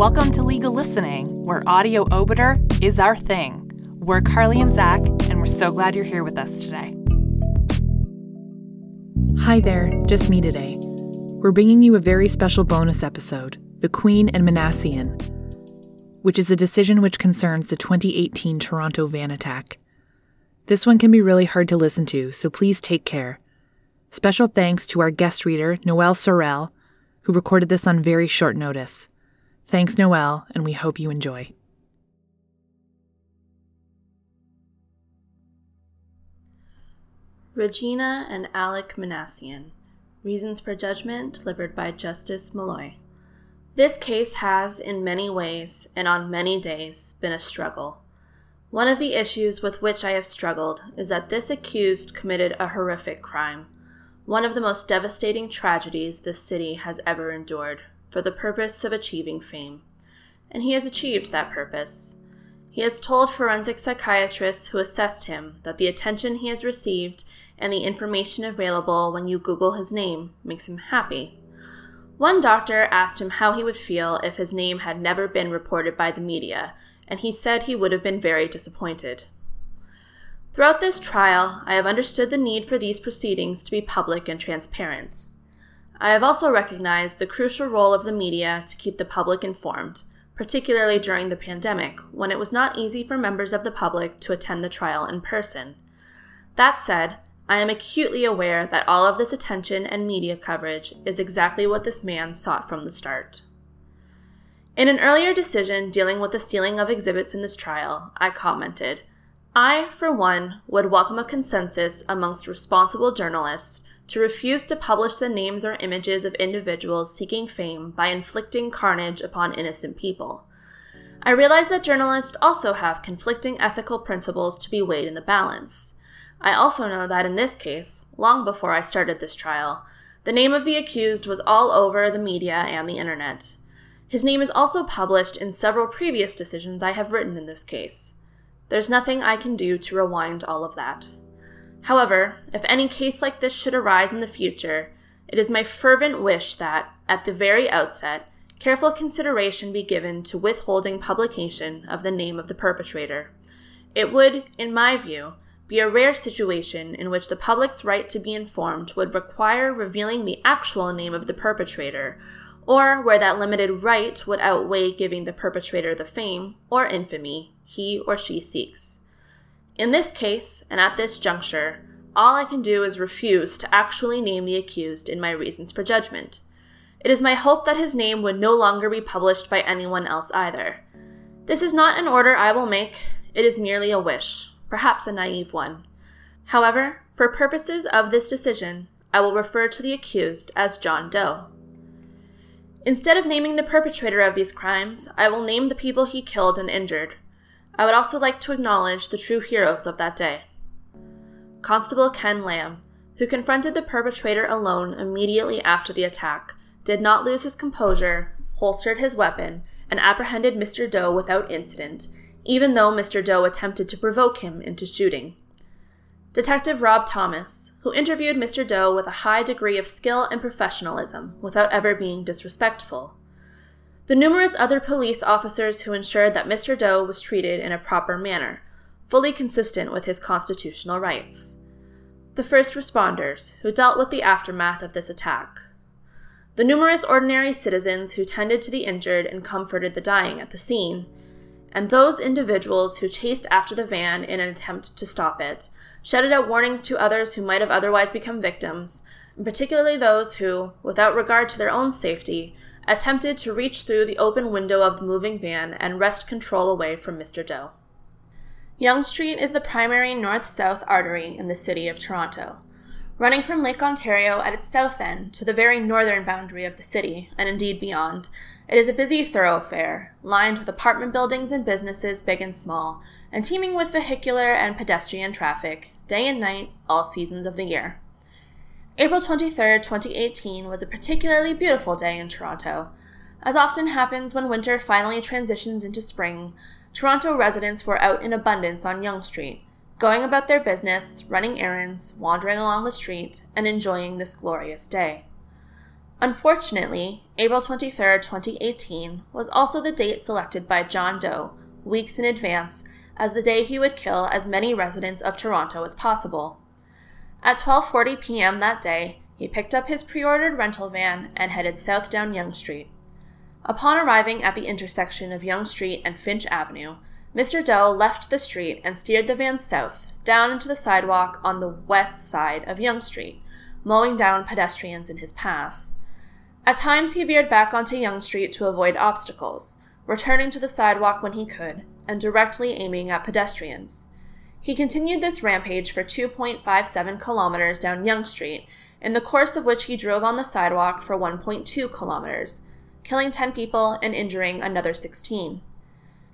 Welcome to Legal Listening, where audio obiter is our thing. We're Carly and Zach, and we're so glad you're here with us today. Hi there, just me today. We're bringing you a very special bonus episode The Queen and Minassian, which is a decision which concerns the 2018 Toronto van attack. This one can be really hard to listen to, so please take care. Special thanks to our guest reader, Noelle Sorel, who recorded this on very short notice. Thanks, Noel, and we hope you enjoy. Regina and Alek Minassian. Reasons for Judgment delivered by Justice Molloy. This case has, in many ways and on many days, been a struggle. One of the issues with which I have struggled is that this accused committed a horrific crime, one of the most devastating tragedies this city has ever endured, for the purpose of achieving fame. And he has achieved that purpose. He has told forensic psychiatrists who assessed him that the attention he has received and the information available when you Google his name makes him happy. One doctor asked him how he would feel if his name had never been reported by the media, and he said he would have been very disappointed. Throughout this trial, I have understood the need for these proceedings to be public and transparent. I have also recognized the crucial role of the media to keep the public informed, particularly during the pandemic, when it was not easy for members of the public to attend the trial in person. That said, I am acutely aware that all of this attention and media coverage is exactly what this man sought from the start. In an earlier decision dealing with the stealing of exhibits in this trial, I commented, I, for one, would welcome a consensus amongst responsible journalists to refuse to publish the names or images of individuals seeking fame by inflicting carnage upon innocent people. I realize that journalists also have conflicting ethical principles to be weighed in the balance. I also know that in this case, long before I started this trial, the name of the accused was all over the media and the internet. His name is also published in several previous decisions I have written in this case. There's nothing I can do to rewind all of that. However, if any case like this should arise in the future, it is my fervent wish that, at the very outset, careful consideration be given to withholding publication of the name of the perpetrator. It would, in my view, be a rare situation in which the public's right to be informed would require revealing the actual name of the perpetrator, or where that limited right would outweigh giving the perpetrator the fame or infamy he or she seeks. In this case, and at this juncture, all I can do is refuse to actually name the accused in my reasons for judgment. It is my hope that his name would no longer be published by anyone else either. This is not an order I will make, it is merely a wish, perhaps a naive one. However, for purposes of this decision, I will refer to the accused as John Doe. Instead of naming the perpetrator of these crimes, I will name the people he killed and injured, I would also like to acknowledge the true heroes of that day. Constable Ken Lamb, who confronted the perpetrator alone immediately after the attack, did not lose his composure, holstered his weapon, and apprehended Mr. Doe without incident, even though Mr. Doe attempted to provoke him into shooting. Detective Rob Thomas, who interviewed Mr. Doe with a high degree of skill and professionalism without ever being disrespectful, the numerous other police officers who ensured that Mr. Doe was treated in a proper manner, fully consistent with his constitutional rights. The first responders, who dealt with the aftermath of this attack. The numerous ordinary citizens who tended to the injured and comforted the dying at the scene. And those individuals who chased after the van in an attempt to stop it, shouted out warnings to others who might have otherwise become victims, and particularly those who, without regard to their own safety, attempted to reach through the open window of the moving van and wrest control away from Mr. Doe. Yonge Street is the primary north south artery in the city of Toronto. Running from Lake Ontario at its south end to the very northern boundary of the city, and indeed beyond, it is a busy thoroughfare, lined with apartment buildings and businesses big and small, and teeming with vehicular and pedestrian traffic, day and night, all seasons of the year. April 23, 2018 was a particularly beautiful day in Toronto. As often happens when winter finally transitions into spring, Toronto residents were out in abundance on Yonge Street, going about their business, running errands, wandering along the street, and enjoying this glorious day. Unfortunately, April 23, 2018 was also the date selected by John Doe, weeks in advance, as the day he would kill as many residents of Toronto as possible. At 12:40 p.m. that day, he picked up his pre-ordered rental van and headed south down Yonge Street. Upon arriving at the intersection of Yonge Street and Finch Avenue, Mr. Doe left the street and steered the van south, down into the sidewalk on the west side of Yonge Street, mowing down pedestrians in his path. At times, he veered back onto Yonge Street to avoid obstacles, returning to the sidewalk when he could, and directly aiming at pedestrians. He continued this rampage for 2.57 kilometers down Yonge Street, in the course of which he drove on the sidewalk for 1.2 kilometers, killing 10 people and injuring another 16.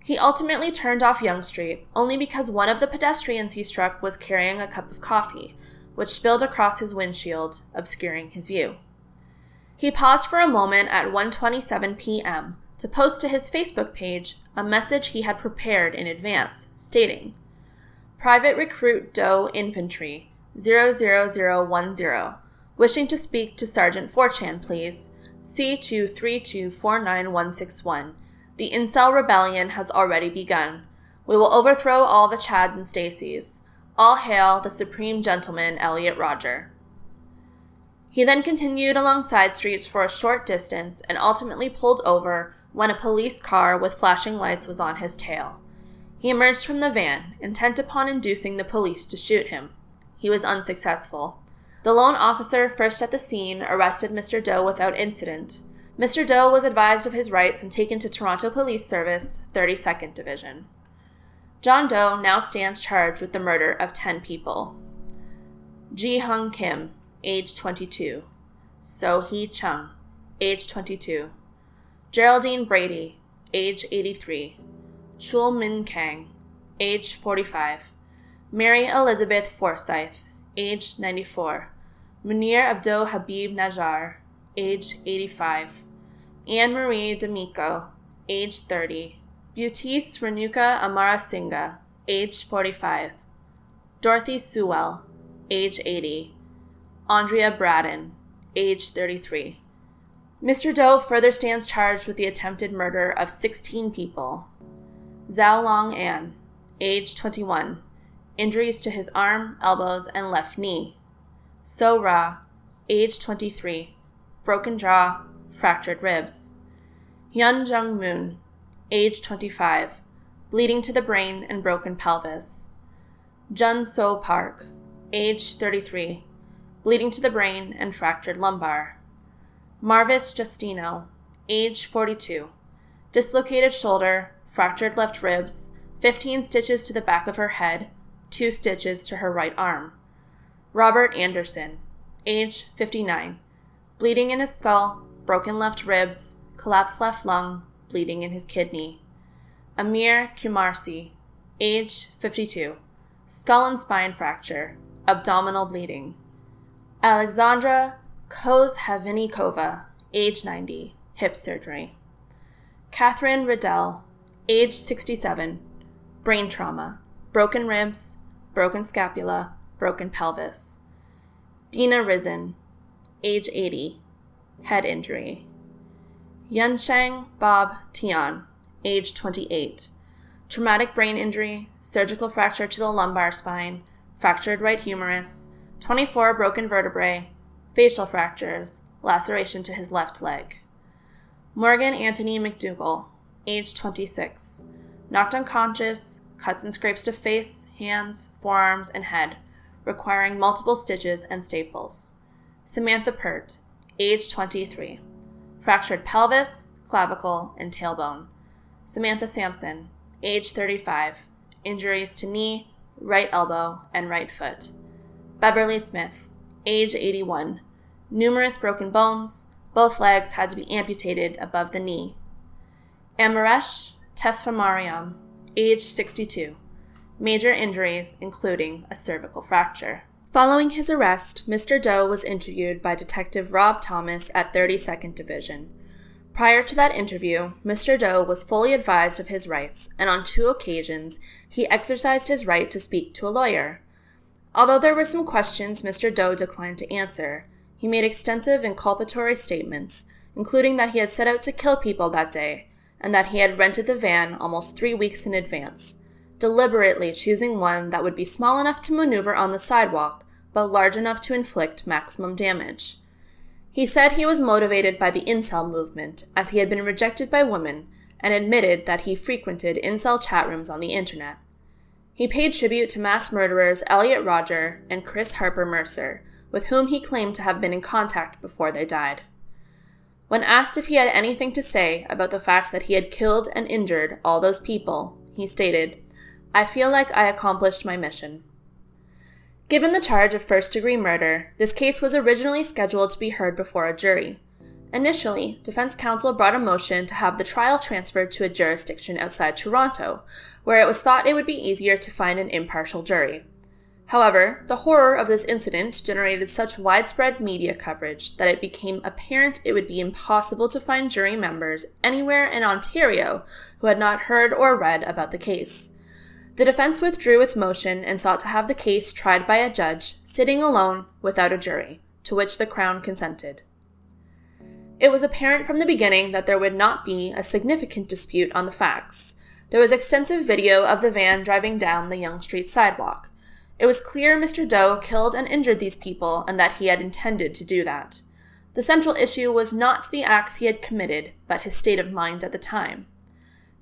He ultimately turned off Yonge Street only because one of the pedestrians he struck was carrying a cup of coffee, which spilled across his windshield, obscuring his view. He paused for a moment at 1:27 p.m. to post to his Facebook page a message he had prepared in advance, stating, Private Recruit Doe Infantry 00010, wishing to speak to Sergeant 4chan, please. C23249161. The Incel Rebellion has already begun. We will overthrow all the Chads and Stacys. All hail the Supreme Gentleman Elliot Rodger. He then continued along side streets for a short distance and ultimately pulled over when a police car with flashing lights was on his tail. He emerged from the van, intent upon inducing the police to shoot him. He was unsuccessful. The lone officer first at the scene arrested Mr. Doe without incident. Mr. Doe was advised of his rights and taken to Toronto Police Service, 32nd Division. John Doe now stands charged with the murder of 10 people. Ji Hung Kim, age 22. So Hee Chung, age 22. Geraldine Brady, age 83. Chul Min Kang, age 45. Mary Elizabeth Forsyth, age 94. Munir Abdul Habib Najjar, age 85. Anne Marie D'Amico, age 30. Beutis Renuka Amarasinghe, age 45. Dorothy Sewell, age 80. Andrea Bradden, age 33. Mr. Doe further stands charged with the attempted murder of 16 people. Zhao Long An, age 21. Injuries to his arm, elbows, and left knee. So Ra, age 23. Broken jaw, fractured ribs. Hyun Jung Moon, age 25. Bleeding to the brain and broken pelvis. Jun So Park, age 33 bleeding to the brain, and fractured lumbar. Marvis Justino, age 42, dislocated shoulder, fractured left ribs, 15 stitches to the back of her head, 2 stitches to her right arm. Robert Anderson, age 59, bleeding in his skull, broken left ribs, collapsed left lung, bleeding in his kidney. Amir Kiumarsi, age 52, skull and spine fracture, abdominal bleeding. Alexandra Kozhevnikova, age 90, hip surgery. Catherine Riddell, age 67, brain trauma, broken ribs, broken scapula, broken pelvis. Dina Risen, age 80, head injury. Yunsheng Bob Tian, age 28, traumatic brain injury, surgical fracture to the lumbar spine, fractured right humerus, 24 broken vertebrae, facial fractures, laceration to his left leg. Morgan Anthony McDougall, age 26, knocked unconscious, cuts and scrapes to face, hands, forearms, and head, requiring multiple stitches and staples. Samantha Pert, age 23, fractured pelvis, clavicle, and tailbone. Samantha Sampson, age 35, injuries to knee, right elbow, and right foot. Beverly Smith, age 81, numerous broken bones, both legs had to be amputated above the knee. Amaresh Tesfamariam, age 62, major injuries including a cervical fracture. Following his arrest, Mr. Doe was interviewed by Detective Rob Thomas at 32nd Division. Prior to that interview, Mr. Doe was fully advised of his rights, and on two occasions, he exercised his right to speak to a lawyer. Although there were some questions Mr. Doe declined to answer, he made extensive inculpatory statements, including that he had set out to kill people that day and that he had rented the van almost three weeks in advance, deliberately choosing one that would be small enough to maneuver on the sidewalk but large enough to inflict maximum damage. He said he was motivated by the incel movement, as he had been rejected by women, and admitted that he frequented incel chat rooms on the internet. He paid tribute to mass murderers Elliot Rodger and Chris Harper Mercer, with whom he claimed to have been in contact before they died. When asked if he had anything to say about the fact that he had killed and injured all those people, he stated, I feel like I accomplished my mission. Given the charge of first degree murder, this case was originally scheduled to be heard before a jury. Initially, defense counsel brought a motion to have the trial transferred to a jurisdiction outside Toronto, where it was thought it would be easier to find an impartial jury. However, the horror of this incident generated such widespread media coverage that it became apparent it would be impossible to find jury members anywhere in Ontario who had not heard or read about the case. The defense withdrew its motion and sought to have the case tried by a judge, sitting alone without a jury, to which the Crown consented. It was apparent from the beginning that there would not be a significant dispute on the facts. There was extensive video of the van driving down the Yonge Street sidewalk. It was clear Mr. Doe killed and injured these people and that he had intended to do that. The central issue was not the acts he had committed, but his state of mind at the time.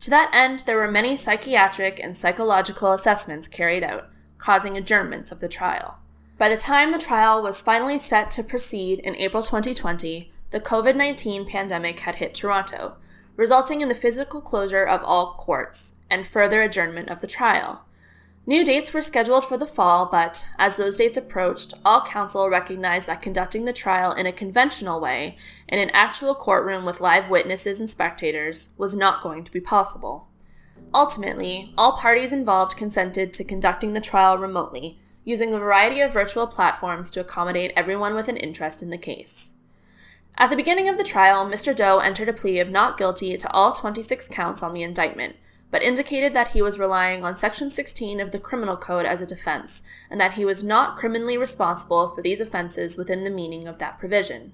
To that end, there were many psychiatric and psychological assessments carried out, causing adjournments of the trial. By the time the trial was finally set to proceed in April 2020, the COVID 19 pandemic had hit Toronto, resulting in the physical closure of all courts and further adjournment of the trial. New dates were scheduled for the fall, but as those dates approached, all counsel recognized that conducting the trial in a conventional way, in an actual courtroom with live witnesses and spectators, was not going to be possible. Ultimately, all parties involved consented to conducting the trial remotely, using a variety of virtual platforms to accommodate everyone with an interest in the case. At the beginning of the trial, Mr. Doe entered a plea of not guilty to all 26 counts on the indictment, but indicated that he was relying on Section 16 of the Criminal Code as a defense, and that he was not criminally responsible for these offenses within the meaning of that provision.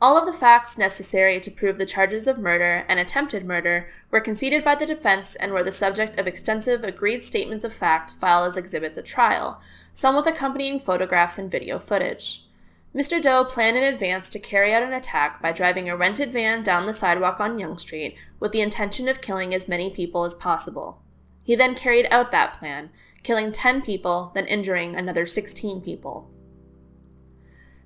All of the facts necessary to prove the charges of murder and attempted murder were conceded by the defense and were the subject of extensive agreed statements of fact filed as exhibits at trial, some with accompanying photographs and video footage. Mr. Doe planned in advance to carry out an attack by driving a rented van down the sidewalk on Yonge Street with the intention of killing as many people as possible. He then carried out that plan, killing 10 people, then injuring another 16 people.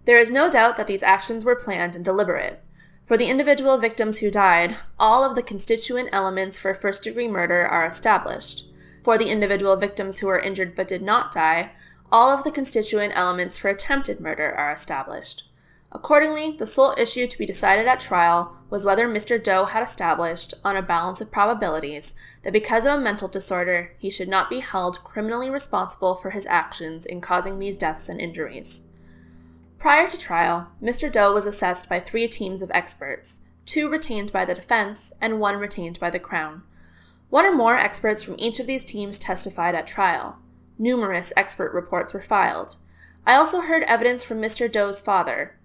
There is no doubt that these actions were planned and deliberate. For the individual victims who died, all of the constituent elements for first degree murder are established. For the individual victims who were injured but did not die, all of the constituent elements for attempted murder are established. Accordingly, the sole issue to be decided at trial was whether Mr. Doe had established, on a balance of probabilities, that because of a mental disorder, he should not be held criminally responsible for his actions in causing these deaths and injuries. Prior to trial, Mr. Doe was assessed by three teams of experts, two retained by the defense and one retained by the Crown. One or more experts from each of these teams testified at trial. Numerous expert reports were filed. I also heard evidence from Mr. Doe's father.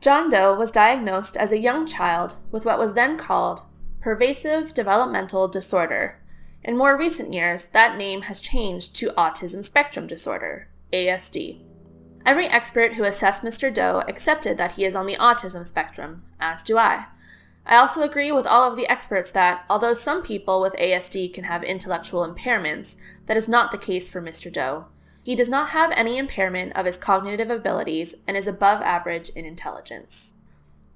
John Doe was diagnosed as a young child with what was then called pervasive developmental disorder. In more recent years, that name has changed to autism spectrum disorder, ASD. Every expert who assessed Mr. Doe accepted that he is on the autism spectrum, as do I. I also agree with all of the experts that, although some people with ASD can have intellectual impairments, that is not the case for Mr. Doe. He does not have any impairment of his cognitive abilities and is above average in intelligence.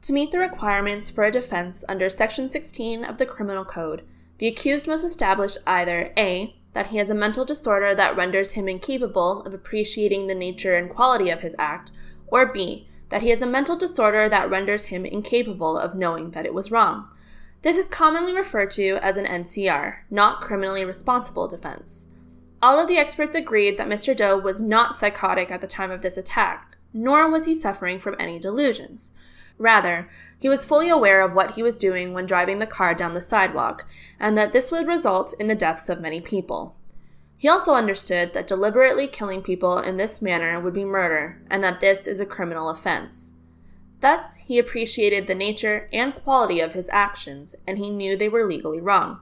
To meet the requirements for a defense under Section 16 of the Criminal Code, the accused must establish either A. that he has a mental disorder that renders him incapable of appreciating the nature and quality of his act, or B that he has a mental disorder that renders him incapable of knowing that it was wrong. This is commonly referred to as an NCR, not criminally responsible defense. All of the experts agreed that Mr. Doe was not psychotic at the time of this attack, nor was he suffering from any delusions. Rather, he was fully aware of what he was doing when driving the car down the sidewalk, and that this would result in the deaths of many people. He also understood that deliberately killing people in this manner would be murder, and that this is a criminal offense. Thus, he appreciated the nature and quality of his actions, and he knew they were legally wrong.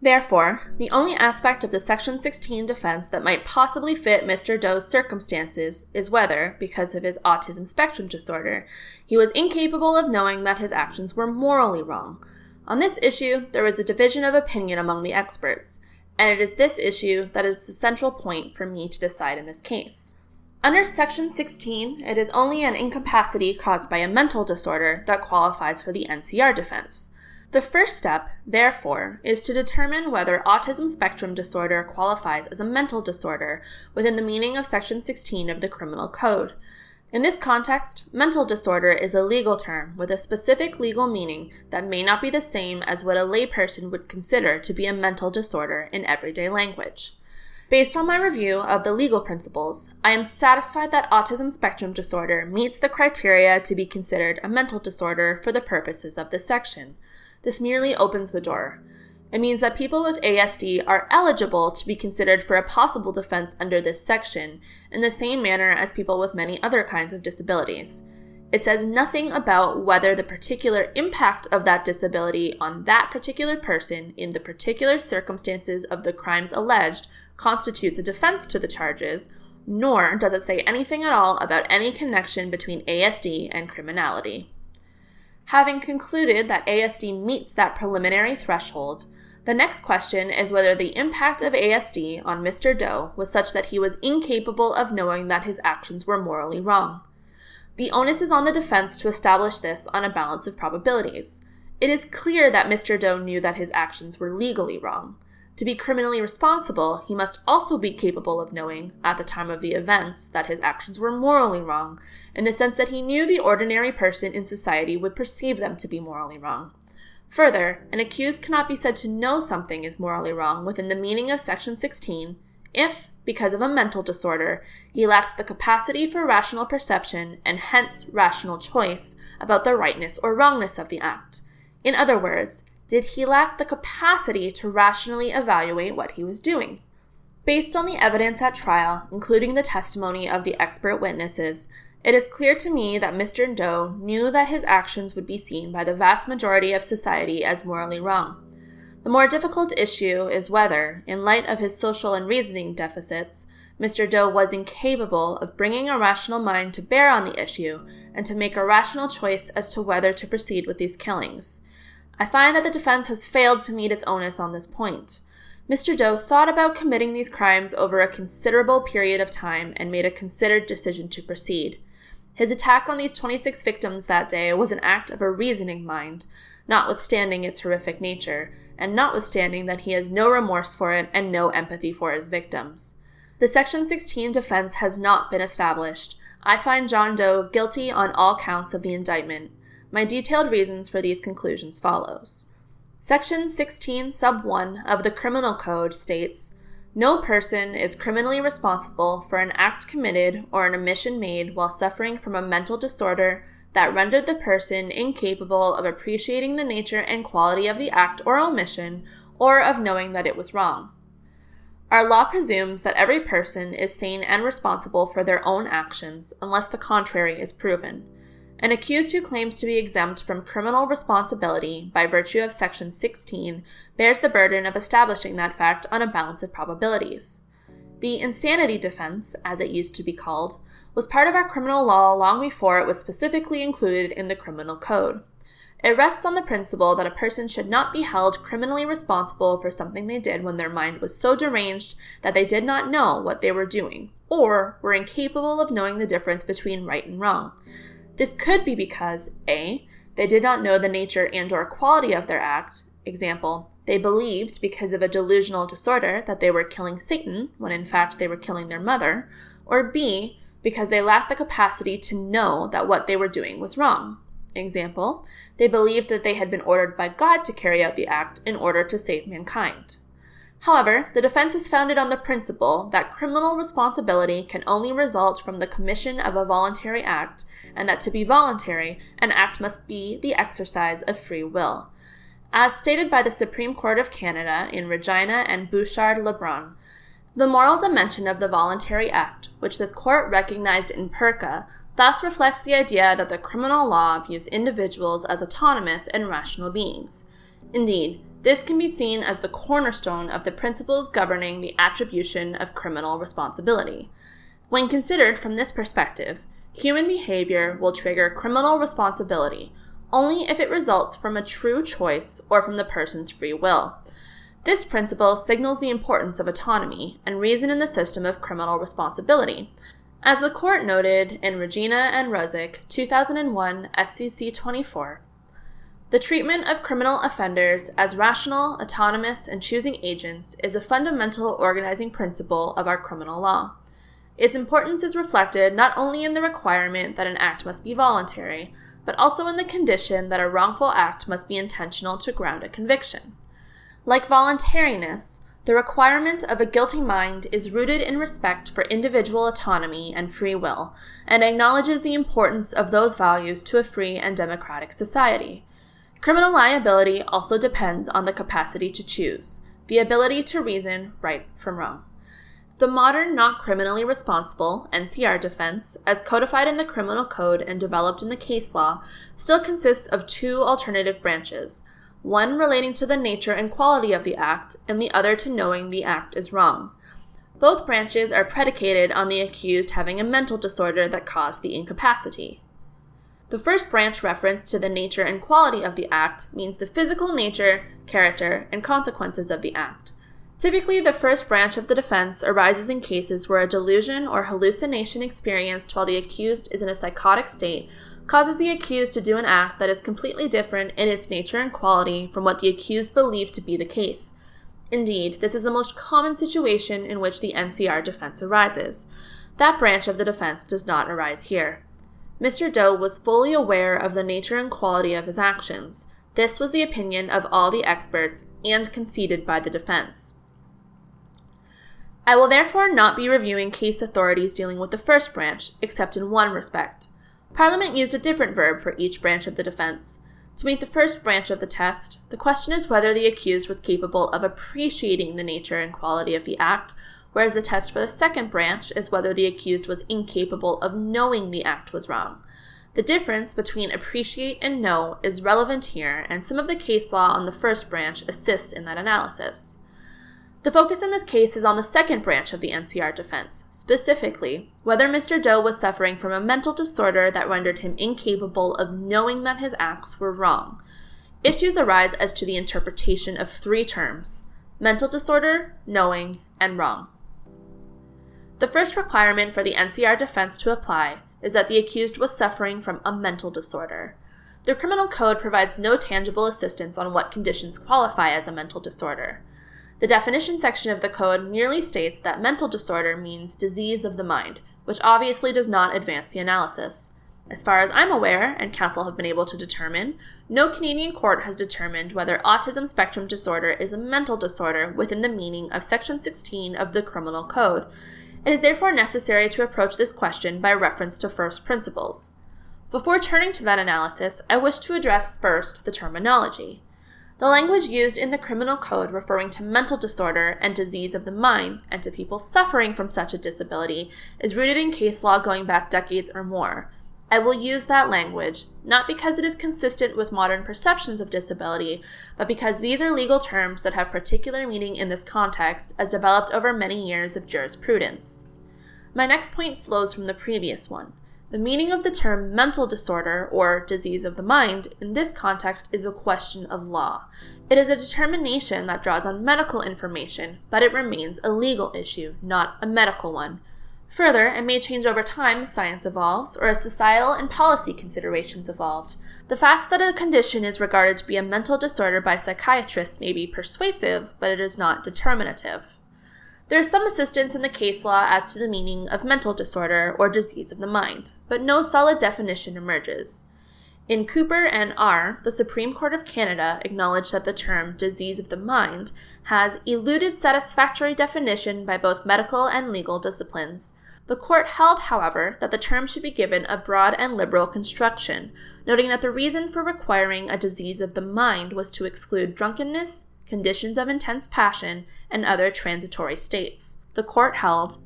Therefore, the only aspect of the Section 16 defense that might possibly fit Mr. Doe's circumstances is whether, because of his autism spectrum disorder, he was incapable of knowing that his actions were morally wrong. On this issue, there is a division of opinion among the experts, and it is this issue that is the central point for me to decide in this case. Under Section 16, it is only an incapacity caused by a mental disorder that qualifies for the NCR defense. The first step, therefore, is to determine whether autism spectrum disorder qualifies as a mental disorder within the meaning of Section 16 of the Criminal Code. In this context, mental disorder is a legal term with a specific legal meaning that may not be the same as what a layperson would consider to be a mental disorder in everyday language. Based on my review of the legal principles, I am satisfied that autism spectrum disorder meets the criteria to be considered a mental disorder for the purposes of this section. This merely opens the door. It means that people with ASD are eligible to be considered for a possible defense under this section in the same manner as people with many other kinds of disabilities. It says nothing about whether the particular impact of that disability on that particular person in the particular circumstances of the crimes alleged constitutes a defense to the charges, nor does it say anything at all about any connection between ASD and criminality. Having concluded that ASD meets that preliminary threshold, the next question is whether the impact of ASD on Mr. Doe was such that he was incapable of knowing that his actions were morally wrong. The onus is on the defense to establish this on a balance of probabilities. It is clear that Mr. Doe knew that his actions were legally wrong. To be criminally responsible, he must also be capable of knowing, at the time of the events, that his actions were morally wrong, in the sense that he knew the ordinary person in society would perceive them to be morally wrong. Further, an accused cannot be said to know something is morally wrong within the meaning of Section 16 if, because of a mental disorder, he lacks the capacity for rational perception and hence rational choice about the rightness or wrongness of the act. In other words, did he lack the capacity to rationally evaluate what he was doing? Based on the evidence at trial, including the testimony of the expert witnesses, it is clear to me that Mr. Doe knew that his actions would be seen by the vast majority of society as morally wrong. The more difficult issue is whether, in light of his social and reasoning deficits, Mr. Doe was incapable of bringing a rational mind to bear on the issue and to make a rational choice as to whether to proceed with these killings. I find that the defense has failed to meet its onus on this point. Mr. Doe thought about committing these crimes over a considerable period of time and made a considered decision to proceed. His attack on these 26 victims that day was an act of a reasoning mind, notwithstanding its horrific nature, and notwithstanding that he has no remorse for it and no empathy for his victims. The Section 16 defense has not been established. I find John Doe guilty on all counts of the indictment, my detailed reasons for these conclusions follows. Section 16, sub 1 of the Criminal Code states No person is criminally responsible for an act committed or an omission made while suffering from a mental disorder that rendered the person incapable of appreciating the nature and quality of the act or omission or of knowing that it was wrong. Our law presumes that every person is sane and responsible for their own actions unless the contrary is proven. An accused who claims to be exempt from criminal responsibility by virtue of Section 16 bears the burden of establishing that fact on a balance of probabilities. The insanity defense, as it used to be called, was part of our criminal law long before it was specifically included in the criminal code. It rests on the principle that a person should not be held criminally responsible for something they did when their mind was so deranged that they did not know what they were doing, or were incapable of knowing the difference between right and wrong. This could be because A, they did not know the nature and or quality of their act. Example, they believed because of a delusional disorder that they were killing Satan when in fact they were killing their mother, or B, because they lacked the capacity to know that what they were doing was wrong. Example, they believed that they had been ordered by God to carry out the act in order to save mankind. However, the defense is founded on the principle that criminal responsibility can only result from the commission of a voluntary act, and that to be voluntary, an act must be the exercise of free will. As stated by the Supreme Court of Canada in Regina and Bouchard Lebrun, the moral dimension of the voluntary act, which this court recognized in Perka, thus reflects the idea that the criminal law views individuals as autonomous and rational beings. Indeed, this can be seen as the cornerstone of the principles governing the attribution of criminal responsibility. When considered from this perspective, human behavior will trigger criminal responsibility only if it results from a true choice or from the person's free will. This principle signals the importance of autonomy and reason in the system of criminal responsibility. As the court noted in Regina and Ruzic, 2001 SCC 24, the treatment of criminal offenders as rational, autonomous, and choosing agents is a fundamental organizing principle of our criminal law. Its importance is reflected not only in the requirement that an act must be voluntary, but also in the condition that a wrongful act must be intentional to ground a conviction. Like voluntariness, the requirement of a guilty mind is rooted in respect for individual autonomy and free will, and acknowledges the importance of those values to a free and democratic society. Criminal liability also depends on the capacity to choose, the ability to reason right from wrong. The modern not criminally responsible NCR defense, as codified in the criminal code and developed in the case law, still consists of two alternative branches one relating to the nature and quality of the act, and the other to knowing the act is wrong. Both branches are predicated on the accused having a mental disorder that caused the incapacity. The first branch reference to the nature and quality of the act means the physical nature, character, and consequences of the act. Typically, the first branch of the defense arises in cases where a delusion or hallucination experienced while the accused is in a psychotic state causes the accused to do an act that is completely different in its nature and quality from what the accused believed to be the case. Indeed, this is the most common situation in which the NCR defense arises. That branch of the defense does not arise here. Mr. Doe was fully aware of the nature and quality of his actions. This was the opinion of all the experts and conceded by the defense. I will therefore not be reviewing case authorities dealing with the first branch, except in one respect. Parliament used a different verb for each branch of the defense. To meet the first branch of the test, the question is whether the accused was capable of appreciating the nature and quality of the act whereas the test for the second branch is whether the accused was incapable of knowing the act was wrong. The difference between appreciate and know is relevant here, and some of the case law on the first branch assists in that analysis. The focus in this case is on the second branch of the NCR defense, specifically, whether Mr. Doe was suffering from a mental disorder that rendered him incapable of knowing that his acts were wrong. Issues arise as to the interpretation of three terms mental disorder, knowing, and wrong. The first requirement for the NCR defense to apply is that the accused was suffering from a mental disorder. The criminal code provides no tangible assistance on what conditions qualify as a mental disorder. The definition section of the code merely states that mental disorder means disease of the mind, which obviously does not advance the analysis. As far as I'm aware, and counsel have been able to determine, no Canadian court has determined whether autism spectrum disorder is a mental disorder within the meaning of Section 16 of the Criminal Code, it is therefore necessary to approach this question by reference to first principles. Before turning to that analysis, I wish to address first the terminology. The language used in the criminal code referring to mental disorder and disease of the mind and to people suffering from such a disability is rooted in case law going back decades or more, I will use that language, not because it is consistent with modern perceptions of disability, but because these are legal terms that have particular meaning in this context as developed over many years of jurisprudence. My next point flows from the previous one. The meaning of the term mental disorder or disease of the mind in this context is a question of law. It is a determination that draws on medical information, but it remains a legal issue, not a medical one. Further, it may change over time as science evolves or as societal and policy considerations evolved. The fact that a condition is regarded to be a mental disorder by psychiatrists may be persuasive, but it is not determinative. There is some assistance in the case law as to the meaning of mental disorder or disease of the mind, but no solid definition emerges. In Cooper and R, the Supreme Court of Canada acknowledged that the term disease of the mind has eluded satisfactory definition by both medical and legal disciplines. The court held, however, that the term should be given a broad and liberal construction, noting that the reason for requiring a disease of the mind was to exclude drunkenness, conditions of intense passion, and other transitory states. The court held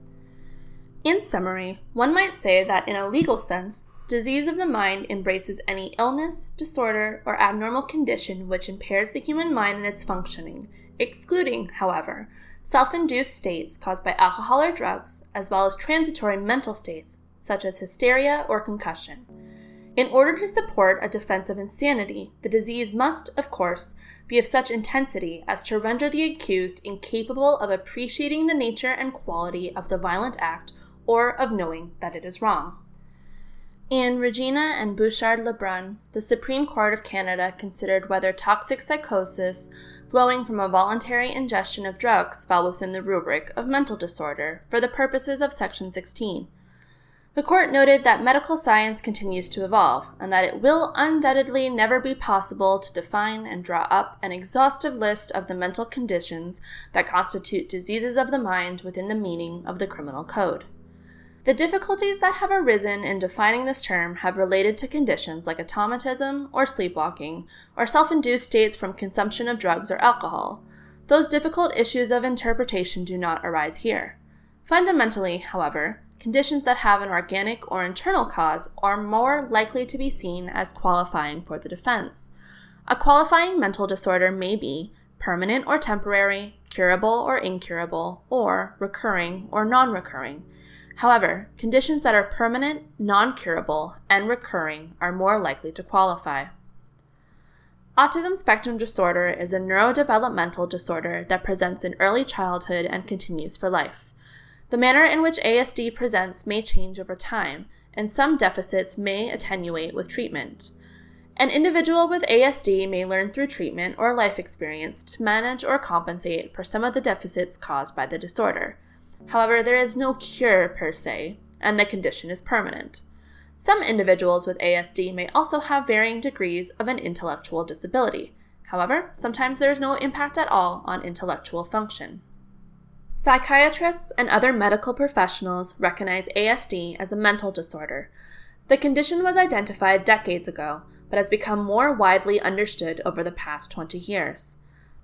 In summary, one might say that in a legal sense, disease of the mind embraces any illness, disorder, or abnormal condition which impairs the human mind in its functioning, excluding, however, self induced states caused by alcohol or drugs, as well as transitory mental states such as hysteria or concussion. In order to support a defense of insanity, the disease must, of course, be of such intensity as to render the accused incapable of appreciating the nature and quality of the violent act or of knowing that it is wrong. In Regina and Bouchard Lebrun, the Supreme Court of Canada considered whether toxic psychosis flowing from a voluntary ingestion of drugs fell within the rubric of mental disorder for the purposes of Section 16. The court noted that medical science continues to evolve and that it will undoubtedly never be possible to define and draw up an exhaustive list of the mental conditions that constitute diseases of the mind within the meaning of the criminal code. The difficulties that have arisen in defining this term have related to conditions like automatism or sleepwalking, or self induced states from consumption of drugs or alcohol. Those difficult issues of interpretation do not arise here. Fundamentally, however, conditions that have an organic or internal cause are more likely to be seen as qualifying for the defense. A qualifying mental disorder may be permanent or temporary, curable or incurable, or recurring or non recurring However, conditions that are permanent, non curable, and recurring are more likely to qualify. Autism spectrum disorder is a neurodevelopmental disorder that presents in early childhood and continues for life. The manner in which ASD presents may change over time, and some deficits may attenuate with treatment. An individual with ASD may learn through treatment or life experience to manage or compensate for some of the deficits caused by the disorder. However, there is no cure per se, and the condition is permanent. Some individuals with ASD may also have varying degrees of an intellectual disability. However, sometimes there is no impact at all on intellectual function. Psychiatrists and other medical professionals recognize ASD as a mental disorder. The condition was identified decades ago, but has become more widely understood over the past 20 years.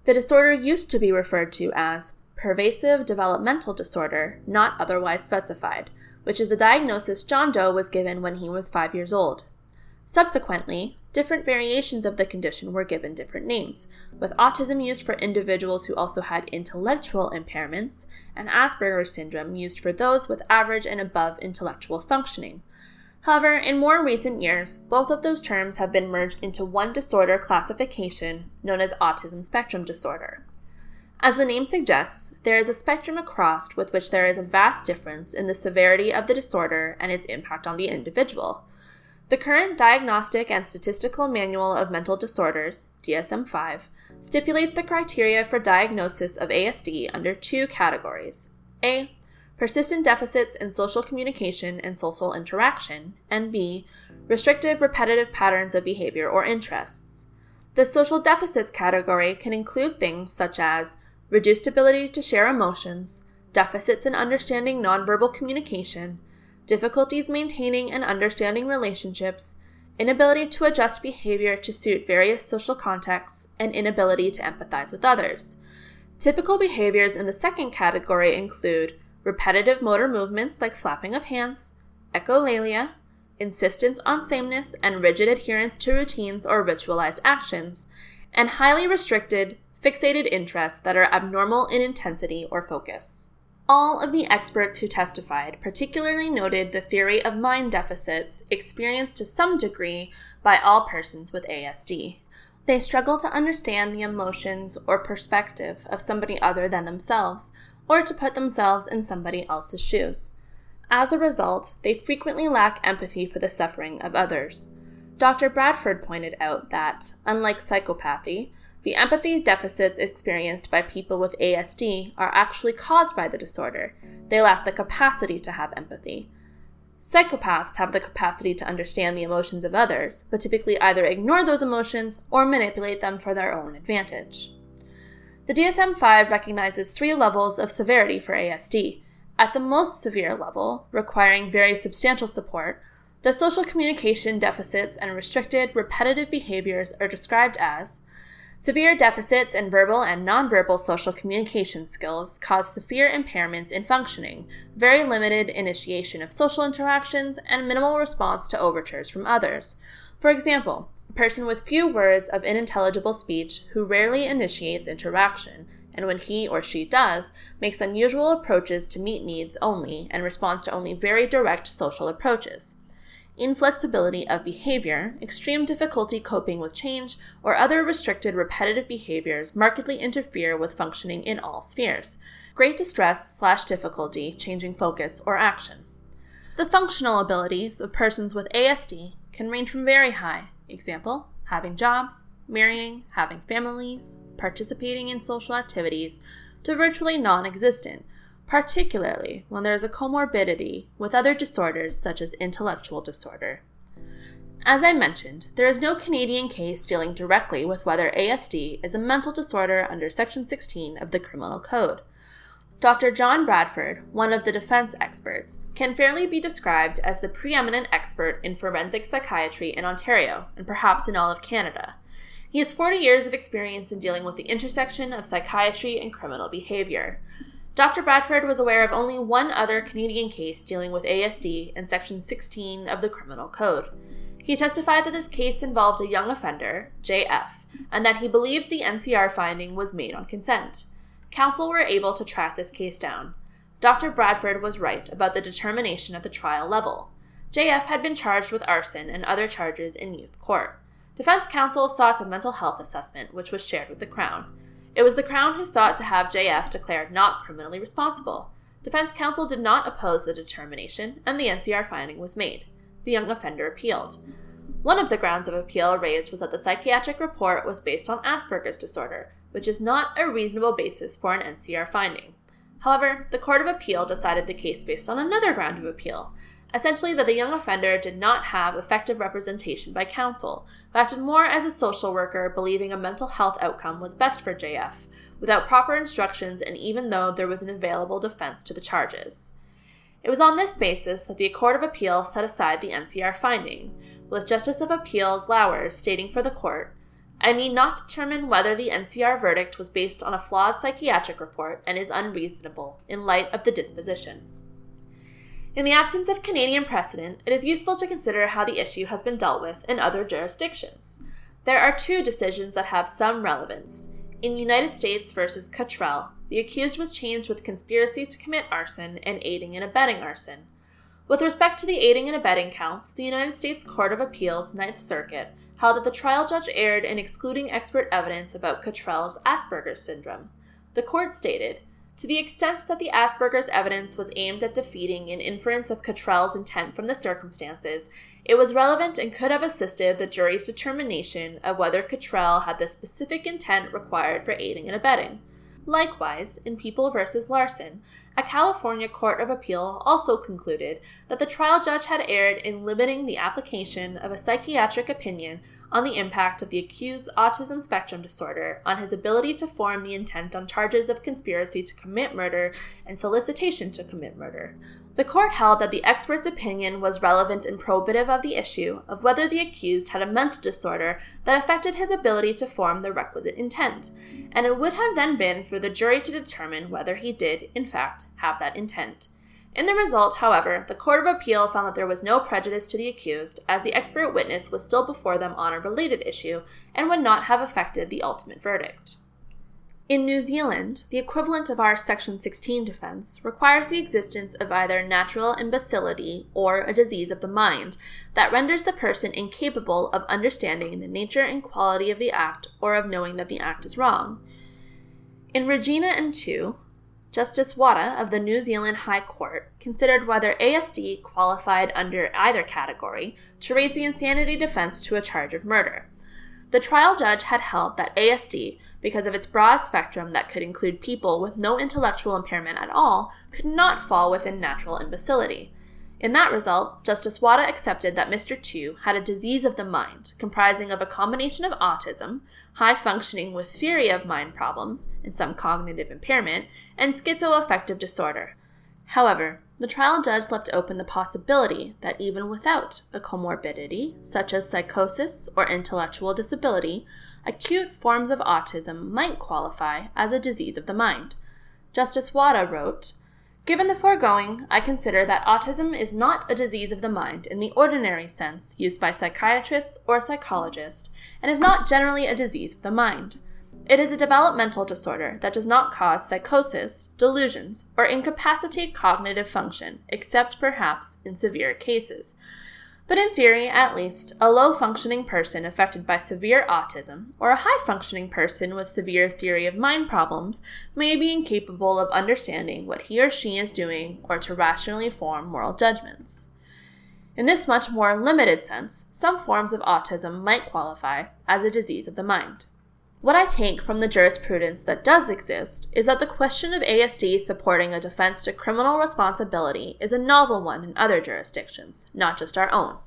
The disorder used to be referred to as pervasive developmental disorder not otherwise specified, which is the diagnosis John Doe was given when he was five years old. Subsequently, different variations of the condition were given different names, with autism used for individuals who also had intellectual impairments, and Asperger's syndrome used for those with average and above intellectual functioning. However, in more recent years, both of those terms have been merged into one disorder classification known as autism spectrum disorder. As the name suggests, there is a spectrum across with which there is a vast difference in the severity of the disorder and its impact on the individual. The current Diagnostic and Statistical Manual of Mental Disorders, DSM 5, stipulates the criteria for diagnosis of ASD under two categories A. Persistent deficits in social communication and social interaction, and B. Restrictive repetitive patterns of behavior or interests. The social deficits category can include things such as reduced ability to share emotions, deficits in understanding nonverbal communication, difficulties maintaining and understanding relationships, inability to adjust behavior to suit various social contexts, and inability to empathize with others. Typical behaviors in the second category include repetitive motor movements like flapping of hands, echolalia, insistence on sameness and rigid adherence to routines or ritualized actions, and highly restricted, fixated interests that are abnormal in intensity or focus. All of the experts who testified particularly noted the theory of mind deficits experienced to some degree by all persons with ASD. They struggle to understand the emotions or perspective of somebody other than themselves, or to put themselves in somebody else's shoes. As a result, they frequently lack empathy for the suffering of others. Dr. Bradford pointed out that, unlike psychopathy, the empathy deficits experienced by people with ASD are actually caused by the disorder. They lack the capacity to have empathy. Psychopaths have the capacity to understand the emotions of others, but typically either ignore those emotions or manipulate them for their own advantage. The DSM 5 recognizes three levels of severity for ASD. At the most severe level, requiring very substantial support, the social communication deficits and restricted repetitive behaviors are described as Severe deficits in verbal and nonverbal social communication skills cause severe impairments in functioning, very limited initiation of social interactions, and minimal response to overtures from others. For example, a person with few words of unintelligible speech who rarely initiates interaction, and when he or she does, makes unusual approaches to meet needs only and responds to only very direct social approaches inflexibility of behavior, extreme difficulty coping with change, or other restricted repetitive behaviors markedly interfere with functioning in all spheres. Great distress slash difficulty changing focus or action. The functional abilities of persons with ASD can range from very high, example, having jobs, marrying, having families, participating in social activities, to virtually non existent, particularly when there is a comorbidity with other disorders such as intellectual disorder. As I mentioned, there is no Canadian case dealing directly with whether ASD is a mental disorder under Section 16 of the Criminal Code. Dr. John Bradford, one of the defense experts, can fairly be described as the preeminent expert in forensic psychiatry in Ontario and perhaps in all of Canada. He has 40 years of experience in dealing with the intersection of psychiatry and criminal behavior. Dr. Bradford was aware of only one other Canadian case dealing with ASD in Section 16 of the Criminal Code. He testified that this case involved a young offender, JF, and that he believed the NCR finding was made on consent. Counsel were able to track this case down. Dr. Bradford was right about the determination at the trial level. JF had been charged with arson and other charges in youth court. Defense counsel sought a mental health assessment, which was shared with the Crown. It was the Crown who sought to have JF declared not criminally responsible. Defense counsel did not oppose the determination, and the NCR finding was made. The young offender appealed. One of the grounds of appeal raised was that the psychiatric report was based on Asperger's disorder, which is not a reasonable basis for an NCR finding. However, the Court of Appeal decided the case based on another ground of appeal, essentially that the young offender did not have effective representation by counsel, who acted more as a social worker believing a mental health outcome was best for JF, without proper instructions and even though there was an available defense to the charges. It was on this basis that the Court of Appeal set aside the NCR finding, with Justice of Appeals Lowers stating for the court, I need not determine whether the NCR verdict was based on a flawed psychiatric report and is unreasonable in light of the disposition. In the absence of Canadian precedent, it is useful to consider how the issue has been dealt with in other jurisdictions. There are two decisions that have some relevance. In United States versus Cottrell, the accused was charged with conspiracy to commit arson and aiding and abetting arson. With respect to the aiding and abetting counts, the United States Court of Appeals Ninth Circuit held that the trial judge erred in excluding expert evidence about Cottrell's Asperger's syndrome. The court stated, to the extent that the Asperger's evidence was aimed at defeating an inference of Cottrell's intent from the circumstances, it was relevant and could have assisted the jury's determination of whether Cottrell had the specific intent required for aiding and abetting. Likewise, in People v. Larson, a California Court of Appeal also concluded that the trial judge had erred in limiting the application of a psychiatric opinion on the impact of the accused's autism spectrum disorder on his ability to form the intent on charges of conspiracy to commit murder and solicitation to commit murder. The court held that the expert's opinion was relevant and probative of the issue of whether the accused had a mental disorder that affected his ability to form the requisite intent, and it would have then been for the jury to determine whether he did, in fact, have that intent. In the result, however, the Court of Appeal found that there was no prejudice to the accused, as the expert witness was still before them on a related issue and would not have affected the ultimate verdict. In New Zealand, the equivalent of our Section 16 defense requires the existence of either natural imbecility or a disease of the mind that renders the person incapable of understanding the nature and quality of the act or of knowing that the act is wrong. In Regina and Tu, Justice Wada of the New Zealand High Court considered whether ASD qualified under either category to raise the insanity defense to a charge of murder. The trial judge had held that ASD, because of its broad spectrum that could include people with no intellectual impairment at all, could not fall within natural imbecility. In that result, Justice Wada accepted that Mr. Tu had a disease of the mind, comprising of a combination of autism, high functioning with theory of mind problems, and some cognitive impairment, and schizoaffective disorder. However, the trial judge left open the possibility that even without a comorbidity, such as psychosis or intellectual disability, acute forms of autism might qualify as a disease of the mind. Justice Wada wrote, Given the foregoing, I consider that autism is not a disease of the mind in the ordinary sense used by psychiatrists or psychologists, and is not generally a disease of the mind. It is a developmental disorder that does not cause psychosis, delusions, or incapacitate cognitive function, except perhaps in severe cases. But in theory, at least, a low functioning person affected by severe autism or a high functioning person with severe theory of mind problems may be incapable of understanding what he or she is doing or to rationally form moral judgments. In this much more limited sense, some forms of autism might qualify as a disease of the mind. What I take from the jurisprudence that does exist is that the question of ASD supporting a defense to criminal responsibility is a novel one in other jurisdictions, not just our own.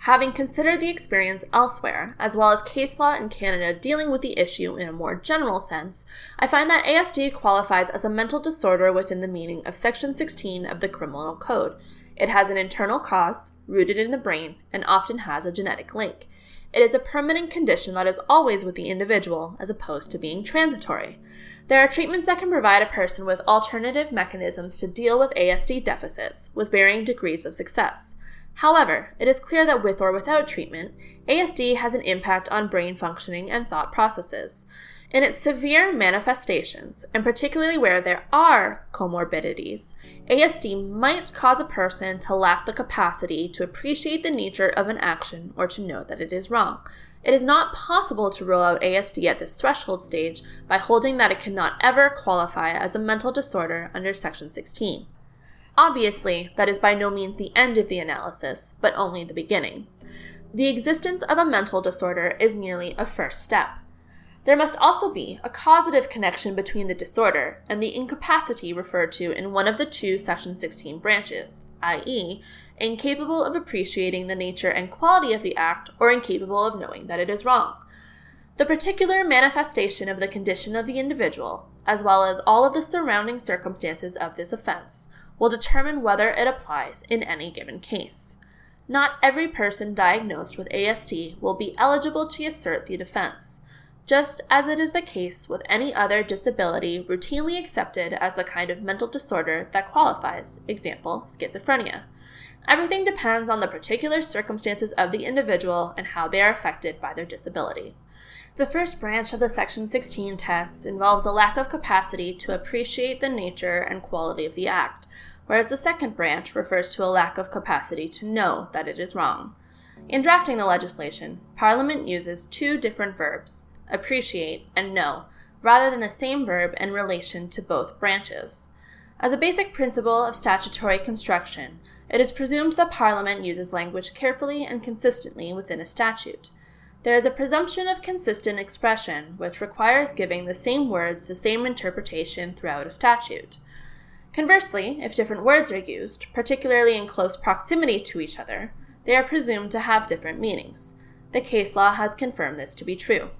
Having considered the experience elsewhere, as well as case law in Canada dealing with the issue in a more general sense, I find that ASD qualifies as a mental disorder within the meaning of Section 16 of the Criminal Code. It has an internal cause, rooted in the brain, and often has a genetic link. It is a permanent condition that is always with the individual, as opposed to being transitory. There are treatments that can provide a person with alternative mechanisms to deal with ASD deficits, with varying degrees of success. However, it is clear that with or without treatment, ASD has an impact on brain functioning and thought processes. In its severe manifestations, and particularly where there are comorbidities, ASD might cause a person to lack the capacity to appreciate the nature of an action or to know that it is wrong. It is not possible to rule out ASD at this threshold stage by holding that it cannot ever qualify as a mental disorder under Section 16. Obviously, that is by no means the end of the analysis, but only the beginning. The existence of a mental disorder is merely a first step. There must also be a causative connection between the disorder and the incapacity referred to in one of the two Section 16 branches, i.e., incapable of appreciating the nature and quality of the act or incapable of knowing that it is wrong. The particular manifestation of the condition of the individual, as well as all of the surrounding circumstances of this offense, will determine whether it applies in any given case. Not every person diagnosed with ASD will be eligible to assert the defense just as it is the case with any other disability routinely accepted as the kind of mental disorder that qualifies, example, schizophrenia. Everything depends on the particular circumstances of the individual and how they are affected by their disability. The first branch of the Section 16 test involves a lack of capacity to appreciate the nature and quality of the act, whereas the second branch refers to a lack of capacity to know that it is wrong. In drafting the legislation, Parliament uses two different verbs appreciate, and know, rather than the same verb in relation to both branches. As a basic principle of statutory construction, it is presumed that Parliament uses language carefully and consistently within a statute. There is a presumption of consistent expression, which requires giving the same words the same interpretation throughout a statute. Conversely, if different words are used, particularly in close proximity to each other, they are presumed to have different meanings. The case law has confirmed this to be true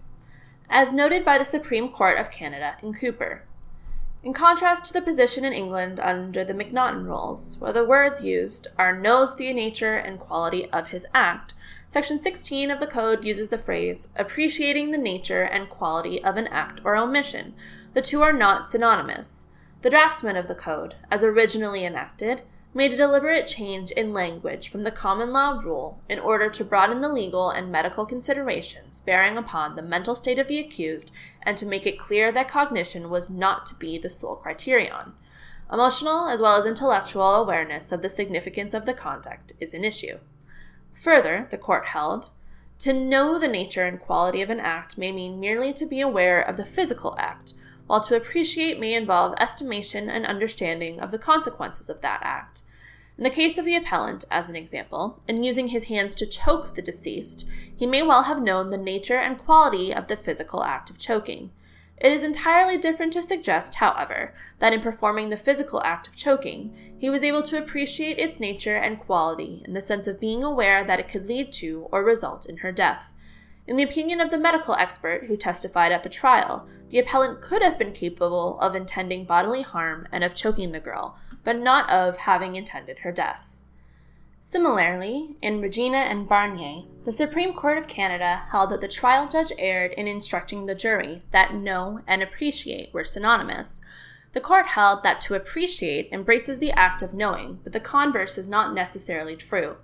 as noted by the Supreme Court of Canada in Cooper. In contrast to the position in England under the McNaughton rules, where the words used are knows the nature and quality of his act, Section 16 of the Code uses the phrase appreciating the nature and quality of an act or omission. The two are not synonymous. The draftsman of the Code, as originally enacted, made a deliberate change in language from the common law rule in order to broaden the legal and medical considerations bearing upon the mental state of the accused and to make it clear that cognition was not to be the sole criterion. Emotional as well as intellectual awareness of the significance of the conduct is an issue. Further, the court held, to know the nature and quality of an act may mean merely to be aware of the physical act, while to appreciate may involve estimation and understanding of the consequences of that act. In the case of the appellant, as an example, in using his hands to choke the deceased, he may well have known the nature and quality of the physical act of choking. It is entirely different to suggest, however, that in performing the physical act of choking, he was able to appreciate its nature and quality in the sense of being aware that it could lead to or result in her death. In the opinion of the medical expert who testified at the trial, the appellant could have been capable of intending bodily harm and of choking the girl, but not of having intended her death. Similarly, in Regina and Barnier, the Supreme Court of Canada held that the trial judge erred in instructing the jury that know and appreciate were synonymous. The court held that to appreciate embraces the act of knowing, but the converse is not necessarily true.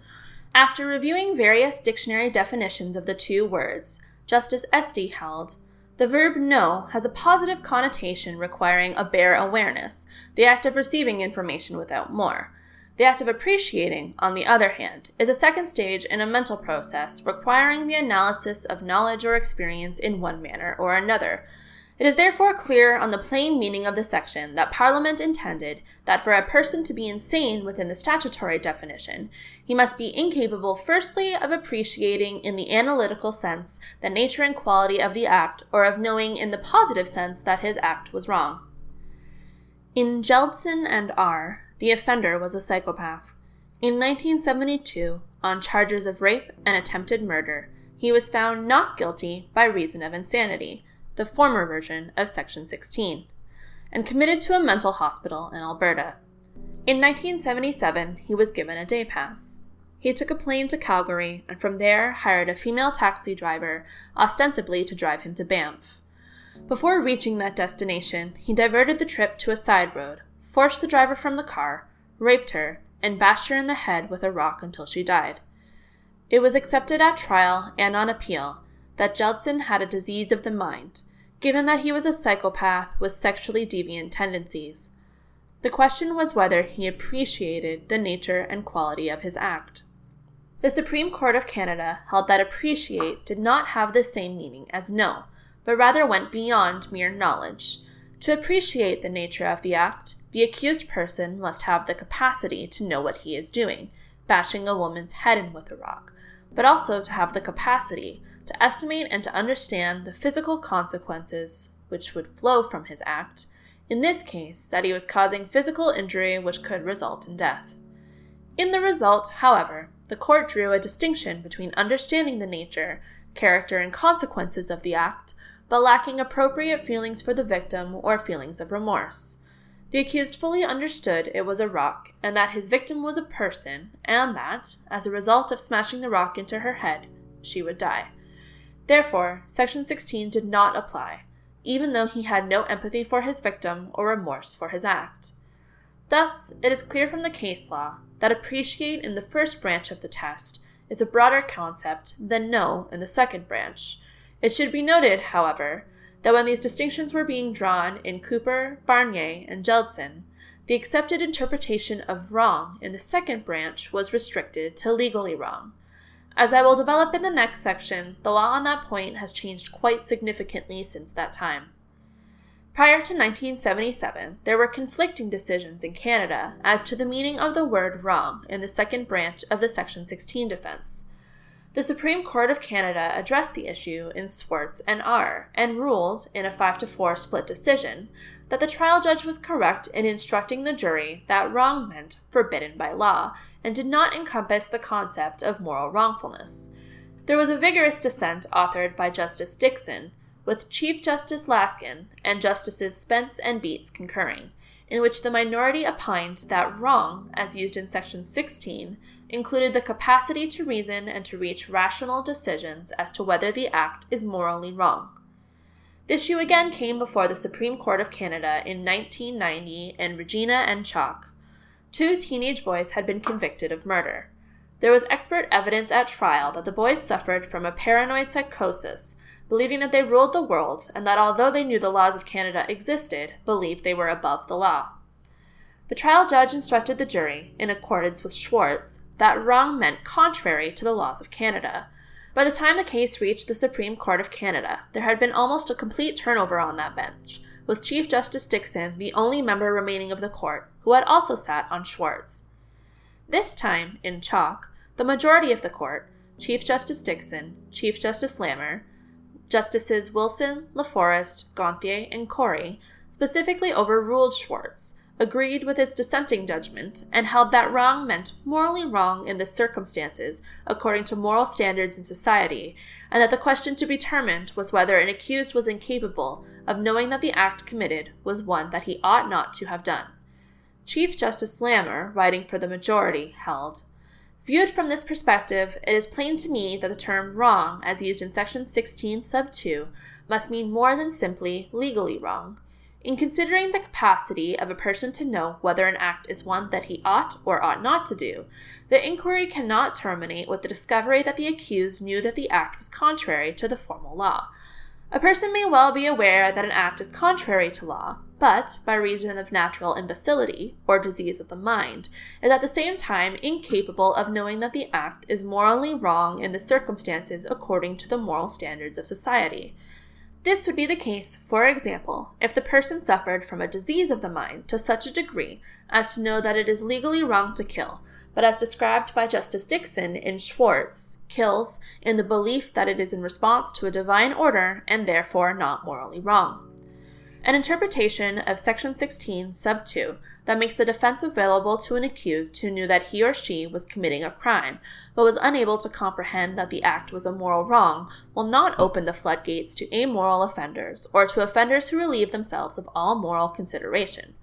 After reviewing various dictionary definitions of the two words, Justice Estey held the verb know has a positive connotation requiring a bare awareness, the act of receiving information without more. The act of appreciating, on the other hand, is a second stage in a mental process requiring the analysis of knowledge or experience in one manner or another. It is therefore clear on the plain meaning of the section that Parliament intended that for a person to be insane within the statutory definition, he must be incapable, firstly, of appreciating in the analytical sense the nature and quality of the act, or of knowing in the positive sense that his act was wrong. In Kjeldsen and R., the offender was a psychopath. In 1972, on charges of rape and attempted murder, he was found not guilty by reason of insanity, the former version of Section 16, and committed to a mental hospital in Alberta. In 1977, he was given a day pass. He took a plane to Calgary and from there hired a female taxi driver, ostensibly to drive him to Banff. Before reaching that destination, he diverted the trip to a side road, forced the driver from the car, raped her, and bashed her in the head with a rock until she died. It was accepted at trial and on appeal that Kjeldsen had a disease of the mind, given that he was a psychopath with sexually deviant tendencies. The question was whether he appreciated the nature and quality of his act. The Supreme Court of Canada held that appreciate did not have the same meaning as know, but rather went beyond mere knowledge. To appreciate the nature of the act, the accused person must have the capacity to know what he is doing, bashing a woman's head in with a rock, but also to have the capacity to estimate and to understand the physical consequences which would flow from his act, in this case, that he was causing physical injury which could result in death. In the result, however, the court drew a distinction between understanding the nature, character, and consequences of the act, but lacking appropriate feelings for the victim or feelings of remorse. The accused fully understood it was a rock and that his victim was a person, and that, as a result of smashing the rock into her head, she would die. Therefore, Section 16 did not apply, even though he had no empathy for his victim or remorse for his act. Thus, it is clear from the case law that appreciate in the first branch of the test is a broader concept than know in the second branch. It should be noted, however, that when these distinctions were being drawn in Cooper, Barnier, and Kjeldsen, the accepted interpretation of wrong in the second branch was restricted to legally wrong. As I will develop in the next section, the law on that point has changed quite significantly since that time. Prior to 1977, there were conflicting decisions in Canada as to the meaning of the word wrong in the second branch of the Section 16 defense. The Supreme Court of Canada addressed the issue in Schwartz and R and ruled, in a 5 to 4 split decision, that the trial judge was correct in instructing the jury that wrong meant forbidden by law and did not encompass the concept of moral wrongfulness. There was a vigorous dissent authored by Justice Dickson, with Chief Justice Laskin and Justices Spence and Beetz concurring, in which the minority opined that wrong, as used in Section 16, included the capacity to reason and to reach rational decisions as to whether the act is morally wrong. The issue again came before the Supreme Court of Canada in 1990 in Regina and Chaulk. Two teenage boys had been convicted of murder. There was expert evidence at trial that the boys suffered from a paranoid psychosis, believing that they ruled the world and that although they knew the laws of Canada existed, believed they were above the law. The trial judge instructed the jury, in accordance with Schwartz, that wrong meant contrary to the laws of Canada. By the time the case reached the Supreme Court of Canada, there had been almost a complete turnover on that bench, with Chief Justice Dickson the only member remaining of the court who had also sat on Schwartz. This time, in Chaulk, the majority of the court, Chief Justice Dickson, Chief Justice Lamer, Justices Wilson, La Forest, Gonthier, and Cory, specifically overruled Schwartz, agreed with his dissenting judgment and held that wrong meant morally wrong in the circumstances according to moral standards in society, and that the question to be determined was whether an accused was incapable of knowing that the act committed was one that he ought not to have done. Chief Justice Lamer, writing for the majority, held Viewed from this perspective, it is plain to me that the term wrong, as used in section 16 sub 2, must mean more than simply legally wrong. In considering the capacity of a person to know whether an act is one that he ought or ought not to do, the inquiry cannot terminate with the discovery that the accused knew that the act was contrary to the formal law. A person may well be aware that an act is contrary to law, but, by reason of natural imbecility, or disease of the mind, is at the same time incapable of knowing that the act is morally wrong in the circumstances according to the moral standards of society. This would be the case, for example, if the person suffered from a disease of the mind to such a degree as to know that it is legally wrong to kill, but as described by Justice Dickson in Schwartz, kills in the belief that it is in response to a divine order and therefore not morally wrong. An interpretation of Section 16, Sub 2, that makes the defense available to an accused who knew that he or she was committing a crime, but was unable to comprehend that the act was a moral wrong, will not open the floodgates to amoral offenders or to offenders who relieve themselves of all moral consideration.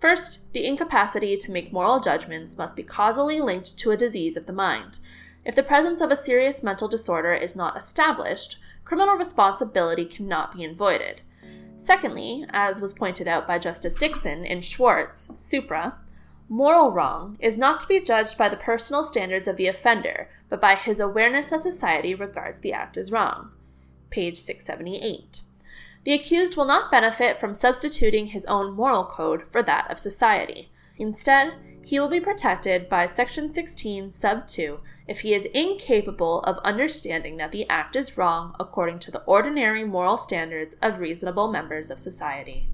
First, the incapacity to make moral judgments must be causally linked to a disease of the mind. If the presence of a serious mental disorder is not established, criminal responsibility cannot be avoided. Secondly, as was pointed out by Justice Dickson in Schwartz, Supra, moral wrong is not to be judged by the personal standards of the offender, but by his awareness that society regards the act as wrong. Page 678 the accused will not benefit from substituting his own moral code for that of society. Instead, he will be protected by Section 16, Sub 2, if he is incapable of understanding that the act is wrong according to the ordinary moral standards of reasonable members of society.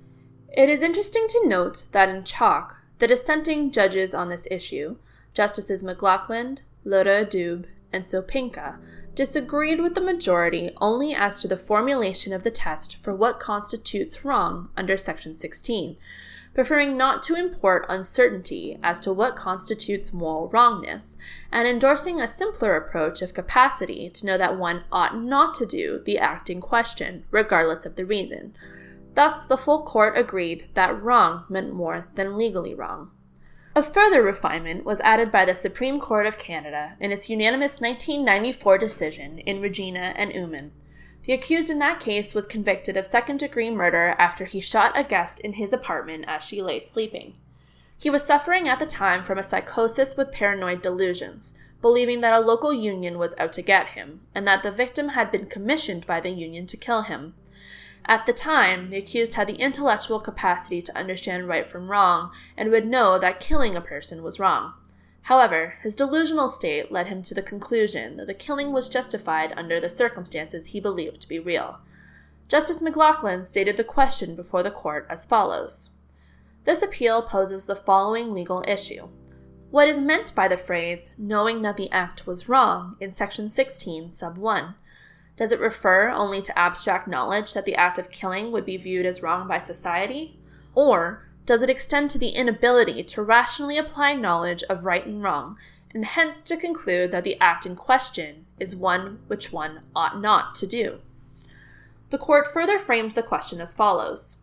It is interesting to note that in Chaulk, the dissenting judges on this issue, Justices McLachlin, Lura Dube, and Sopinka, disagreed with the majority only as to the formulation of the test for what constitutes wrong under Section 16, preferring not to import uncertainty as to what constitutes moral wrongness, and endorsing a simpler approach of capacity to know that one ought not to do the act in question, regardless of the reason. Thus, the full court agreed that wrong meant more than legally wrong. A further refinement was added by the Supreme Court of Canada in its unanimous 1994 decision in Regina and Oommen. The accused in that case was convicted of second degree murder after he shot a guest in his apartment as she lay sleeping. He was suffering at the time from a psychosis with paranoid delusions, believing that a local union was out to get him, and that the victim had been commissioned by the union to kill him. At the time, the accused had the intellectual capacity to understand right from wrong and would know that killing a person was wrong. However, his delusional state led him to the conclusion that the killing was justified under the circumstances he believed to be real. Justice McLachlin stated the question before the court as follows This appeal poses the following legal issue. What is meant by the phrase, knowing that the act was wrong, in section 16, sub 1? Does it refer only to abstract knowledge that the act of killing would be viewed as wrong by society? Or does it extend to the inability to rationally apply knowledge of right and wrong, and hence to conclude that the act in question is one which one ought not to do? The court further framed the question as follows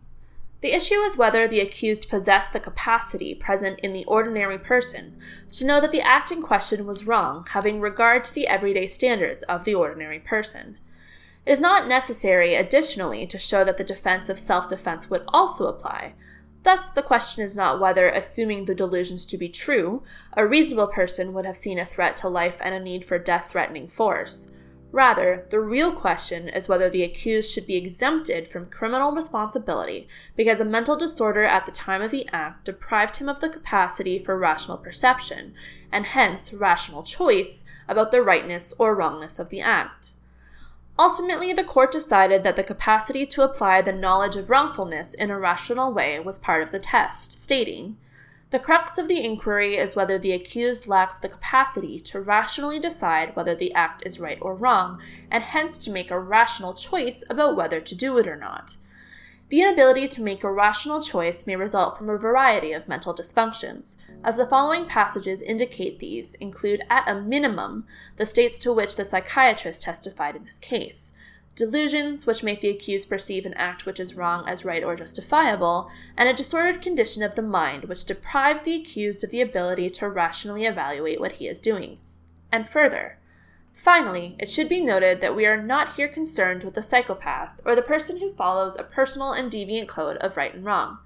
The issue is whether the accused possessed the capacity present in the ordinary person to know that the act in question was wrong, having regard to the everyday standards of the ordinary person. It is not necessary, additionally, to show that the defense of self defense would also apply. Thus, the question is not whether, assuming the delusions to be true, a reasonable person would have seen a threat to life and a need for death threatening force. Rather, the real question is whether the accused should be exempted from criminal responsibility because a mental disorder at the time of the act deprived him of the capacity for rational perception, and hence rational choice about the rightness or wrongness of the act. Ultimately, the court decided that the capacity to apply the knowledge of wrongfulness in a rational way was part of the test, stating, the crux of the inquiry is whether the accused lacks the capacity to rationally decide whether the act is right or wrong, and hence to make a rational choice about whether to do it or not. The inability to make a rational choice may result from a variety of mental dysfunctions, as the following passages indicate these include, at a minimum, the states to which the psychiatrist testified in this case delusions, which make the accused perceive an act which is wrong as right or justifiable, and a disordered condition of the mind which deprives the accused of the ability to rationally evaluate what he is doing. And further, Finally, it should be noted that we are not here concerned with the psychopath or the person who follows a personal and deviant code of right and wrong.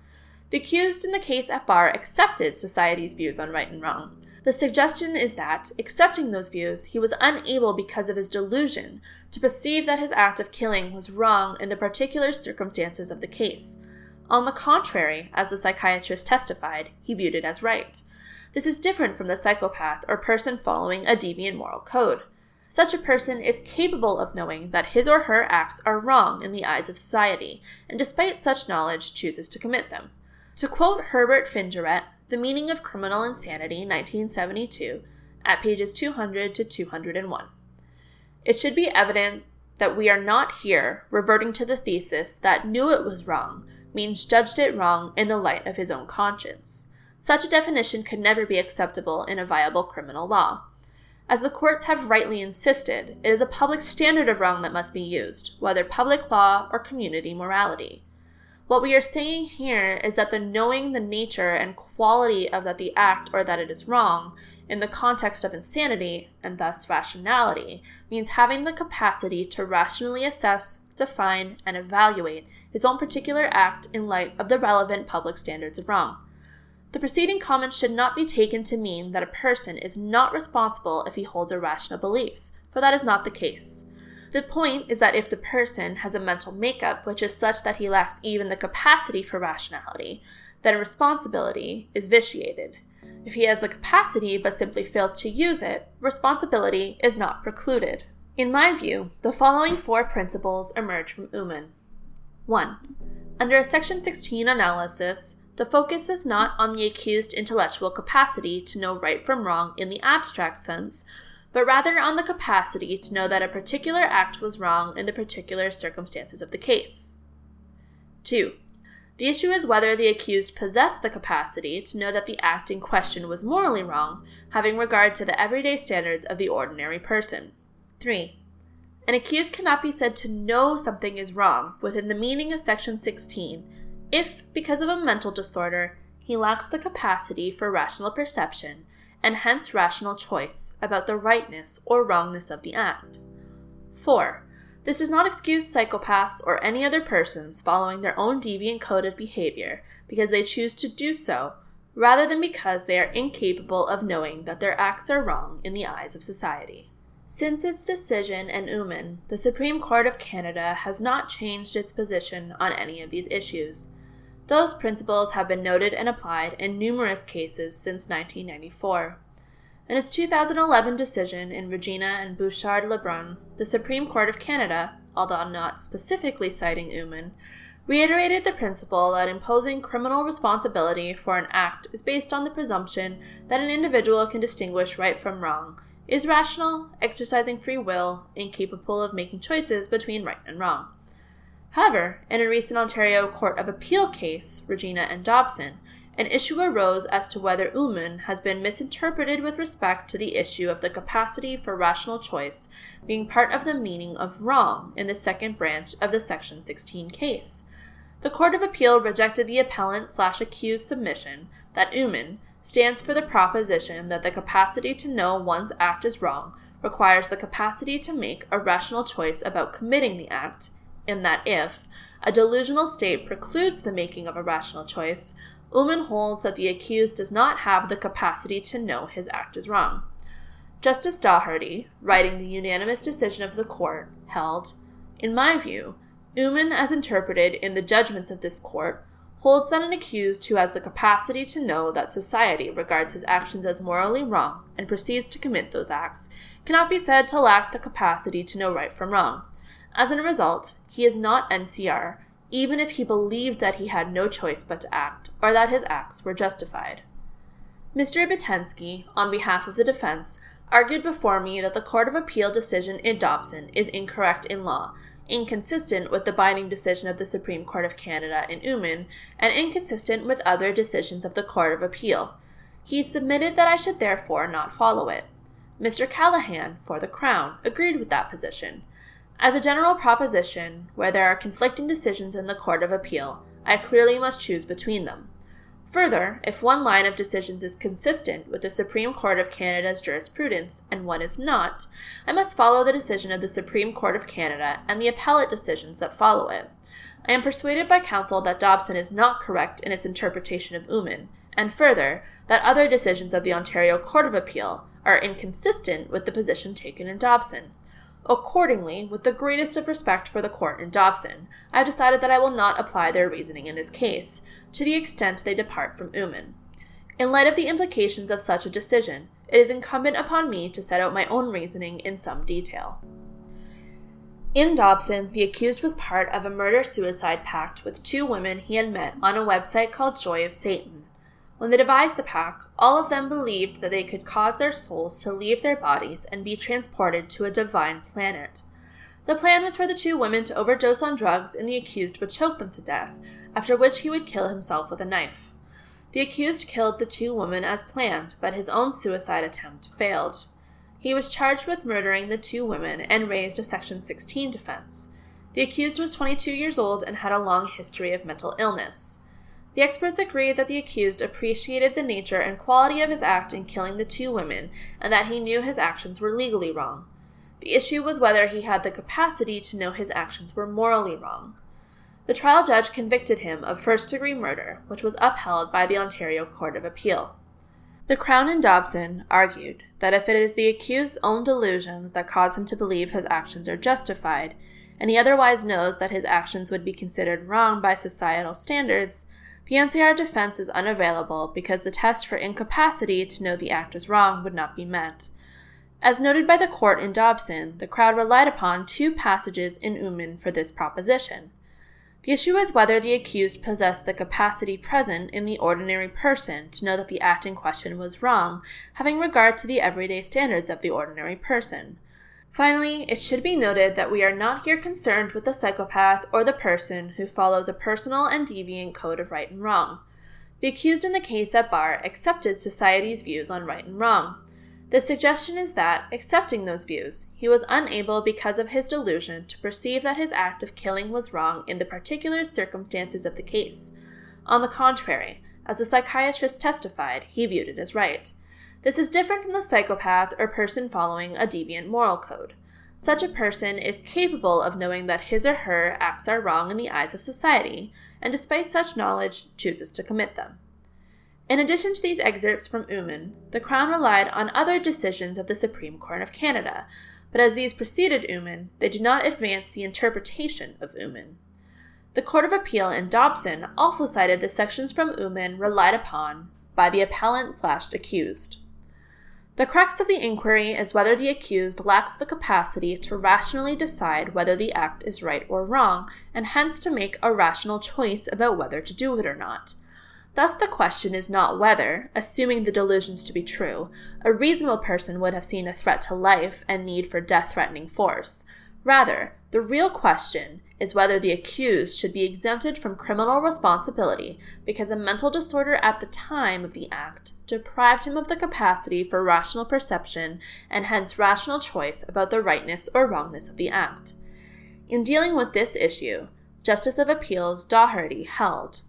The accused in the case at bar accepted society's views on right and wrong. The suggestion is that, accepting those views, he was unable because of his delusion to perceive that his act of killing was wrong in the particular circumstances of the case. On the contrary, as the psychiatrist testified, he viewed it as right. This is different from the psychopath or person following a deviant moral code such a person is capable of knowing that his or her acts are wrong in the eyes of society, and despite such knowledge chooses to commit them. To quote Herbert Fingarette, The Meaning of Criminal Insanity, 1972, at pages 200 to 201. It should be evident that we are not here reverting to the thesis that knew it was wrong means judged it wrong in the light of his own conscience. Such a definition could never be acceptable in a viable criminal law. As the courts have rightly insisted, it is a public standard of wrong that must be used, whether public law or community morality. What we are saying here is that the knowing the nature and quality of that the act or that it is wrong in the context of insanity and thus rationality means having the capacity to rationally assess, define, and evaluate his own particular act in light of the relevant public standards of wrong. The preceding comments should not be taken to mean that a person is not responsible if he holds irrational beliefs, for that is not the case. The point is that if the person has a mental makeup which is such that he lacks even the capacity for rationality, then responsibility is vitiated. If he has the capacity but simply fails to use it, responsibility is not precluded. In my view, the following four principles emerge from Oommen. 1. Under a Section 16 analysis, the focus is not on the accused intellectual capacity to know right from wrong in the abstract sense, but rather on the capacity to know that a particular act was wrong in the particular circumstances of the case. 2. The issue is whether the accused possessed the capacity to know that the act in question was morally wrong, having regard to the everyday standards of the ordinary person. 3. An accused cannot be said to know something is wrong within the meaning of Section 16 if, because of a mental disorder, he lacks the capacity for rational perception and hence rational choice about the rightness or wrongness of the act. 4. This does not excuse psychopaths or any other persons following their own deviant code of behavior because they choose to do so, rather than because they are incapable of knowing that their acts are wrong in the eyes of society. Since its decision in Oommen, the Supreme Court of Canada has not changed its position on any of these issues. Those principles have been noted and applied in numerous cases since 1994. In its 2011 decision in Regina and Bouchard Lebrun, the Supreme Court of Canada, although not specifically citing Oommen, reiterated the principle that imposing criminal responsibility for an act is based on the presumption that an individual can distinguish right from wrong, is rational, exercising free will, and capable of making choices between right and wrong. However, in a recent Ontario Court of Appeal case, Regina and Dobson, an issue arose as to whether Oommen has been misinterpreted with respect to the issue of the capacity for rational choice being part of the meaning of wrong in the second branch of the Section 16 case. The Court of Appeal rejected the appellant slash accused submission that Oommen stands for the proposition that the capacity to know one's act is wrong requires the capacity to make a rational choice about committing the act in that if a delusional state precludes the making of a rational choice, Oommen holds that the accused does not have the capacity to know his act is wrong. Justice Doherty, writing the unanimous decision of the court, held, In my view, Oommen, as interpreted in the judgments of this court, holds that an accused who has the capacity to know that society regards his actions as morally wrong and proceeds to commit those acts cannot be said to lack the capacity to know right from wrong. As a result, he is not NCR, even if he believed that he had no choice but to act, or that his acts were justified. Mr. Bytensky, on behalf of the defense, argued before me that the Court of Appeal decision in Dobson is incorrect in law, inconsistent with the binding decision of the Supreme Court of Canada in Oommen, and inconsistent with other decisions of the Court of Appeal. He submitted that I should therefore not follow it. Mr. Callaghan, for the Crown, agreed with that position. As a general proposition, where there are conflicting decisions in the Court of Appeal, I clearly must choose between them. Further, if one line of decisions is consistent with the Supreme Court of Canada's jurisprudence and one is not, I must follow the decision of the Supreme Court of Canada and the appellate decisions that follow it. I am persuaded by counsel that Dobson is not correct in its interpretation of Oommen, and further, that other decisions of the Ontario Court of Appeal are inconsistent with the position taken in Dobson. Accordingly, with the greatest of respect for the court in Dobson, I have decided that I will not apply their reasoning in this case, to the extent they depart from Oommen. In light of the implications of such a decision, it is incumbent upon me to set out my own reasoning in some detail. In Dobson, the accused was part of a murder suicide pact with two women he had met on a website called Joy of Satan. When they devised the pact, all of them believed that they could cause their souls to leave their bodies and be transported to a divine planet. The plan was for the two women to overdose on drugs and the accused would choke them to death, after which he would kill himself with a knife. The accused killed the two women as planned, but his own suicide attempt failed. He was charged with murdering the two women and raised a Section 16 defense. The accused was 22 years old and had a long history of mental illness. The experts agreed that the accused appreciated the nature and quality of his act in killing the two women and that he knew his actions were legally wrong. The issue was whether he had the capacity to know his actions were morally wrong. The trial judge convicted him of first degree murder, which was upheld by the Ontario Court of Appeal. The Crown and Dobson argued that if it is the accused's own delusions that cause him to believe his actions are justified, and he otherwise knows that his actions would be considered wrong by societal standards, the NCR defense is unavailable because the test for incapacity to know the act is wrong would not be met. As noted by the court in Dobson, the crowd relied upon two passages in Oommen for this proposition. The issue is whether the accused possessed the capacity present in the ordinary person to know that the act in question was wrong, having regard to the everyday standards of the ordinary person. Finally, it should be noted that we are not here concerned with the psychopath or the person who follows a personal and deviant code of right and wrong. The accused in the case at bar accepted society's views on right and wrong. The suggestion is that, accepting those views, he was unable because of his delusion to perceive that his act of killing was wrong in the particular circumstances of the case. On the contrary, as the psychiatrist testified, he viewed it as right. This is different from the psychopath or person following a deviant moral code. Such a person is capable of knowing that his or her acts are wrong in the eyes of society, and despite such knowledge, chooses to commit them. In addition to these excerpts from Oommen, the Crown relied on other decisions of the Supreme Court of Canada, but as these preceded Oommen, they do not advance the interpretation of Oommen. The Court of Appeal in Dobson also cited the sections from Oommen relied upon by the appellant slash accused. The crux of the inquiry is whether the accused lacks the capacity to rationally decide whether the act is right or wrong, and hence to make a rational choice about whether to do it or not. Thus, the question is not whether, assuming the delusions to be true, a reasonable person would have seen a threat to life and need for death threatening force. Rather, the real question is whether the accused should be exempted from criminal responsibility because a mental disorder at the time of the act deprived him of the capacity for rational perception and hence rational choice about the rightness or wrongness of the act. In dealing with this issue, Justice of Appeals Doherty held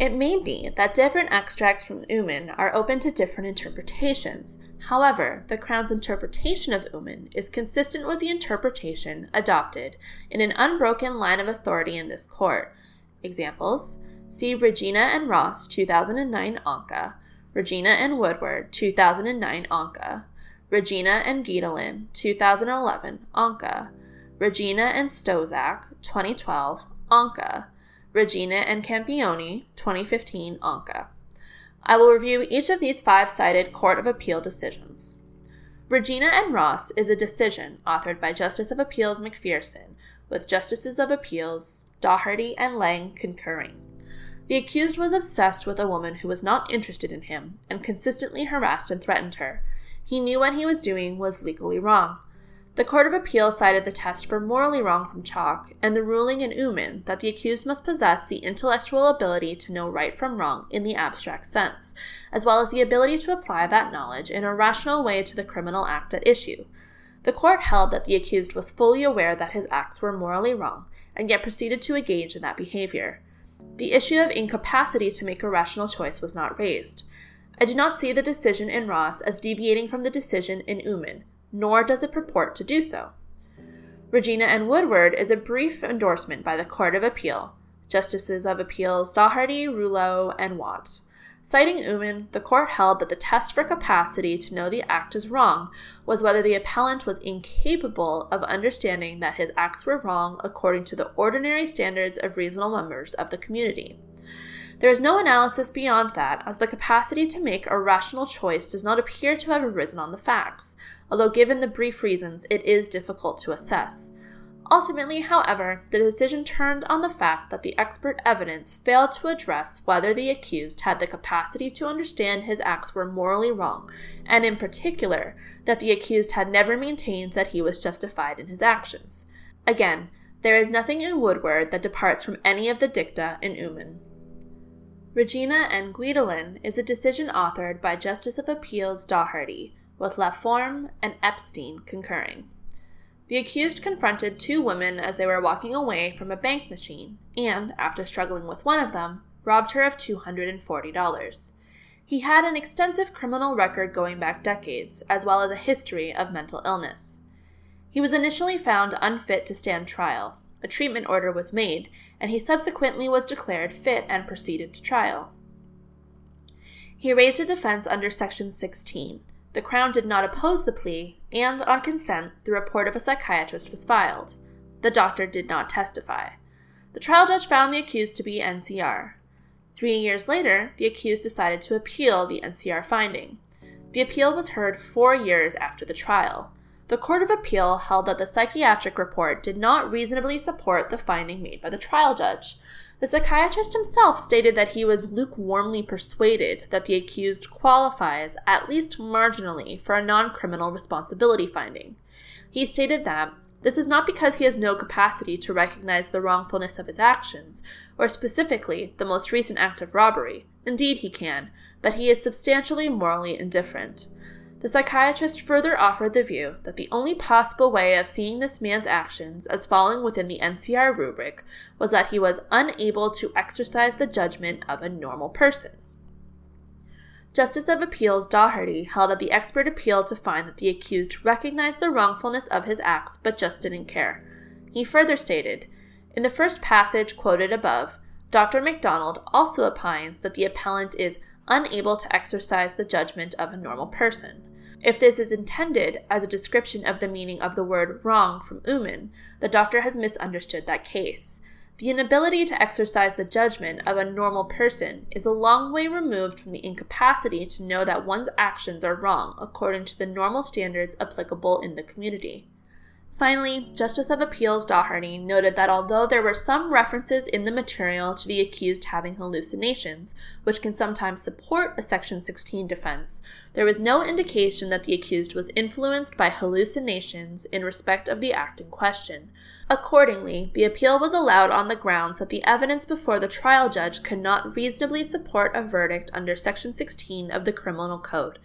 it may be that different extracts from Oommen are open to different interpretations. However, the Crown's interpretation of Oommen is consistent with the interpretation adopted in an unbroken line of authority in this court. Examples see Regina and Ross 2009 ONCA, Regina and Woodward 2009 ONCA, Regina and Guidolin 2011 ONCA, Regina and Szostak 2012 ONCA. Regina and Campioni, 2015 ONCA. I will review each of these five cited Court of Appeal decisions. Regina and Ross is a decision authored by Justice of Appeals MacPherson, with Justices of Appeals Doherty and Lang concurring. The accused was obsessed with a woman who was not interested in him and consistently harassed and threatened her. He knew what he was doing was legally wrong. The Court of Appeal cited the test for morally wrong from Chaulk and the ruling in Oommen that the accused must possess the intellectual ability to know right from wrong in the abstract sense, as well as the ability to apply that knowledge in a rational way to the criminal act at issue. The court held that the accused was fully aware that his acts were morally wrong and yet proceeded to engage in that behavior. The issue of incapacity to make a rational choice was not raised. I do not see the decision in Ross as deviating from the decision in Oommen, nor does it purport to do so. Regina and Woodward is a brief endorsement by the Court of Appeal, Justices of Appeals Doherty, Rouleau, and Watt. Citing Oommen, the court held that the test for capacity to know the act is wrong was whether the appellant was incapable of understanding that his acts were wrong according to the ordinary standards of reasonable members of the community. There is no analysis beyond that, as the capacity to make a rational choice does not appear to have arisen on the facts, although given the brief reasons, it is difficult to assess. Ultimately, however, the decision turned on the fact that the expert evidence failed to address whether the accused had the capacity to understand his acts were morally wrong, and in particular, that the accused had never maintained that he was justified in his actions. Again, there is nothing in Woodward that departs from any of the dicta in Oommen. Regina and Guidolin is a decision authored by Justice of Appeals Doherty, with Laforme and Epstein concurring. The accused confronted two women as they were walking away from a bank machine and, after struggling with one of them, robbed her of $240. He had an extensive criminal record going back decades, as well as a history of mental illness. He was initially found unfit to stand trial. A treatment order was made, and he subsequently was declared fit and proceeded to trial. He raised a defense under Section 16. The Crown did not oppose the plea, and on consent, the report of a psychiatrist was filed. The doctor did not testify. The trial judge found the accused to be NCR. Three years later, the accused decided to appeal the NCR finding. The appeal was heard four years after the trial. The Court of Appeal held that the psychiatric report did not reasonably support the finding made by the trial judge. The psychiatrist himself stated that he was lukewarmly persuaded that the accused qualifies, at least marginally, for a non criminal responsibility finding. He stated that this is not because he has no capacity to recognize the wrongfulness of his actions, or specifically the most recent act of robbery. Indeed, he can, but he is substantially morally indifferent. The psychiatrist further offered the view that the only possible way of seeing this man's actions as falling within the NCR rubric was that he was unable to exercise the judgment of a normal person. Justice of Appeals Doherty held that the expert appealed to find that the accused recognized the wrongfulness of his acts but just didn't care. He further stated, in the first passage quoted above, Dr. MacDonald also opines that the appellant is unable to exercise the judgment of a normal person. If this is intended as a description of the meaning of the word wrong from Oommen, the doctor has misunderstood that case. The inability to exercise the judgment of a normal person is a long way removed from the incapacity to know that one's actions are wrong according to the normal standards applicable in the community. Finally, Justice of Appeals Doherty noted that although there were some references in the material to the accused having hallucinations, which can sometimes support a Section 16 defense, there was no indication that the accused was influenced by hallucinations in respect of the act in question. Accordingly, the appeal was allowed on the grounds that the evidence before the trial judge could not reasonably support a verdict under Section 16 of the Criminal Code,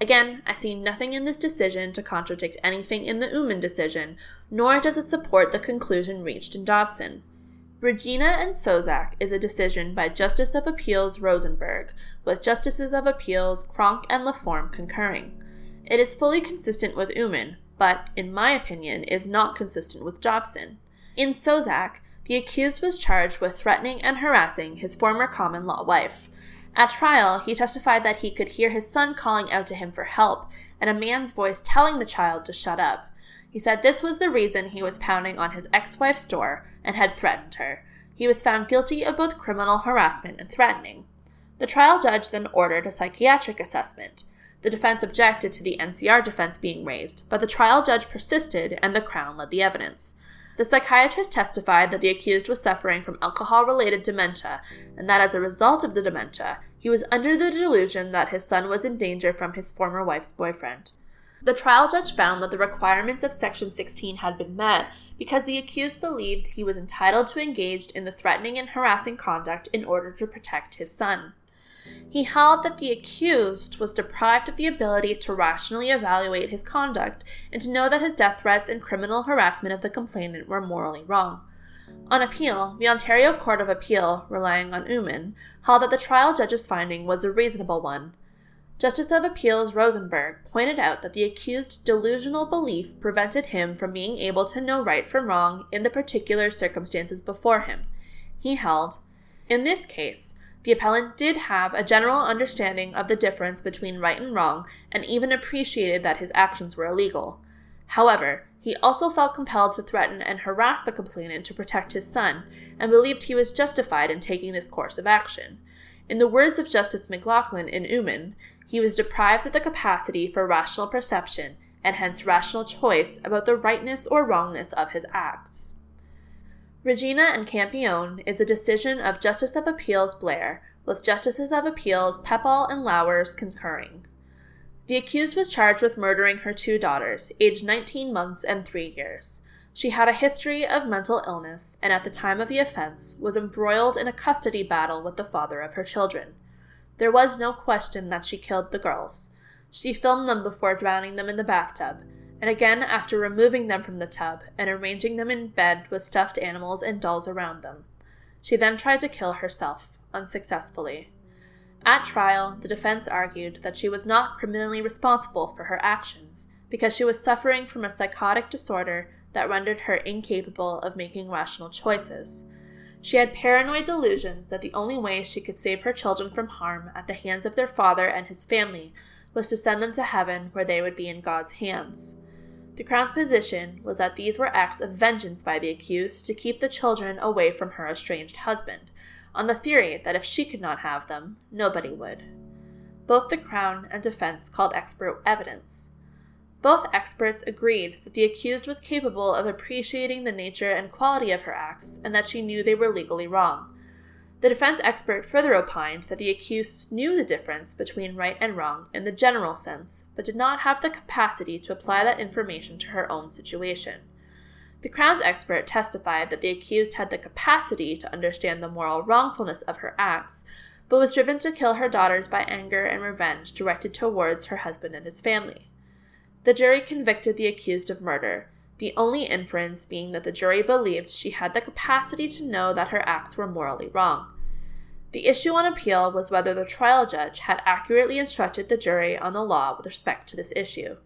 Again, I see nothing in this decision to contradict anything in the Oommen decision, nor does it support the conclusion reached in Dobson. Regina and Szostak is a decision by Justice of Appeals Rosenberg, with Justices of Appeals Cronk and Laforme concurring. It is fully consistent with Oommen, but, in my opinion, is not consistent with Dobson. In Szostak, the accused was charged with threatening and harassing his former common law wife. At trial, he testified that he could hear his son calling out to him for help and a man's voice telling the child to shut up. He said this was the reason he was pounding on his ex wife's door and had threatened her. He was found guilty of both criminal harassment and threatening. The trial judge then ordered a psychiatric assessment. The defense objected to the NCR defense being raised, but the trial judge persisted and the Crown led the evidence. The psychiatrist testified that the accused was suffering from alcohol related dementia, and that as a result of the dementia, he was under the delusion that his son was in danger from his former wife's boyfriend. The trial judge found that the requirements of Section 16 had been met because the accused believed he was entitled to engage in the threatening and harassing conduct in order to protect his son. He held that the accused was deprived of the ability to rationally evaluate his conduct and to know that his death threats and criminal harassment of the complainant were morally wrong. On appeal, the Ontario Court of Appeal, relying on Oommen, held that the trial judge's finding was a reasonable one. Justice of Appeals Rosenberg pointed out that the accused's delusional belief prevented him from being able to know right from wrong in the particular circumstances before him. He held, in this case, the appellant did have a general understanding of the difference between right and wrong and even appreciated that his actions were illegal. However, he also felt compelled to threaten and harass the complainant to protect his son and believed he was justified in taking this course of action. In the words of Justice McLachlin in Oommen, he was deprived of the capacity for rational perception and hence rational choice about the rightness or wrongness of his acts. Regina and Campione is a decision of Justice of Appeals Blair, with Justices of Appeals Pepall and Lauwers concurring. The accused was charged with murdering her two daughters, aged 19 months and 3 years. She had a history of mental illness and at the time of the offense was embroiled in a custody battle with the father of her children. There was no question that she killed the girls. She filmed them before drowning them in the bathtub, and again after removing them from the tub and arranging them in bed with stuffed animals and dolls around them. She then tried to kill herself, unsuccessfully. At trial, the defense argued that she was not criminally responsible for her actions because she was suffering from a psychotic disorder that rendered her incapable of making rational choices. She had paranoid delusions that the only way she could save her children from harm at the hands of their father and his family was to send them to heaven where they would be in God's hands. The Crown's position was that these were acts of vengeance by the accused to keep the children away from her estranged husband, on the theory that if she could not have them, nobody would. Both the Crown and defense called expert evidence. Both experts agreed that the accused was capable of appreciating the nature and quality of her acts and that she knew they were legally wrong. The defense expert further opined that the accused knew the difference between right and wrong in the general sense, but did not have the capacity to apply that information to her own situation. The Crown's expert testified that the accused had the capacity to understand the moral wrongfulness of her acts, but was driven to kill her daughters by anger and revenge directed towards her husband and his family. The jury convicted the accused of murder, the only inference being that the jury believed she had the capacity to know that her acts were morally wrong. The issue on appeal was whether the trial judge had accurately instructed the jury on the law with respect to this issue.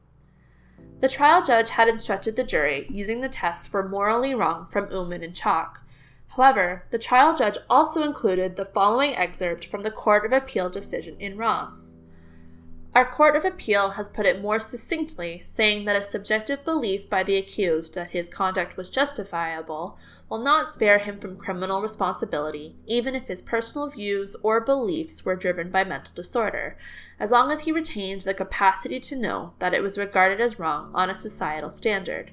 The trial judge had instructed the jury using the tests for morally wrong from Oommen and Chaulk. However, the trial judge also included the following excerpt from the Court of Appeal decision in Ross. Our Court of Appeal has put it more succinctly, saying that a subjective belief by the accused that his conduct was justifiable will not spare him from criminal responsibility, even if his personal views or beliefs were driven by mental disorder, as long as he retained the capacity to know that it was regarded as wrong on a societal standard.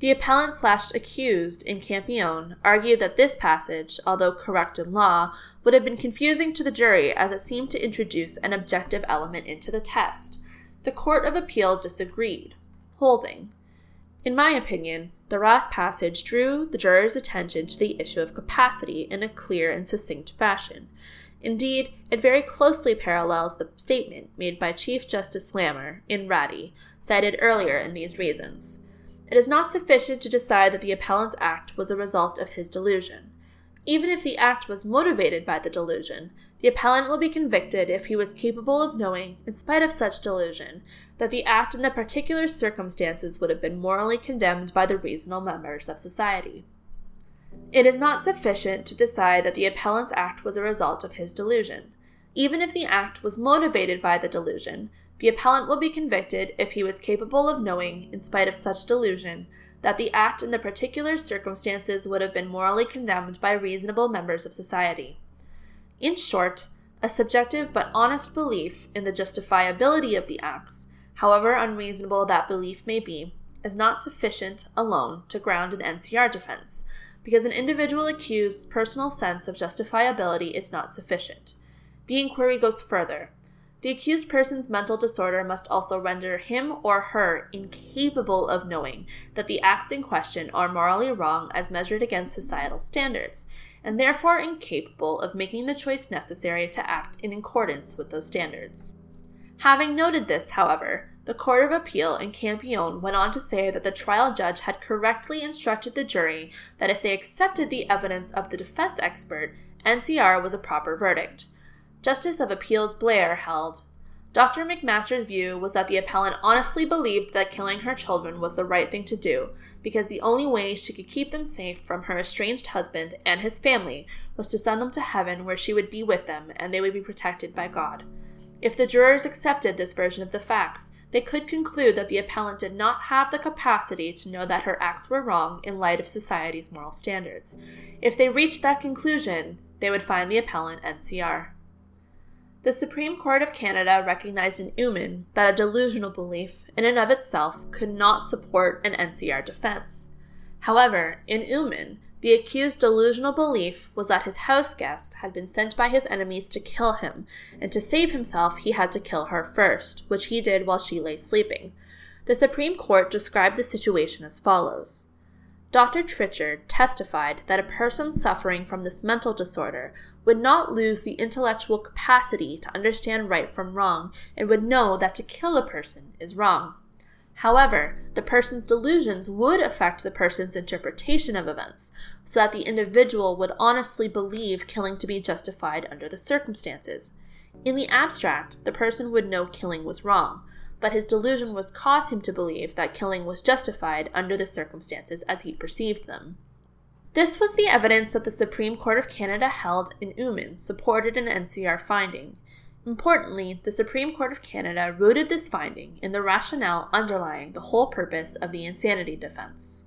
The appellant slash accused in Campione argued that this passage, although correct in law, would have been confusing to the jury as it seemed to introduce an objective element into the test. The Court of Appeal disagreed, holding. In my opinion, the Ross passage drew the jurors' attention to the issue of capacity in a clear and succinct fashion. Indeed, it very closely parallels the statement made by Chief Justice Lamer in Ratti, cited earlier in these reasons. It is not sufficient to decide that the appellant's act was a result of his delusion. Even if the act was motivated by the delusion, the appellant will be convicted if he was capable of knowing, in spite of such delusion, that the act in the particular circumstances would have been morally condemned by the reasonable members of society. It is not sufficient to decide that the appellant's act was a result of his delusion. Even if the act was motivated by the delusion, the appellant will be convicted if he was capable of knowing, in spite of such delusion, that the act in the particular circumstances would have been morally condemned by reasonable members of society. In short, a subjective but honest belief in the justifiability of the acts, however unreasonable that belief may be, is not sufficient alone to ground an NCR defense, because an individual accused's personal sense of justifiability is not sufficient. The inquiry goes further the accused person's mental disorder must also render him or her incapable of knowing that the acts in question are morally wrong as measured against societal standards, and therefore incapable of making the choice necessary to act in accordance with those standards. Having noted this, however, the Court of Appeal in Campione went on to say that the trial judge had correctly instructed the jury that if they accepted the evidence of the defense expert, NCR was a proper verdict. Justice of Appeals Blair held Dr. McMaster's view was that the appellant honestly believed that killing her children was the right thing to do, because the only way she could keep them safe from her estranged husband and his family was to send them to heaven where she would be with them and they would be protected by God. If the jurors accepted this version of the facts, they could conclude that the appellant did not have the capacity to know that her acts were wrong in light of society's moral standards. If they reached that conclusion, they would find the appellant NCR. The Supreme Court of Canada recognized in Oommen that a delusional belief, in and of itself, could not support an NCR defense. However, in Oommen, the accused's delusional belief was that his house guest had been sent by his enemies to kill him, and to save himself, he had to kill her first, which he did while she lay sleeping. The Supreme Court described the situation as follows Dr. Tritchard testified that a person suffering from this mental disorder would not lose the intellectual capacity to understand right from wrong and would know that to kill a person is wrong. However, the person's delusions would affect the person's interpretation of events, so that the individual would honestly believe killing to be justified under the circumstances. In the abstract, the person would know killing was wrong, but his delusion would cause him to believe that killing was justified under the circumstances as he perceived them. This was the evidence that the Supreme Court of Canada held in Oommen supported an NCR finding. Importantly, the Supreme Court of Canada rooted this finding in the rationale underlying the whole purpose of the insanity defense.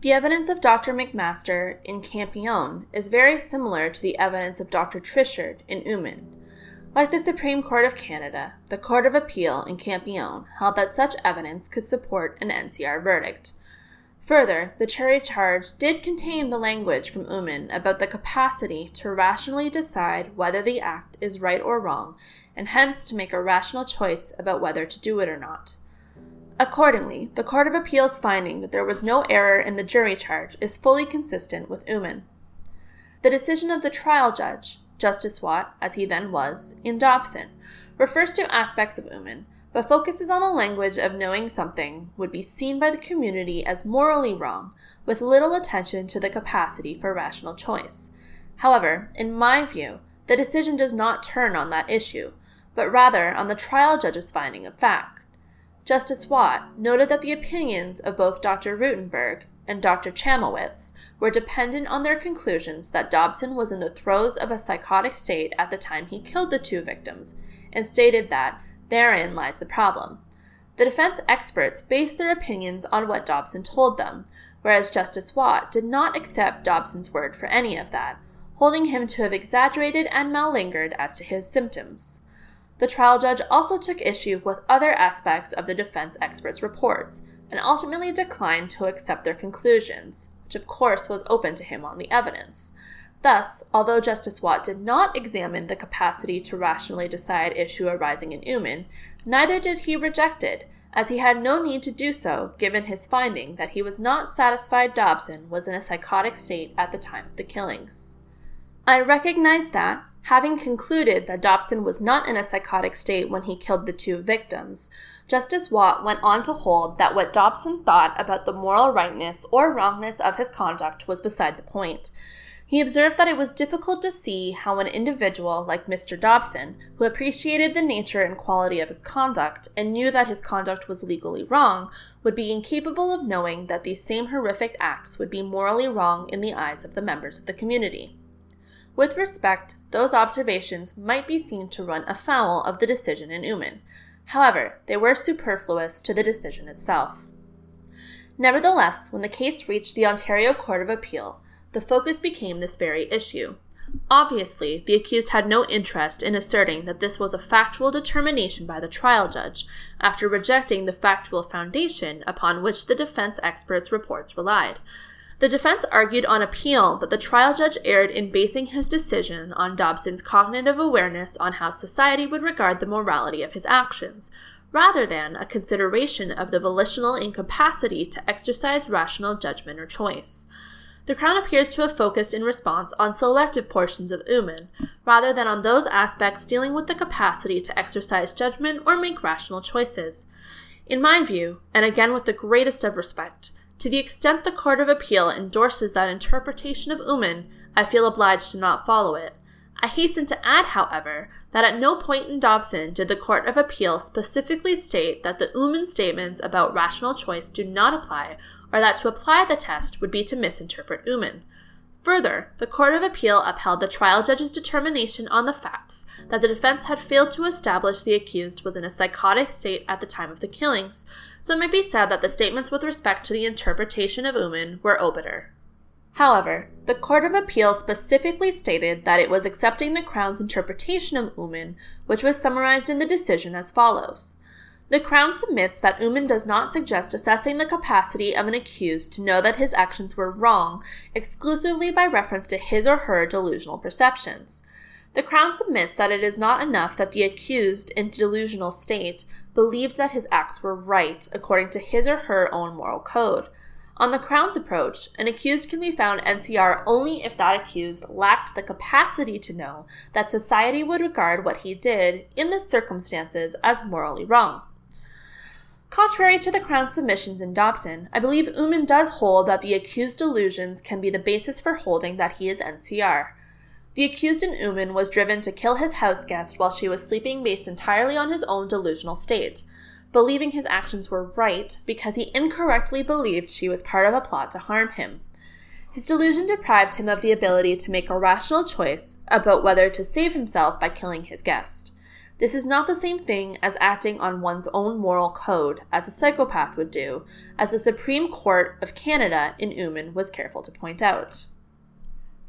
The evidence of Dr. McMaster in Campione is very similar to the evidence of Dr. Tritchard in Oommen. Like the Supreme Court of Canada, the Court of Appeal in Campione held that such evidence could support an NCR verdict. Further, the jury charge did contain the language from Oommen about the capacity to rationally decide whether the act is right or wrong, and hence to make a rational choice about whether to do it or not. Accordingly, the Court of Appeal's finding that there was no error in the jury charge is fully consistent with Oommen. The decision of the trial judge, Justice Watt, as he then was, in Dobson, refers to aspects of Oommen, but focuses on the language of knowing something would be seen by the community as morally wrong, with little attention to the capacity for rational choice. However, in my view, the decision does not turn on that issue, but rather on the trial judge's finding of fact. Justice Watt noted that the opinions of both Dr. Rutenberg and Dr. Chamowitz were dependent on their conclusions that Dobson was in the throes of a psychotic state at the time he killed the two victims, and stated that therein lies the problem. The defense experts based their opinions on what Dobson told them, whereas Justice Watt did not accept Dobson's word for any of that, holding him to have exaggerated and malingered as to his symptoms. The trial judge also took issue with other aspects of the defense experts' reports, and ultimately declined to accept their conclusions, which of course was open to him on the evidence. Thus, although Justice Watt did not examine the capacity to rationally decide issue arising in Oommen, neither did he reject it, as he had no need to do so given his finding that he was not satisfied Dobson was in a psychotic state at the time of the killings. I recognize that, having concluded that Dobson was not in a psychotic state when he killed the two victims, Justice Watt went on to hold that what Dobson thought about the moral rightness or wrongness of his conduct was beside the point. He observed that it was difficult to see how an individual like Mr. Dobson, who appreciated the nature and quality of his conduct and knew that his conduct was legally wrong, would be incapable of knowing that these same horrific acts would be morally wrong in the eyes of the members of the community. With respect, those observations might be seen to run afoul of the decision in Oommen, However, they were superfluous to the decision itself. Nevertheless, when the case reached the Ontario Court of Appeal, the focus became this very issue. Obviously, the accused had no interest in asserting that this was a factual determination by the trial judge after rejecting the factual foundation upon which the defense experts' reports relied. The defense argued on appeal that the trial judge erred in basing his decision on Dobson's cognitive awareness on how society would regard the morality of his actions, rather than a consideration of the volitional incapacity to exercise rational judgment or choice. The Crown appears to have focused in response on selective portions of Oommen, rather than on those aspects dealing with the capacity to exercise judgment or make rational choices. In my view, and again with the greatest of respect, to the extent the Court of Appeal endorses that interpretation of Oommen, I feel obliged to not follow it. I hasten to add, however, that at no point in Dobson did the Court of Appeal specifically state that the Oommen statements about rational choice do not apply, or that to apply the test would be to misinterpret Oommen. Further, the Court of Appeal upheld the trial judge's determination on the facts that the defense had failed to establish the accused was in a psychotic state at the time of the killings, so it may be said that the statements with respect to the interpretation of Oommen were obiter. However, the Court of Appeal specifically stated that it was accepting the Crown's interpretation of Oommen, which was summarized in the decision as follows. The Crown submits that Oommen does not suggest assessing the capacity of an accused to know that his actions were wrong exclusively by reference to his or her delusional perceptions. The Crown submits that it is not enough that the accused, in a delusional state, believed that his acts were right according to his or her own moral code. On the Crown's approach, an accused can be found NCR only if that accused lacked the capacity to know that society would regard what he did in the circumstances as morally wrong. Contrary to the Crown's submissions in Dobson, I believe Oommen does hold that the accused's delusions can be the basis for holding that he is NCR. The accused in Oommen was driven to kill his house guest while she was sleeping based entirely on his own delusional state, believing his actions were right because he incorrectly believed she was part of a plot to harm him. His delusion deprived him of the ability to make a rational choice about whether to save himself by killing his guest. This is not the same thing as acting on one's own moral code, as a psychopath would do, as the Supreme Court of Canada in Oommen was careful to point out.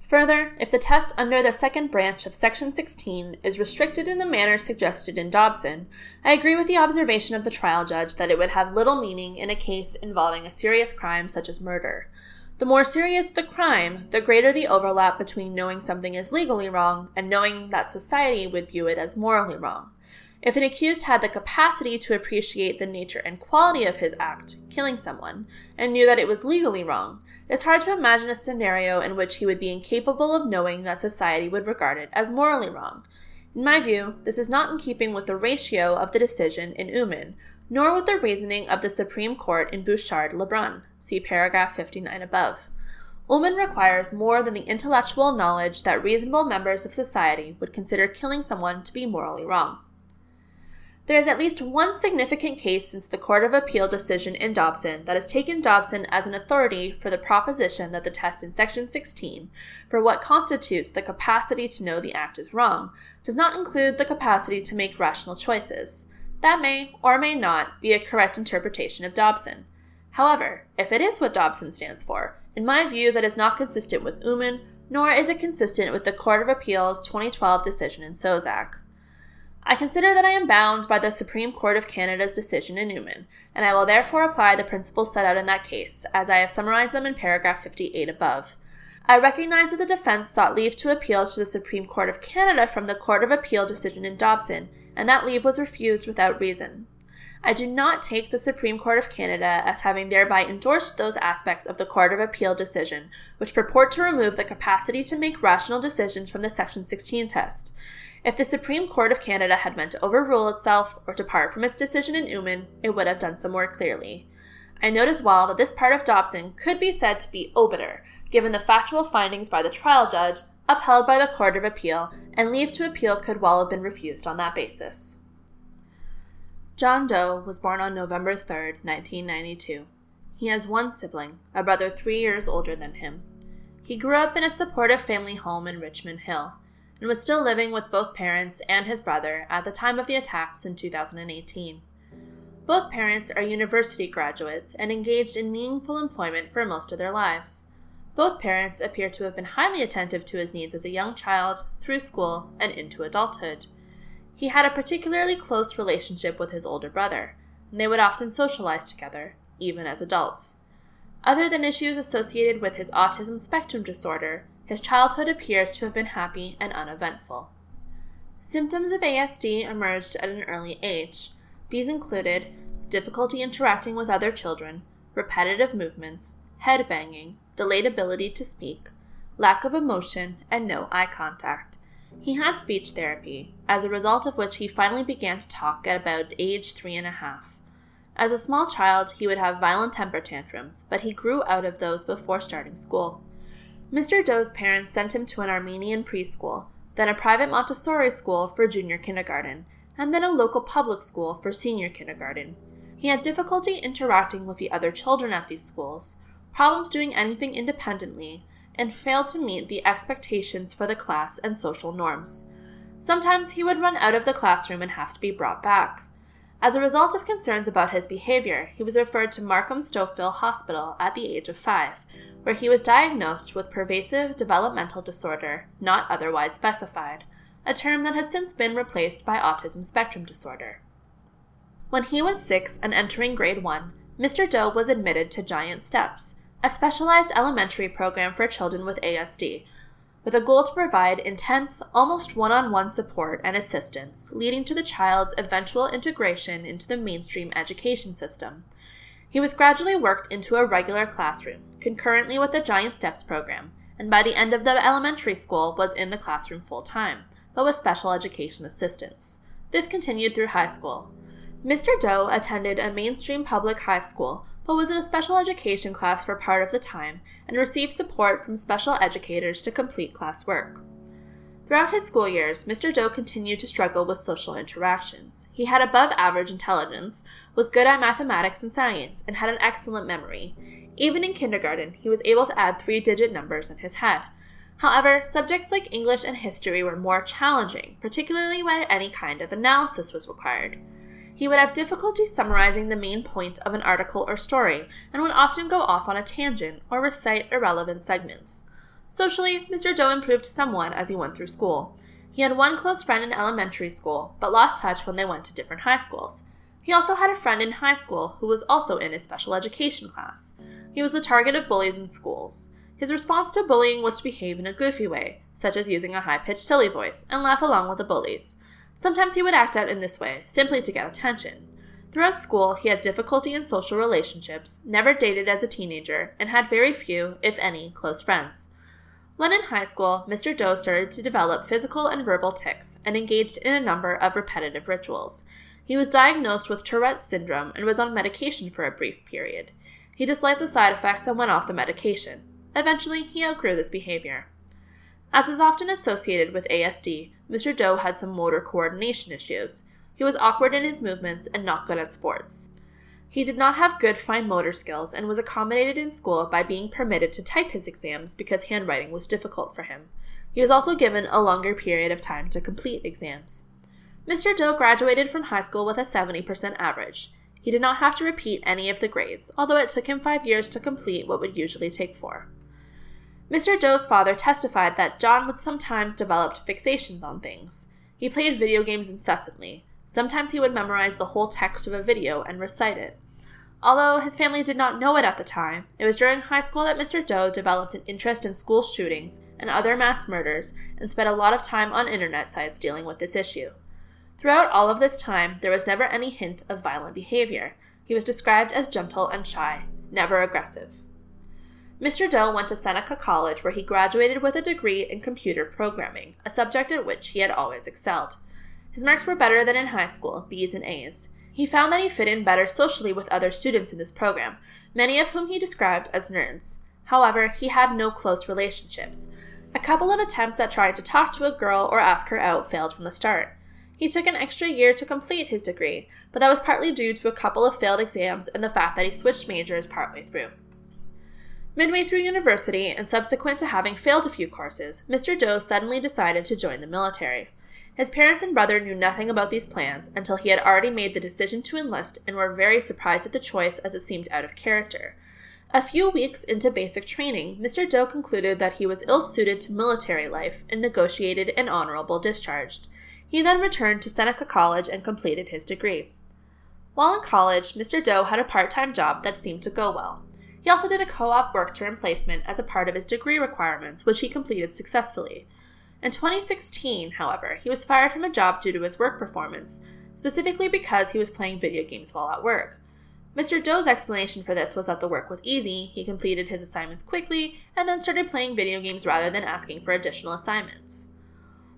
Further, if the test under the second branch of Section 16 is restricted in the manner suggested in Dobson, I agree with the observation of the trial judge that it would have little meaning in a case involving a serious crime such as murder. The more serious the crime, the greater the overlap between knowing something is legally wrong and knowing that society would view it as morally wrong. If an accused had the capacity to appreciate the nature and quality of his act, killing someone, and knew that it was legally wrong, it's hard to imagine a scenario in which he would be incapable of knowing that society would regard it as morally wrong. In my view, this is not in keeping with the ratio of the decision in Oommen, nor with the reasoning of the Supreme Court in Bouchard Lebrun, see paragraph 59 above. Oommen requires more than the intellectual knowledge that reasonable members of society would consider killing someone to be morally wrong. There is at least one significant case since the Court of Appeal decision in Dobson that has taken Dobson as an authority for the proposition that the test in Section 16 for what constitutes the capacity to know the act is wrong does not include the capacity to make rational choices. That may or may not be a correct interpretation of Dobson. However, if it is what Dobson stands for, in my view, that is not consistent with Oommen, nor is it consistent with the Court of Appeal's 2012 decision in Szostak. I consider that I am bound by the Supreme Court of Canada's decision in Oommen, and I will therefore apply the principles set out in that case, as I have summarized them in paragraph 58 above. I recognize that the defense sought leave to appeal to the Supreme Court of Canada from the Court of Appeal decision in Dobson, and that leave was refused without reason. I do not take the Supreme Court of Canada as having thereby endorsed those aspects of the Court of Appeal decision which purport to remove the capacity to make rational decisions from the Section 16 test. If the Supreme Court of Canada had meant to overrule itself or depart from its decision in Oommen, it would have done so more clearly. I note as well that this part of Dobson could be said to be obiter, given the factual findings by the trial judge upheld by the Court of Appeal, and leave to appeal could well have been refused on that basis. John Doe was born on November 3, 1992. He has one sibling, a brother three years older than him. He grew up in a supportive family home in Richmond Hill and was still living with both parents and his brother at the time of the attacks in 2018. Both parents are university graduates and engaged in meaningful employment for most of their lives. Both parents appear to have been highly attentive to his needs as a young child, through school, and into adulthood. He had a particularly close relationship with his older brother, and they would often socialize together, even as adults. Other than issues associated with his autism spectrum disorder, his childhood appears to have been happy and uneventful. Symptoms of ASD emerged at an early age. These included difficulty interacting with other children, repetitive movements, head banging, delayed ability to speak, lack of emotion, and no eye contact. He had speech therapy, as a result of which he finally began to talk at about age three and a half. As a small child, he would have violent temper tantrums, but he grew out of those before starting school. Mr. Doe's parents sent him to an Armenian preschool, then a private Montessori school for junior kindergarten, and then a local public school for senior kindergarten. He had difficulty interacting with the other children at these schools, problems doing anything independently, and failed to meet the expectations for the class and social norms. Sometimes he would run out of the classroom and have to be brought back. As a result of concerns about his behavior, he was referred to Markham Stouffville Hospital at the age of five, where he was diagnosed with pervasive developmental disorder not otherwise specified, a term that has since been replaced by autism spectrum disorder. When he was six and entering grade one, Mr. Doe was admitted to Giant Steps, a specialized elementary program for children with ASD, with a goal to provide intense, almost one on one support and assistance, leading to the child's eventual integration into the mainstream education system. He was gradually worked into a regular classroom, concurrently with the Giant Steps program, and by the end of the elementary school was in the classroom full time, but with special education assistance. This continued through high school. Mr. Doe attended a mainstream public high school but was in a special education class for part of the time and received support from special educators to complete classwork. Throughout his school years, Mr. Doe continued to struggle with social interactions. He had above average intelligence, was good at mathematics and science, and had an excellent memory. Even in kindergarten, he was able to add three digit numbers in his head. However, subjects like English and history were more challenging, particularly when any kind of analysis was required. He would have difficulty summarizing the main point of an article or story, and would often go off on a tangent or recite irrelevant segments. Socially, Mr. Doe improved somewhat as he went through school. He had one close friend in elementary school, but lost touch when they went to different high schools. He also had a friend in high school who was also in his special education class. He was the target of bullies in schools. His response to bullying was to behave in a goofy way, such as using a high pitched silly voice, and laugh along with the bullies. Sometimes he would act out in this way, simply to get attention. Throughout school, he had difficulty in social relationships, never dated as a teenager, and had very few, if any, close friends. When in high school, Mr. Doe started to develop physical and verbal tics and engaged in a number of repetitive rituals. He was diagnosed with Tourette's syndrome and was on medication for a brief period. He disliked the side effects and went off the medication. Eventually, he outgrew this behavior. As is often associated with ASD, Mr. Doe had some motor coordination issues. He was awkward in his movements and not good at sports. He did not have good fine motor skills and was accommodated in school by being permitted to type his exams because handwriting was difficult for him. He was also given a longer period of time to complete exams. Mr. Doe graduated from high school with a 70% average. He did not have to repeat any of the grades, although it took him five years to complete what would usually take four. Mr. Doe's father testified that John would sometimes develop fixations on things. He played video games incessantly. Sometimes he would memorize the whole text of a video and recite it. Although his family did not know it at the time, it was during high school that Mr. Doe developed an interest in school shootings and other mass murders and spent a lot of time on internet sites dealing with this issue. Throughout all of this time, there was never any hint of violent behavior. He was described as gentle and shy, never aggressive. Mr. Doe went to Seneca College where he graduated with a degree in computer programming, a subject in which he had always excelled. His marks were better than in high school, B's and A's. He found that he fit in better socially with other students in this program, many of whom he described as nerds. However, he had no close relationships. A couple of attempts at trying to talk to a girl or ask her out failed from the start. He took an extra year to complete his degree, but that was partly due to a couple of failed exams and the fact that he switched majors partway through. Midway through university, and subsequent to having failed a few courses, Mr. Doe suddenly decided to join the military. His parents and brother knew nothing about these plans until he had already made the decision to enlist and were very surprised at the choice as it seemed out of character. A few weeks into basic training, Mr. Doe concluded that he was ill suited to military life and negotiated an honorable discharge. He then returned to Seneca College and completed his degree. While in college, Mr. Doe had a part time job that seemed to go well. He also did a co op work term placement as a part of his degree requirements, which he completed successfully. In 2016, however, he was fired from a job due to his work performance, specifically because he was playing video games while at work. Mr. Doe's explanation for this was that the work was easy, he completed his assignments quickly, and then started playing video games rather than asking for additional assignments.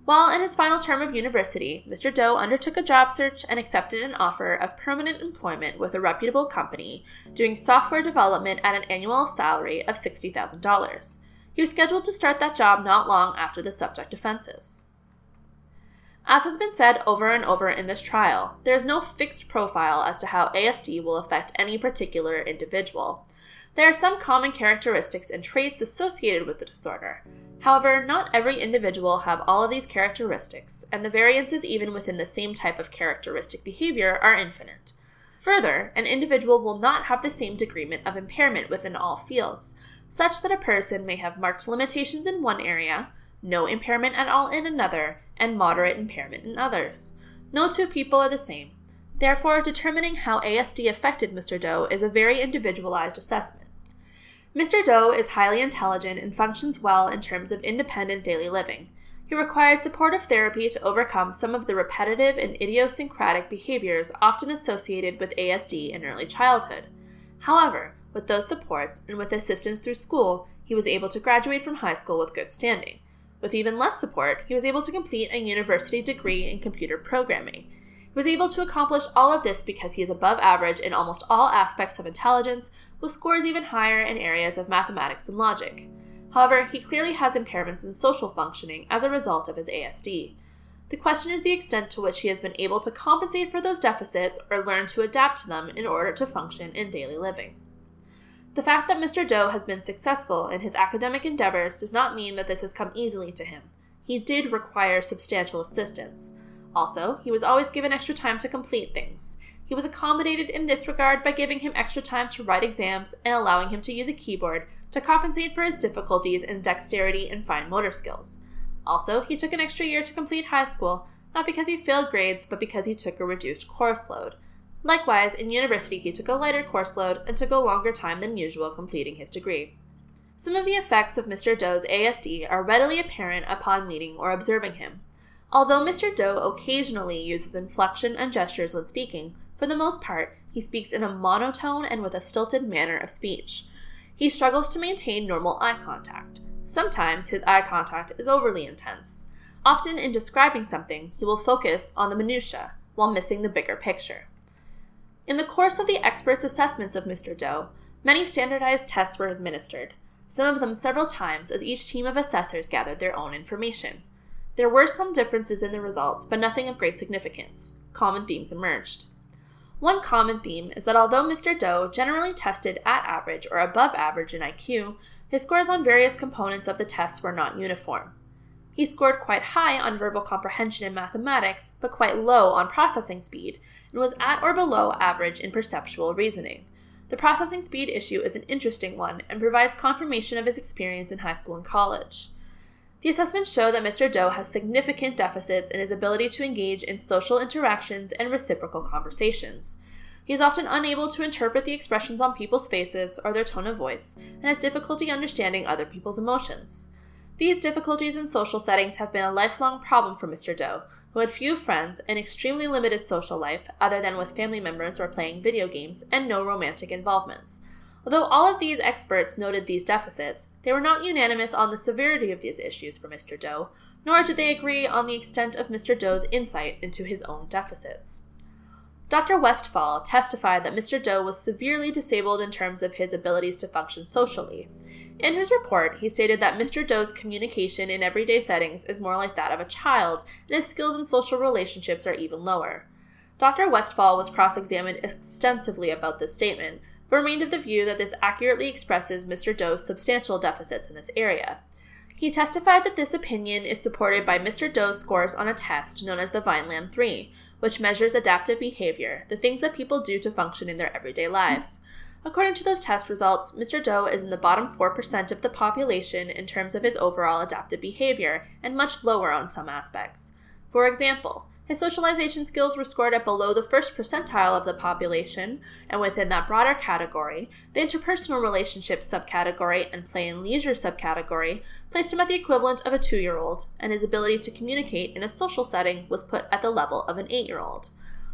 While in his final term of university, Mr. Doe undertook a job search and accepted an offer of permanent employment with a reputable company doing software development at an annual salary of $60,000. He was scheduled to start that job not long after the subject offenses. As has been said over and over in this trial, there is no fixed profile as to how ASD will affect any particular individual. There are some common characteristics and traits associated with the disorder. However, not every individual have all of these characteristics, and the variances even within the same type of characteristic behavior are infinite. Further, an individual will not have the same degree of impairment within all fields, such that a person may have marked limitations in one area, no impairment at all in another, and moderate impairment in others. No two people are the same. Therefore, determining how ASD affected Mr. Doe is a very individualized assessment. Mr. Doe is highly intelligent and functions well in terms of independent daily living. He required supportive therapy to overcome some of the repetitive and idiosyncratic behaviors often associated with ASD in early childhood. However, with those supports and with assistance through school, he was able to graduate from high school with good standing. With even less support, he was able to complete a university degree in computer programming. He was able to accomplish all of this because he is above average in almost all aspects of intelligence, with scores even higher in areas of mathematics and logic. However, he clearly has impairments in social functioning as a result of his ASD. The question is the extent to which he has been able to compensate for those deficits or learn to adapt to them in order to function in daily living. The fact that Mr. Doe has been successful in his academic endeavors does not mean that this has come easily to him. He did require substantial assistance. Also, he was always given extra time to complete things. He was accommodated in this regard by giving him extra time to write exams and allowing him to use a keyboard to compensate for his difficulties in dexterity and fine motor skills. Also, he took an extra year to complete high school, not because he failed grades, but because he took a reduced course load. Likewise, in university, he took a lighter course load and took a longer time than usual completing his degree. Some of the effects of Mr. Doe's ASD are readily apparent upon meeting or observing him. Although Mr. Doe occasionally uses inflection and gestures when speaking, for the most part, he speaks in a monotone and with a stilted manner of speech. He struggles to maintain normal eye contact. Sometimes his eye contact is overly intense. Often, in describing something, he will focus on the minutiae while missing the bigger picture. In the course of the experts' assessments of Mr. Doe, many standardized tests were administered, some of them several times as each team of assessors gathered their own information. There were some differences in the results, but nothing of great significance. Common themes emerged. One common theme is that although Mr. Doe generally tested at average or above average in IQ, his scores on various components of the tests were not uniform. He scored quite high on verbal comprehension and mathematics, but quite low on processing speed, and was at or below average in perceptual reasoning. The processing speed issue is an interesting one and provides confirmation of his experience in high school and college. The assessments show that Mr. Doe has significant deficits in his ability to engage in social interactions and reciprocal conversations. He is often unable to interpret the expressions on people's faces or their tone of voice, and has difficulty understanding other people's emotions. These difficulties in social settings have been a lifelong problem for Mr. Doe, who had few friends, an extremely limited social life, other than with family members or playing video games, and no romantic involvements. Although all of these experts noted these deficits, they were not unanimous on the severity of these issues for Mr. Doe, nor did they agree on the extent of Mr. Doe's insight into his own deficits. Dr. Westphal testified that Mr. Doe was severely disabled in terms of his abilities to function socially. In his report, he stated that Mr. Doe's communication in everyday settings is more like that of a child, and his skills in social relationships are even lower. Dr. Westphal was cross examined extensively about this statement, but remained of the view that this accurately expresses Mr. Doe's substantial deficits in this area. He testified that this opinion is supported by Mr. Doe's scores on a test known as the Vineland 3, which measures adaptive behavior, the things that people do to function in their everyday lives. According to those test results, Mr. Doe is in the bottom 4% of the population in terms of his overall adaptive behavior and much lower on some aspects. For example, His socialization skills were scored at below the first percentile of the population, and within that broader category, the interpersonal relationships subcategory and play and leisure subcategory placed him at the equivalent of a two year old, and his ability to communicate in a social setting was put at the level of an eight year old.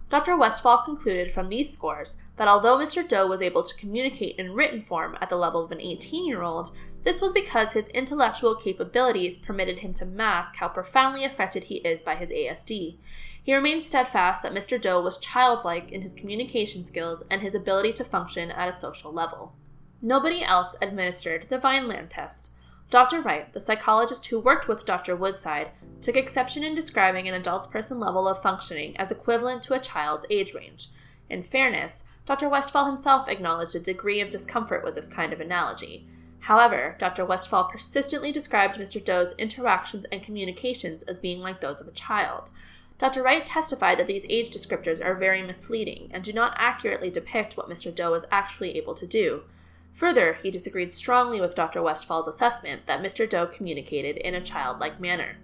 Dr. Westphal concluded from these scores that although Mr. Doe was able to communicate in written form at the level of an 18 year old, this was because his intellectual capabilities permitted him to mask how profoundly affected he is by his ASD. He remained steadfast that Mr. Doe was childlike in his communication skills and his ability to function at a social level. Nobody else administered the Vineland test. Dr. Wright, the psychologist who worked with Dr. Woodside, took exception in describing an adult person level of functioning as equivalent to a child's age range. In fairness, Dr. Westphal himself acknowledged a degree of discomfort with this kind of analogy. However, Dr. Westphal persistently described Mr. Doe's interactions and communications as being like those of a child. Dr. Wright testified that these age descriptors are very misleading and do not accurately depict what Mr. Doe is actually able to do. Further, he disagreed strongly with Dr. Westphal's assessment that Mr. Doe communicated in a childlike manner.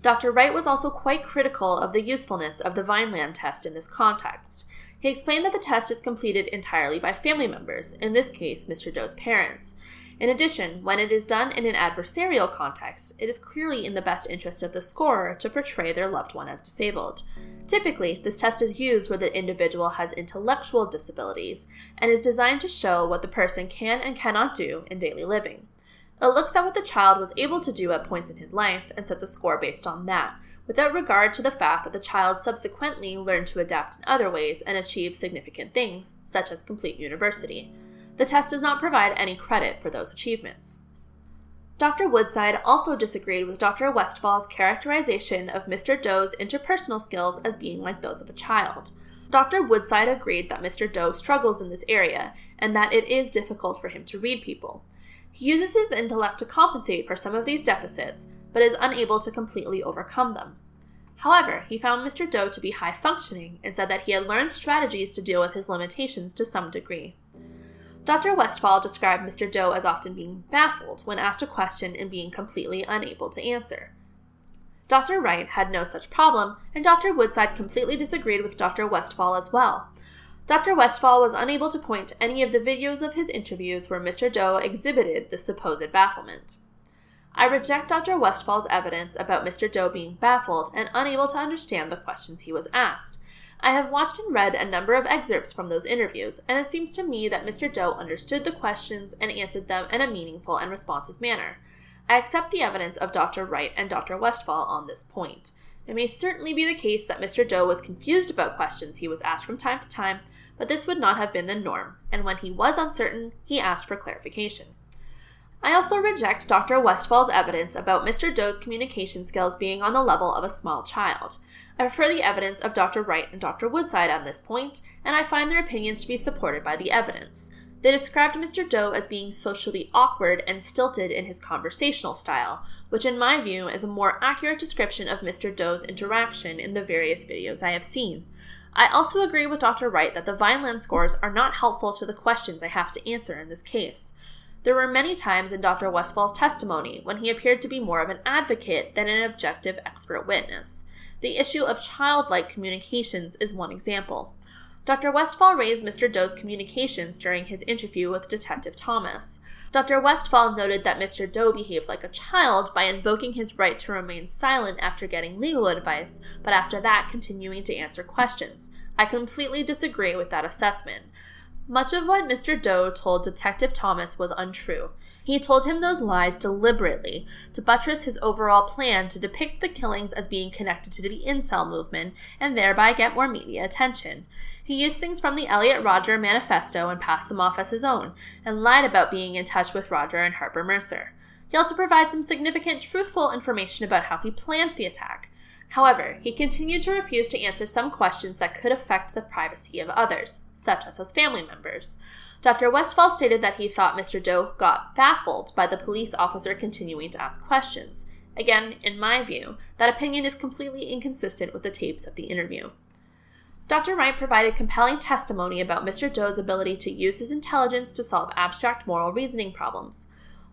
Dr. Wright was also quite critical of the usefulness of the Vineland test in this context. He explained that the test is completed entirely by family members, in this case, Mr. Doe's parents. In addition, when it is done in an adversarial context, it is clearly in the best interest of the scorer to portray their loved one as disabled. Typically, this test is used where the individual has intellectual disabilities and is designed to show what the person can and cannot do in daily living. It looks at what the child was able to do at points in his life and sets a score based on that, without regard to the fact that the child subsequently learned to adapt in other ways and achieve significant things, such as complete university the test does not provide any credit for those achievements. Dr. Woodside also disagreed with Dr. Westphal's characterization of Mr. Doe's interpersonal skills as being like those of a child. Dr. Woodside agreed that Mr. Doe struggles in this area and that it is difficult for him to read people. He uses his intellect to compensate for some of these deficits, but is unable to completely overcome them. However, he found Mr. Doe to be high functioning and said that he had learned strategies to deal with his limitations to some degree. Dr. Westphal described Mr. Doe as often being baffled when asked a question and being completely unable to answer. Dr. Wright had no such problem, and Dr. Woodside completely disagreed with Dr. Westphal as well. Dr. Westphal was unable to point to any of the videos of his interviews where Mr. Doe exhibited this supposed bafflement. I reject Dr. Westphal's evidence about Mr. Doe being baffled and unable to understand the questions he was asked. I have watched and read a number of excerpts from those interviews, and it seems to me that Mr. Doe understood the questions and answered them in a meaningful and responsive manner. I accept the evidence of Dr. Wright and Dr. Westphal on this point. It may certainly be the case that Mr. Doe was confused about questions he was asked from time to time, but this would not have been the norm, and when he was uncertain, he asked for clarification. I also reject Dr. Westphal's evidence about Mr. Doe's communication skills being on the level of a small child. I prefer the evidence of Dr. Wright and Dr. Woodside on this point, and I find their opinions to be supported by the evidence. They described Mr. Doe as being socially awkward and stilted in his conversational style, which, in my view, is a more accurate description of Mr. Doe's interaction in the various videos I have seen. I also agree with Dr. Wright that the Vineland scores are not helpful to the questions I have to answer in this case. There were many times in Dr. Westphal's testimony when he appeared to be more of an advocate than an objective expert witness. The issue of childlike communications is one example. Dr. Westphal raised Mr. Doe's communications during his interview with Detective Thomas. Dr. Westphal noted that Mr. Doe behaved like a child by invoking his right to remain silent after getting legal advice, but after that continuing to answer questions. I completely disagree with that assessment. Much of what Mr. Doe told Detective Thomas was untrue. He told him those lies deliberately to buttress his overall plan to depict the killings as being connected to the incel movement and thereby get more media attention. He used things from the Elliot Rodger manifesto and passed them off as his own, and lied about being in touch with Rodger and Harper Mercer. He also provides some significant truthful information about how he planned the attack. However, he continued to refuse to answer some questions that could affect the privacy of others, such as his family members. Dr. Westphal stated that he thought Mr. Doe got baffled by the police officer continuing to ask questions. Again, in my view, that opinion is completely inconsistent with the tapes of the interview. Dr. Wright provided compelling testimony about Mr. Doe's ability to use his intelligence to solve abstract moral reasoning problems.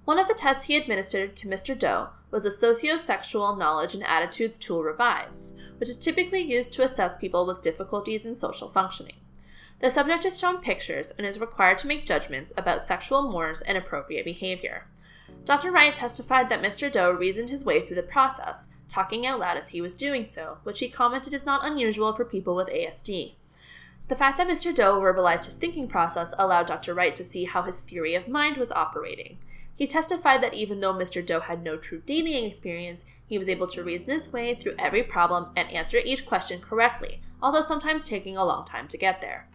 One of the tests he administered to Mr. Doe was a sociosexual knowledge and attitudes tool revised, which is typically used to assess people with difficulties in social functioning. The subject is shown pictures and is required to make judgments about sexual mores and appropriate behavior. Dr. Wright testified that Mr. Doe reasoned his way through the process, talking out loud as he was doing so, which he commented is not unusual for people with ASD. The fact that Mr. Doe verbalized his thinking process allowed Dr. Wright to see how his theory of mind was operating. He testified that even though Mr. Doe had no true dating experience, he was able to reason his way through every problem and answer each question correctly, although sometimes taking a long time to get there.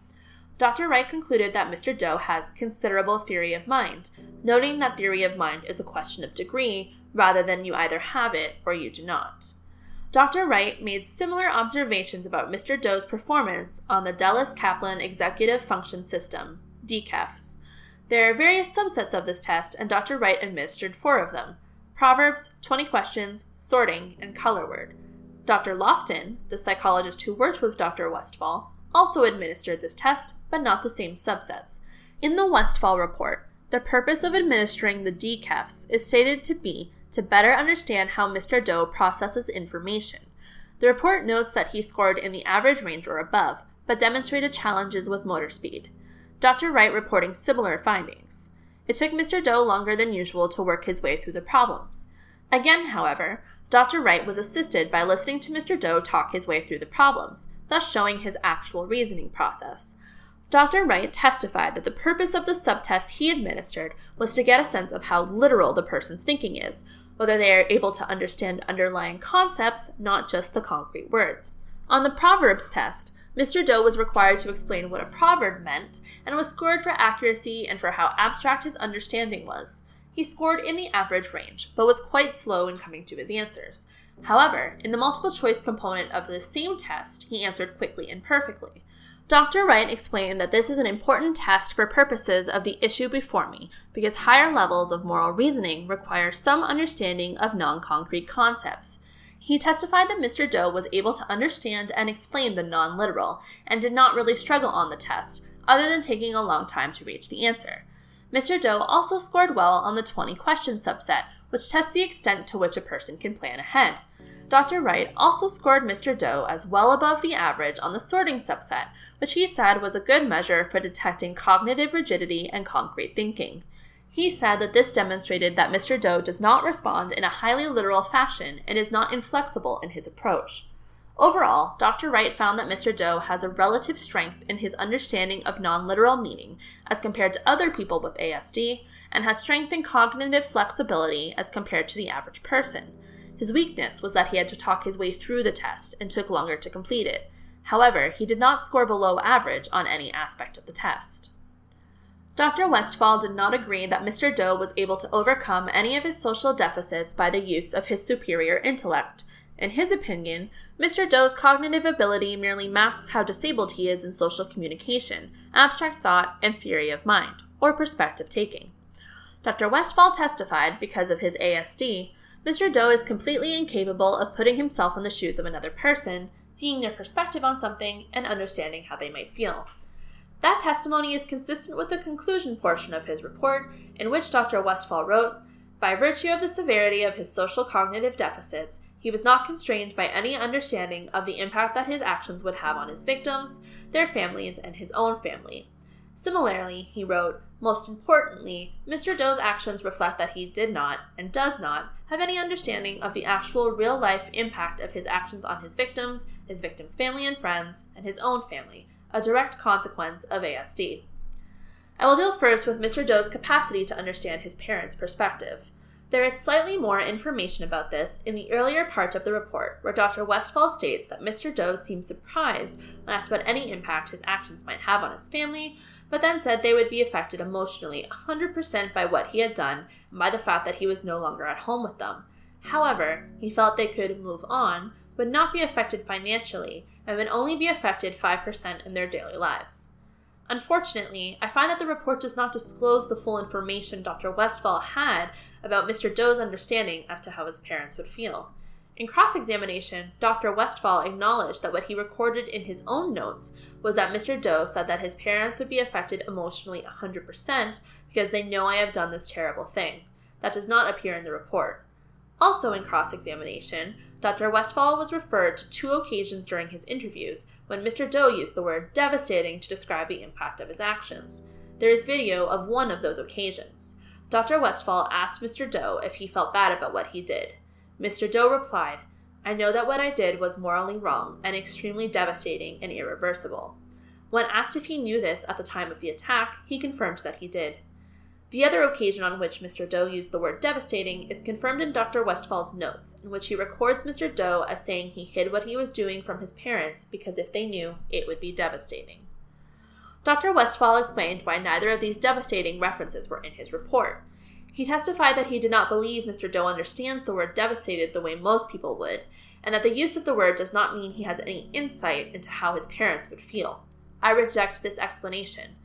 Dr. Wright concluded that Mr. Doe has considerable theory of mind, noting that theory of mind is a question of degree rather than you either have it or you do not. Dr. Wright made similar observations about Mr. Doe's performance on the Delis-Kaplan Executive Function System, D-KEFS. There are various subsets of this test, and Dr. Wright administered four of them Proverbs, 20 questions, sorting, and color word. Dr. Lofton, the psychologist who worked with Dr. Westphal, also administered this test, but not the same subsets. In the Westphal report, the purpose of administering the D-KEFS is stated to be to better understand how Mr. Doe processes information. The report notes that he scored in the average range or above, but demonstrated challenges with motor speed. Dr. Wright reporting similar findings. It took Mr. Doe longer than usual to work his way through the problems. Again, however, Dr. Wright was assisted by listening to Mr. Doe talk his way through the problems, thus showing his actual reasoning process. Dr. Wright testified that the purpose of the subtest he administered was to get a sense of how literal the person's thinking is, whether they are able to understand underlying concepts, not just the concrete words. On the Proverbs test, Mr. Doe was required to explain what a proverb meant and was scored for accuracy and for how abstract his understanding was. He scored in the average range, but was quite slow in coming to his answers. However, in the multiple choice component of the same test, he answered quickly and perfectly. Dr. Wright explained that this is an important test for purposes of the issue before me because higher levels of moral reasoning require some understanding of non concrete concepts. He testified that Mr. Doe was able to understand and explain the non literal and did not really struggle on the test, other than taking a long time to reach the answer. Mr. Doe also scored well on the 20 question subset, which tests the extent to which a person can plan ahead. Dr. Wright also scored Mr. Doe as well above the average on the sorting subset, which he said was a good measure for detecting cognitive rigidity and concrete thinking. He said that this demonstrated that Mr. Doe does not respond in a highly literal fashion and is not inflexible in his approach. Overall, Dr. Wright found that Mr. Doe has a relative strength in his understanding of non literal meaning as compared to other people with ASD, and has strength in cognitive flexibility as compared to the average person. His weakness was that he had to talk his way through the test and took longer to complete it. However, he did not score below average on any aspect of the test. Dr. Westphal did not agree that Mr. Doe was able to overcome any of his social deficits by the use of his superior intellect. In his opinion, Mr. Doe's cognitive ability merely masks how disabled he is in social communication, abstract thought, and theory of mind, or perspective taking. Dr. Westphal testified, because of his ASD, Mr. Doe is completely incapable of putting himself in the shoes of another person, seeing their perspective on something, and understanding how they might feel. That testimony is consistent with the conclusion portion of his report, in which Dr. Westphal wrote By virtue of the severity of his social cognitive deficits, he was not constrained by any understanding of the impact that his actions would have on his victims, their families, and his own family. Similarly, he wrote, Most importantly, Mr. Doe's actions reflect that he did not, and does not, have any understanding of the actual real life impact of his actions on his victims, his victims' family and friends, and his own family, a direct consequence of ASD. I will deal first with Mr. Doe's capacity to understand his parents' perspective. There is slightly more information about this in the earlier part of the report, where Dr. Westphal states that Mr. Doe seemed surprised when asked about any impact his actions might have on his family, but then said they would be affected emotionally 100% by what he had done and by the fact that he was no longer at home with them. However, he felt they could move on, would not be affected financially, and would only be affected 5% in their daily lives. Unfortunately, I find that the report does not disclose the full information Dr. Westphal had about Mr. Doe's understanding as to how his parents would feel. In cross examination, Dr. Westphal acknowledged that what he recorded in his own notes was that Mr. Doe said that his parents would be affected emotionally 100% because they know I have done this terrible thing. That does not appear in the report. Also, in cross examination, Dr. Westphal was referred to two occasions during his interviews when Mr. Doe used the word devastating to describe the impact of his actions. There is video of one of those occasions. Dr. Westphal asked Mr. Doe if he felt bad about what he did. Mr. Doe replied, I know that what I did was morally wrong and extremely devastating and irreversible. When asked if he knew this at the time of the attack, he confirmed that he did. The other occasion on which Mr. Doe used the word devastating is confirmed in Dr. Westphal's notes, in which he records Mr. Doe as saying he hid what he was doing from his parents because if they knew, it would be devastating. Dr. Westphal explained why neither of these devastating references were in his report. He testified that he did not believe Mr. Doe understands the word devastated the way most people would, and that the use of the word does not mean he has any insight into how his parents would feel. I reject this explanation.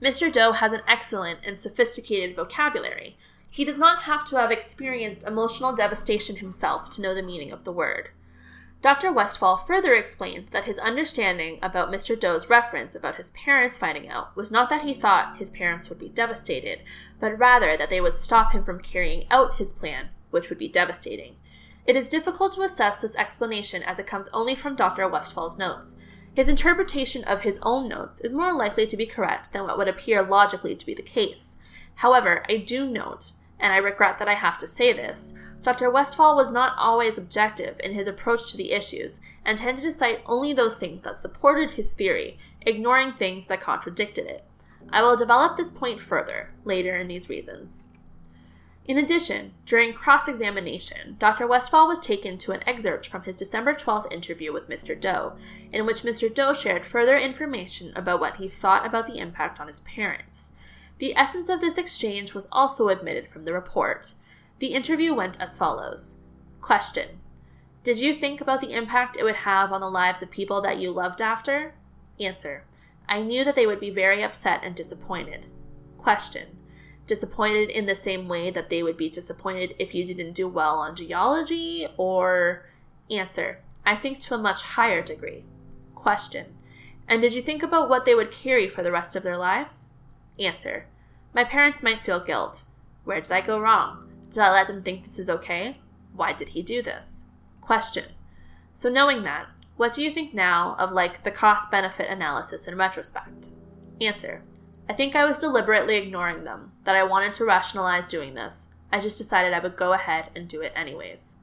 Mr. Doe has an excellent and sophisticated vocabulary. He does not have to have experienced emotional devastation himself to know the meaning of the word. Dr. Westphal further explained that his understanding about Mr. Doe's reference about his parents finding out was not that he thought his parents would be devastated, but rather that they would stop him from carrying out his plan, which would be devastating. It is difficult to assess this explanation as it comes only from Dr. Westphal's notes. His interpretation of his own notes is more likely to be correct than what would appear logically to be the case. However, I do note, and I regret that I have to say this, Dr. Westphal was not always objective in his approach to the issues and tended to cite only those things that supported his theory, ignoring things that contradicted it. I will develop this point further later in these reasons. In addition, during cross examination, Dr. Westphal was taken to an excerpt from his December 12th interview with Mr. Doe, in which Mr. Doe shared further information about what he thought about the impact on his parents. The essence of this exchange was also admitted from the report. The interview went as follows Question Did you think about the impact it would have on the lives of people that you loved after? Answer I knew that they would be very upset and disappointed. Question disappointed in the same way that they would be disappointed if you didn't do well on geology? Or answer, I think to a much higher degree. Question, and did you think about what they would carry for the rest of their lives? Answer, my parents might feel guilt. Where did I go wrong? Did I let them think this is okay? Why did he do this? Question, so knowing that, what do you think now of like the cost benefit analysis in retrospect? Answer, I think I was deliberately ignoring them, that I wanted to rationalize doing this. I just decided I would go ahead and do it anyways.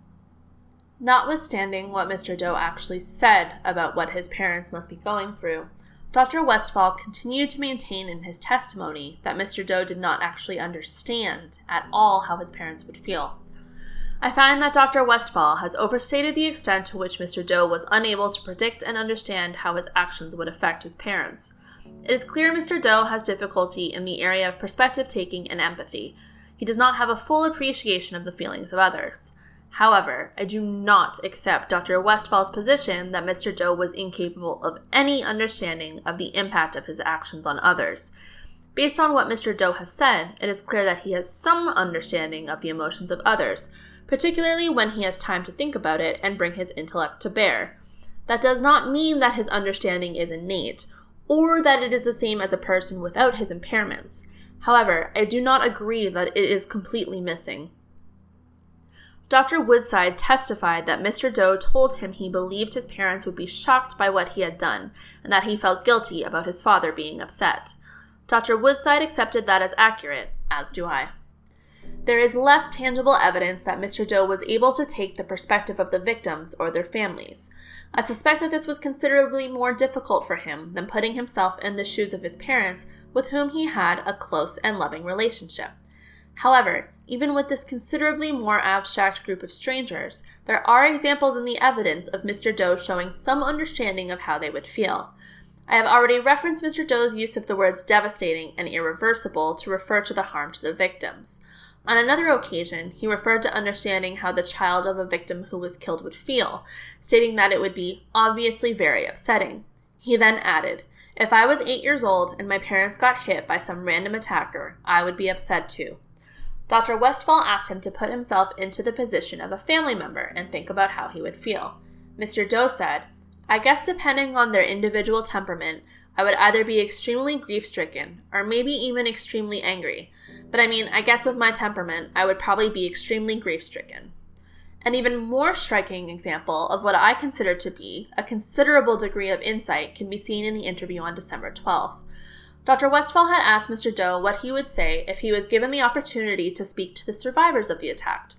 Notwithstanding what Mr. Doe actually said about what his parents must be going through, Dr. Westphal continued to maintain in his testimony that Mr. Doe did not actually understand at all how his parents would feel. I find that Dr. Westphal has overstated the extent to which Mr. Doe was unable to predict and understand how his actions would affect his parents. It is clear Mr. Doe has difficulty in the area of perspective taking and empathy. He does not have a full appreciation of the feelings of others. However, I do not accept Dr. Westphal's position that Mr. Doe was incapable of any understanding of the impact of his actions on others. Based on what Mr. Doe has said, it is clear that he has some understanding of the emotions of others, particularly when he has time to think about it and bring his intellect to bear. That does not mean that his understanding is innate, or that it is the same as a person without his impairments. However, I do not agree that it is completely missing. Dr. Woodside testified that Mr. Doe told him he believed his parents would be shocked by what he had done and that he felt guilty about his father being upset. Dr. Woodside accepted that as accurate, as do I. There is less tangible evidence that Mr. Doe was able to take the perspective of the victims or their families. I suspect that this was considerably more difficult for him than putting himself in the shoes of his parents, with whom he had a close and loving relationship. However, even with this considerably more abstract group of strangers, there are examples in the evidence of Mr. Doe showing some understanding of how they would feel. I have already referenced Mr. Doe's use of the words devastating and irreversible to refer to the harm to the victims. On another occasion, he referred to understanding how the child of a victim who was killed would feel, stating that it would be obviously very upsetting. He then added, If I was eight years old and my parents got hit by some random attacker, I would be upset too. Dr. Westphal asked him to put himself into the position of a family member and think about how he would feel. Mr. Doe said, I guess depending on their individual temperament, I would either be extremely grief stricken or maybe even extremely angry. But I mean, I guess with my temperament, I would probably be extremely grief stricken. An even more striking example of what I consider to be a considerable degree of insight can be seen in the interview on December 12th. Dr. Westphal had asked Mr. Doe what he would say if he was given the opportunity to speak to the survivors of the attack.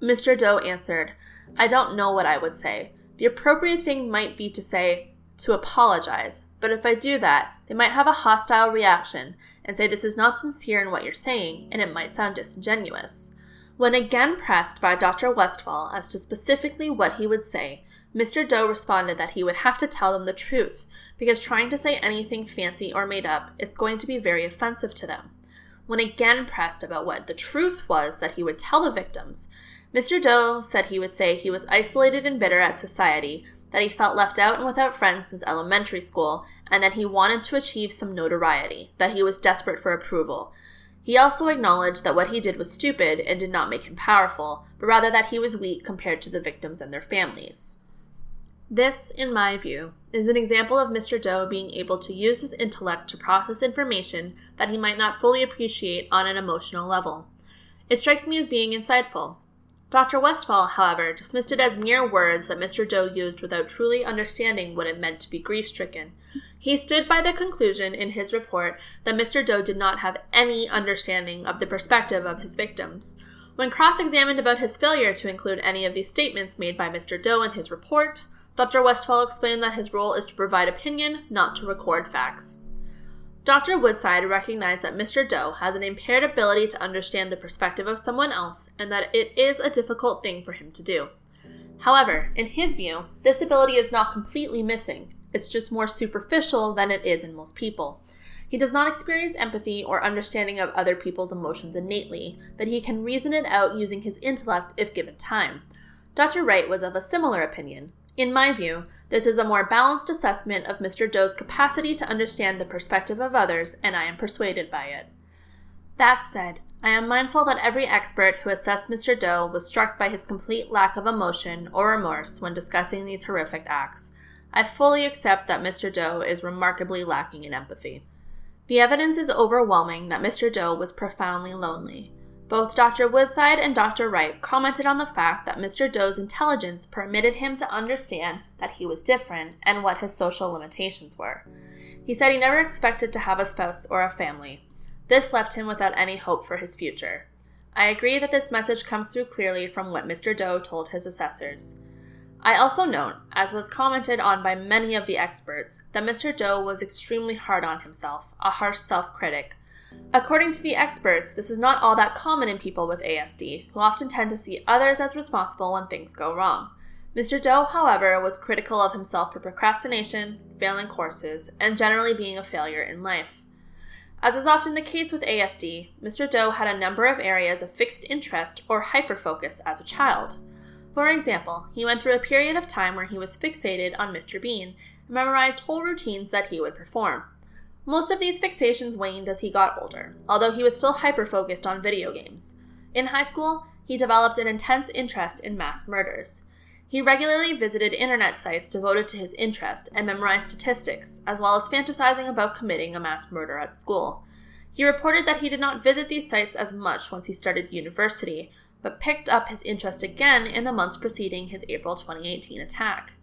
Mr. Doe answered, I don't know what I would say. The appropriate thing might be to say, to apologize, but if I do that, they might have a hostile reaction and say this is not sincere in what you're saying, and it might sound disingenuous. When again pressed by Dr. Westphal as to specifically what he would say, Mr. Doe responded that he would have to tell them the truth, because trying to say anything fancy or made up is going to be very offensive to them. When again pressed about what the truth was that he would tell the victims, Mr. Doe said he would say he was isolated and bitter at society, that he felt left out and without friends since elementary school, and that he wanted to achieve some notoriety, that he was desperate for approval. He also acknowledged that what he did was stupid and did not make him powerful, but rather that he was weak compared to the victims and their families. This, in my view, is an example of Mr. Doe being able to use his intellect to process information that he might not fully appreciate on an emotional level. It strikes me as being insightful. Dr. Westphal, however, dismissed it as mere words that Mr. Doe used without truly understanding what it meant to be grief stricken. He stood by the conclusion in his report that Mr. Doe did not have any understanding of the perspective of his victims. When cross examined about his failure to include any of these statements made by Mr. Doe in his report, Dr. Westphal explained that his role is to provide opinion, not to record facts. Dr. Woodside recognized that Mr. Doe has an impaired ability to understand the perspective of someone else and that it is a difficult thing for him to do. However, in his view, this ability is not completely missing, it's just more superficial than it is in most people. He does not experience empathy or understanding of other people's emotions innately, but he can reason it out using his intellect if given time. Dr. Wright was of a similar opinion, in my view, this is a more balanced assessment of Mr. Doe's capacity to understand the perspective of others, and I am persuaded by it. That said, I am mindful that every expert who assessed Mr. Doe was struck by his complete lack of emotion or remorse when discussing these horrific acts. I fully accept that Mr. Doe is remarkably lacking in empathy. The evidence is overwhelming that Mr. Doe was profoundly lonely. Both Dr. Woodside and Dr. Wright commented on the fact that Mr. Doe's intelligence permitted him to understand that he was different and what his social limitations were. He said he never expected to have a spouse or a family. This left him without any hope for his future. I agree that this message comes through clearly from what Mr. Doe told his assessors. I also note, as was commented on by many of the experts, that Mr. Doe was extremely hard on himself, a harsh self critic, According to the experts, this is not all that common in people with ASD, who often tend to see others as responsible when things go wrong. Mr. Doe, however, was critical of himself for procrastination, failing courses, and generally being a failure in life. As is often the case with ASD, Mr. Doe had a number of areas of fixed interest or hyperfocus as a child. For example, he went through a period of time where he was fixated on Mr. Bean and memorized whole routines that he would perform. Most of these fixations waned as he got older, although he was still hyper focused on video games. In high school, he developed an intense interest in mass murders. He regularly visited internet sites devoted to his interest and memorized statistics, as well as fantasizing about committing a mass murder at school. He reported that he did not visit these sites as much once he started university, but picked up his interest again in the months preceding his April 2018 attack.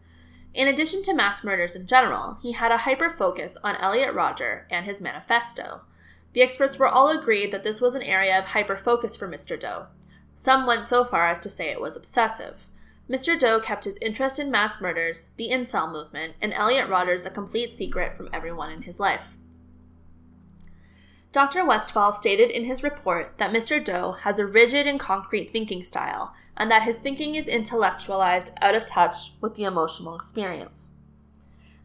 In addition to mass murders in general, he had a hyper focus on Elliot Rodger and his manifesto. The experts were all agreed that this was an area of hyper focus for Mr. Doe. Some went so far as to say it was obsessive. Mr. Doe kept his interest in mass murders, the incel movement, and Elliot Rodgers a complete secret from everyone in his life. Dr. Westphal stated in his report that Mr. Doe has a rigid and concrete thinking style, and that his thinking is intellectualized out of touch with the emotional experience.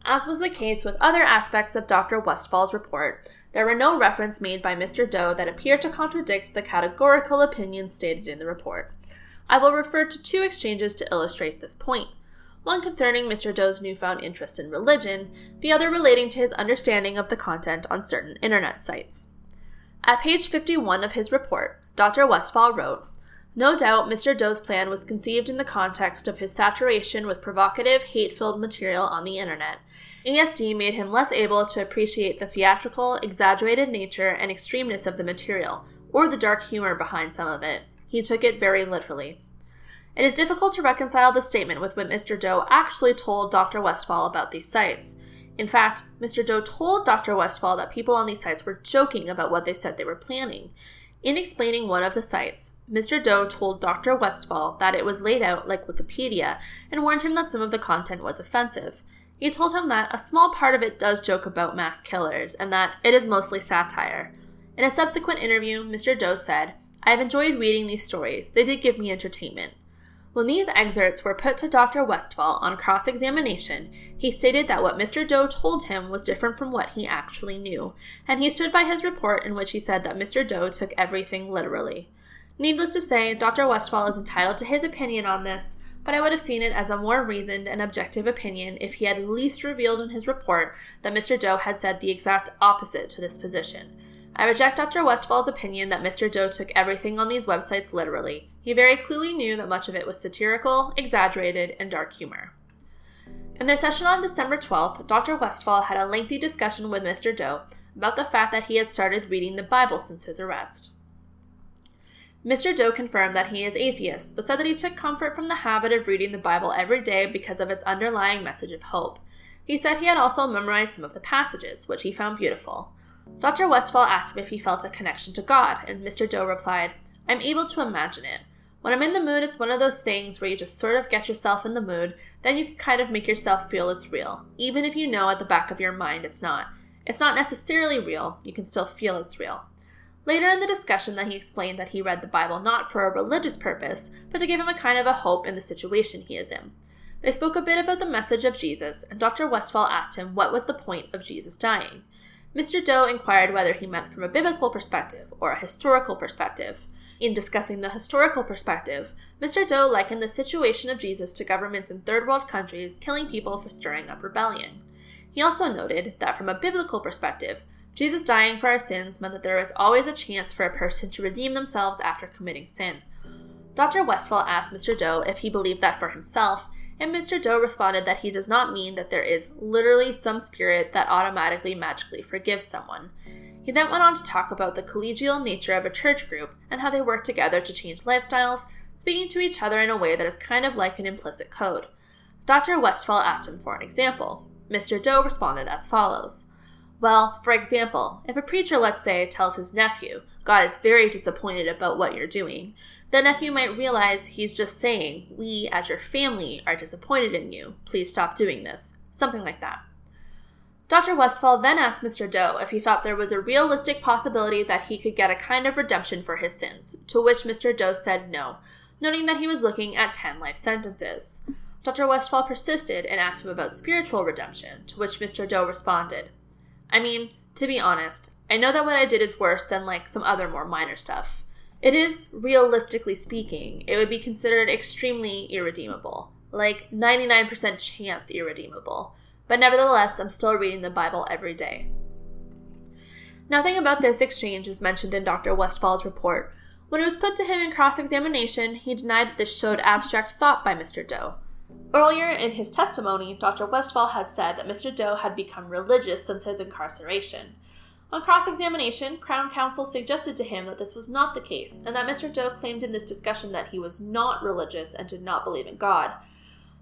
As was the case with other aspects of Dr. Westphal's report, there were no reference made by Mr. Doe that appear to contradict the categorical opinions stated in the report. I will refer to two exchanges to illustrate this point one concerning Mr. Doe's newfound interest in religion, the other relating to his understanding of the content on certain internet sites. At page 51 of his report, Dr. Westphal wrote, no doubt, Mr. Doe's plan was conceived in the context of his saturation with provocative, hate filled material on the internet. ASD made him less able to appreciate the theatrical, exaggerated nature and extremeness of the material, or the dark humor behind some of it. He took it very literally. It is difficult to reconcile the statement with what Mr. Doe actually told Dr. Westphal about these sites. In fact, Mr. Doe told Dr. Westphal that people on these sites were joking about what they said they were planning. In explaining one of the sites, Mr. Doe told Dr. Westphal that it was laid out like Wikipedia and warned him that some of the content was offensive. He told him that a small part of it does joke about mass killers and that it is mostly satire. In a subsequent interview, Mr. Doe said, I have enjoyed reading these stories. They did give me entertainment. When these excerpts were put to Dr. Westphal on cross examination, he stated that what Mr. Doe told him was different from what he actually knew, and he stood by his report in which he said that Mr. Doe took everything literally. Needless to say, Dr. Westphal is entitled to his opinion on this, but I would have seen it as a more reasoned and objective opinion if he had at least revealed in his report that Mr. Doe had said the exact opposite to this position. I reject Dr. Westphal's opinion that Mr. Doe took everything on these websites literally. He very clearly knew that much of it was satirical, exaggerated, and dark humor. In their session on December 12th, Dr. Westphal had a lengthy discussion with Mr. Doe about the fact that he had started reading the Bible since his arrest. Mr. Doe confirmed that he is atheist, but said that he took comfort from the habit of reading the Bible every day because of its underlying message of hope. He said he had also memorized some of the passages, which he found beautiful. Dr. Westphal asked him if he felt a connection to God, and Mr. Doe replied, I'm able to imagine it. When I'm in the mood, it's one of those things where you just sort of get yourself in the mood, then you can kind of make yourself feel it's real, even if you know at the back of your mind it's not. It's not necessarily real, you can still feel it's real. Later in the discussion, that he explained that he read the Bible not for a religious purpose, but to give him a kind of a hope in the situation he is in. They spoke a bit about the message of Jesus, and Dr. Westphal asked him what was the point of Jesus dying. Mr. Doe inquired whether he meant from a biblical perspective or a historical perspective. In discussing the historical perspective, Mr. Doe likened the situation of Jesus to governments in third world countries killing people for stirring up rebellion. He also noted that from a biblical perspective, Jesus dying for our sins meant that there is always a chance for a person to redeem themselves after committing sin. Dr. Westphal asked Mr. Doe if he believed that for himself, and Mr. Doe responded that he does not mean that there is literally some spirit that automatically magically forgives someone. He then went on to talk about the collegial nature of a church group and how they work together to change lifestyles, speaking to each other in a way that is kind of like an implicit code. Dr. Westphal asked him for an example. Mr. Doe responded as follows Well, for example, if a preacher, let's say, tells his nephew, God is very disappointed about what you're doing, the nephew might realize he's just saying, We, as your family, are disappointed in you. Please stop doing this. Something like that. Dr. Westphal then asked Mr. Doe if he thought there was a realistic possibility that he could get a kind of redemption for his sins, to which Mr. Doe said no, noting that he was looking at 10 life sentences. Dr. Westphal persisted and asked him about spiritual redemption, to which Mr. Doe responded, I mean, to be honest, I know that what I did is worse than like some other more minor stuff. It is, realistically speaking, it would be considered extremely irredeemable, like 99% chance irredeemable. But nevertheless, I'm still reading the Bible every day. Nothing about this exchange is mentioned in Dr. Westphal's report. When it was put to him in cross examination, he denied that this showed abstract thought by Mr. Doe. Earlier in his testimony, Dr. Westphal had said that Mr. Doe had become religious since his incarceration. On cross examination, Crown Counsel suggested to him that this was not the case, and that Mr. Doe claimed in this discussion that he was not religious and did not believe in God.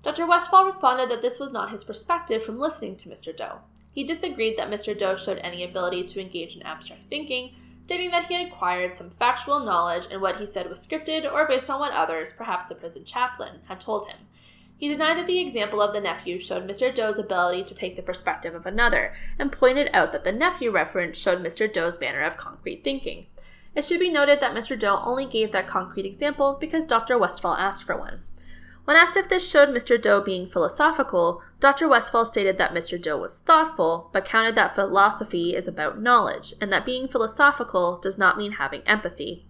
Dr. Westphal responded that this was not his perspective from listening to Mr. Doe. He disagreed that Mr. Doe showed any ability to engage in abstract thinking, stating that he had acquired some factual knowledge and what he said was scripted or based on what others, perhaps the prison chaplain, had told him. He denied that the example of the nephew showed Mr. Doe's ability to take the perspective of another, and pointed out that the nephew reference showed Mr. Doe's manner of concrete thinking. It should be noted that Mr. Doe only gave that concrete example because Dr. Westphal asked for one. When asked if this showed Mr. Doe being philosophical, Dr. Westphal stated that Mr. Doe was thoughtful, but counted that philosophy is about knowledge, and that being philosophical does not mean having empathy.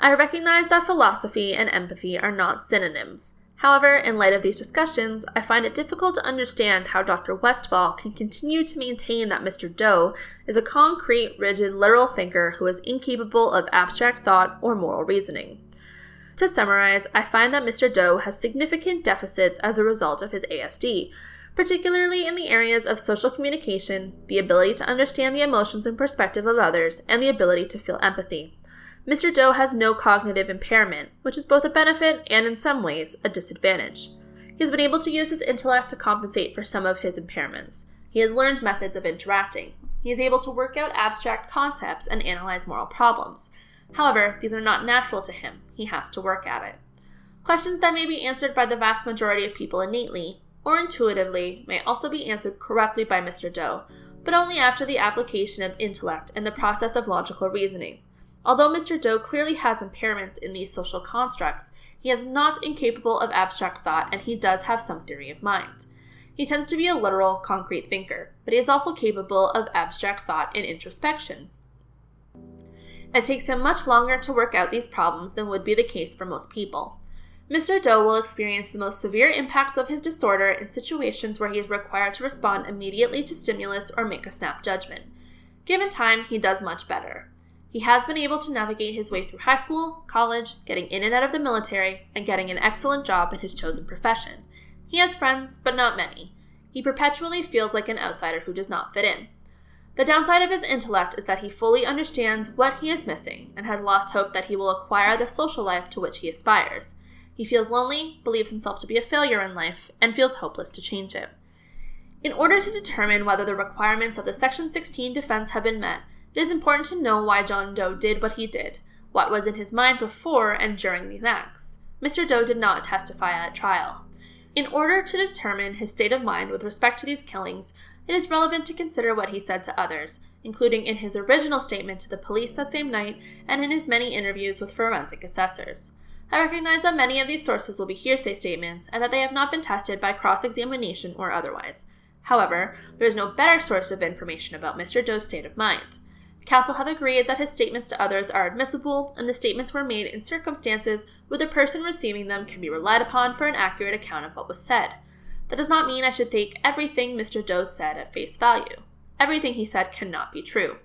I recognize that philosophy and empathy are not synonyms. However, in light of these discussions, I find it difficult to understand how Dr. Westphal can continue to maintain that Mr. Doe is a concrete, rigid, literal thinker who is incapable of abstract thought or moral reasoning. To summarize, I find that Mr. Doe has significant deficits as a result of his ASD, particularly in the areas of social communication, the ability to understand the emotions and perspective of others, and the ability to feel empathy. Mr. Doe has no cognitive impairment, which is both a benefit and, in some ways, a disadvantage. He has been able to use his intellect to compensate for some of his impairments. He has learned methods of interacting. He is able to work out abstract concepts and analyze moral problems. However, these are not natural to him. He has to work at it. Questions that may be answered by the vast majority of people innately or intuitively may also be answered correctly by Mr. Doe, but only after the application of intellect and the process of logical reasoning. Although Mr. Doe clearly has impairments in these social constructs, he is not incapable of abstract thought and he does have some theory of mind. He tends to be a literal, concrete thinker, but he is also capable of abstract thought and introspection. It takes him much longer to work out these problems than would be the case for most people. Mr. Doe will experience the most severe impacts of his disorder in situations where he is required to respond immediately to stimulus or make a snap judgment. Given time, he does much better. He has been able to navigate his way through high school, college, getting in and out of the military, and getting an excellent job in his chosen profession. He has friends, but not many. He perpetually feels like an outsider who does not fit in. The downside of his intellect is that he fully understands what he is missing and has lost hope that he will acquire the social life to which he aspires. He feels lonely, believes himself to be a failure in life, and feels hopeless to change it. In order to determine whether the requirements of the Section 16 defense have been met, it is important to know why John Doe did what he did, what was in his mind before and during these acts. Mr. Doe did not testify at trial. In order to determine his state of mind with respect to these killings, it is relevant to consider what he said to others, including in his original statement to the police that same night and in his many interviews with forensic assessors. I recognize that many of these sources will be hearsay statements and that they have not been tested by cross examination or otherwise. However, there is no better source of information about Mr. Doe's state of mind. Counsel have agreed that his statements to others are admissible, and the statements were made in circumstances where the person receiving them can be relied upon for an accurate account of what was said. That does not mean I should take everything Mr. Doe said at face value. Everything he said cannot be true.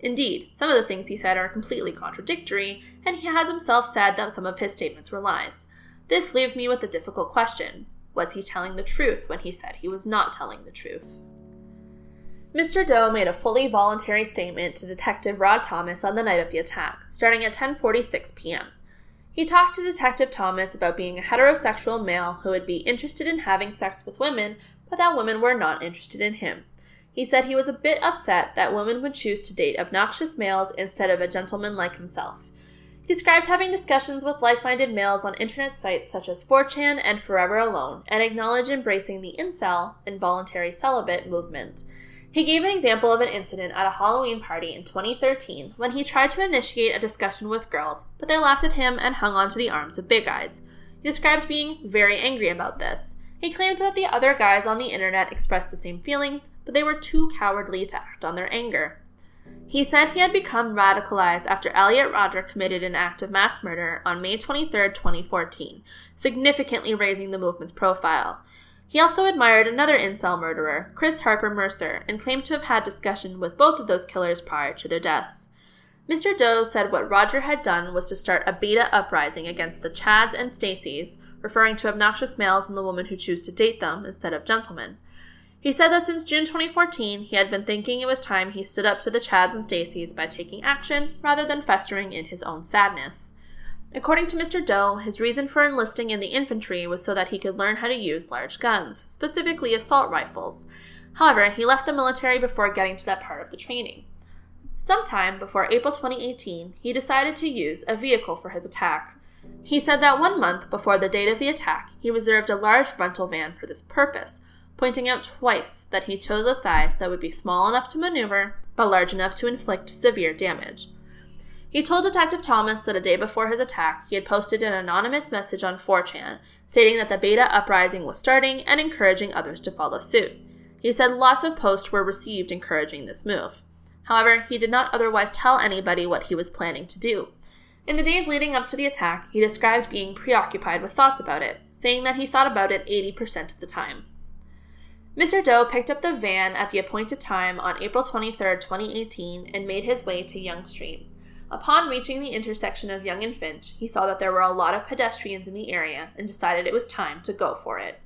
Indeed, some of the things he said are completely contradictory, and he has himself said that some of his statements were lies. This leaves me with the difficult question was he telling the truth when he said he was not telling the truth? Mr. Doe made a fully voluntary statement to Detective Rod Thomas on the night of the attack, starting at 10:46 p.m. He talked to Detective Thomas about being a heterosexual male who would be interested in having sex with women, but that women were not interested in him. He said he was a bit upset that women would choose to date obnoxious males instead of a gentleman like himself. He described having discussions with like minded males on internet sites such as 4chan and Forever Alone, and acknowledged embracing the incel, involuntary celibate, movement. He gave an example of an incident at a Halloween party in 2013 when he tried to initiate a discussion with girls, but they laughed at him and hung onto the arms of big guys. He described being very angry about this. He claimed that the other guys on the internet expressed the same feelings, but they were too cowardly to act on their anger. He said he had become radicalized after Elliot Rodger committed an act of mass murder on May 23, 2014, significantly raising the movement's profile. He also admired another incel murderer, Chris Harper Mercer, and claimed to have had discussion with both of those killers prior to their deaths. Mr. Doe said what Rodger had done was to start a beta uprising against the Chads and Stacys, referring to obnoxious males and the women who choose to date them instead of gentlemen. He said that since June 2014, he had been thinking it was time he stood up to the Chads and Stacys by taking action rather than festering in his own sadness. According to Mr. Doe, his reason for enlisting in the infantry was so that he could learn how to use large guns, specifically assault rifles. However, he left the military before getting to that part of the training. Sometime before April 2018, he decided to use a vehicle for his attack. He said that one month before the date of the attack, he reserved a large rental van for this purpose, pointing out twice that he chose a size that would be small enough to maneuver, but large enough to inflict severe damage. He told Detective Thomas that a day before his attack, he had posted an anonymous message on 4chan stating that the beta uprising was starting and encouraging others to follow suit. He said lots of posts were received encouraging this move. However, he did not otherwise tell anybody what he was planning to do. In the days leading up to the attack, he described being preoccupied with thoughts about it, saying that he thought about it 80% of the time. Mr. Doe picked up the van at the appointed time on April 23, 2018, and made his way to Yonge Street. Upon reaching the intersection of Yonge and Finch, he saw that there were a lot of pedestrians in the area and decided it was time to go for it.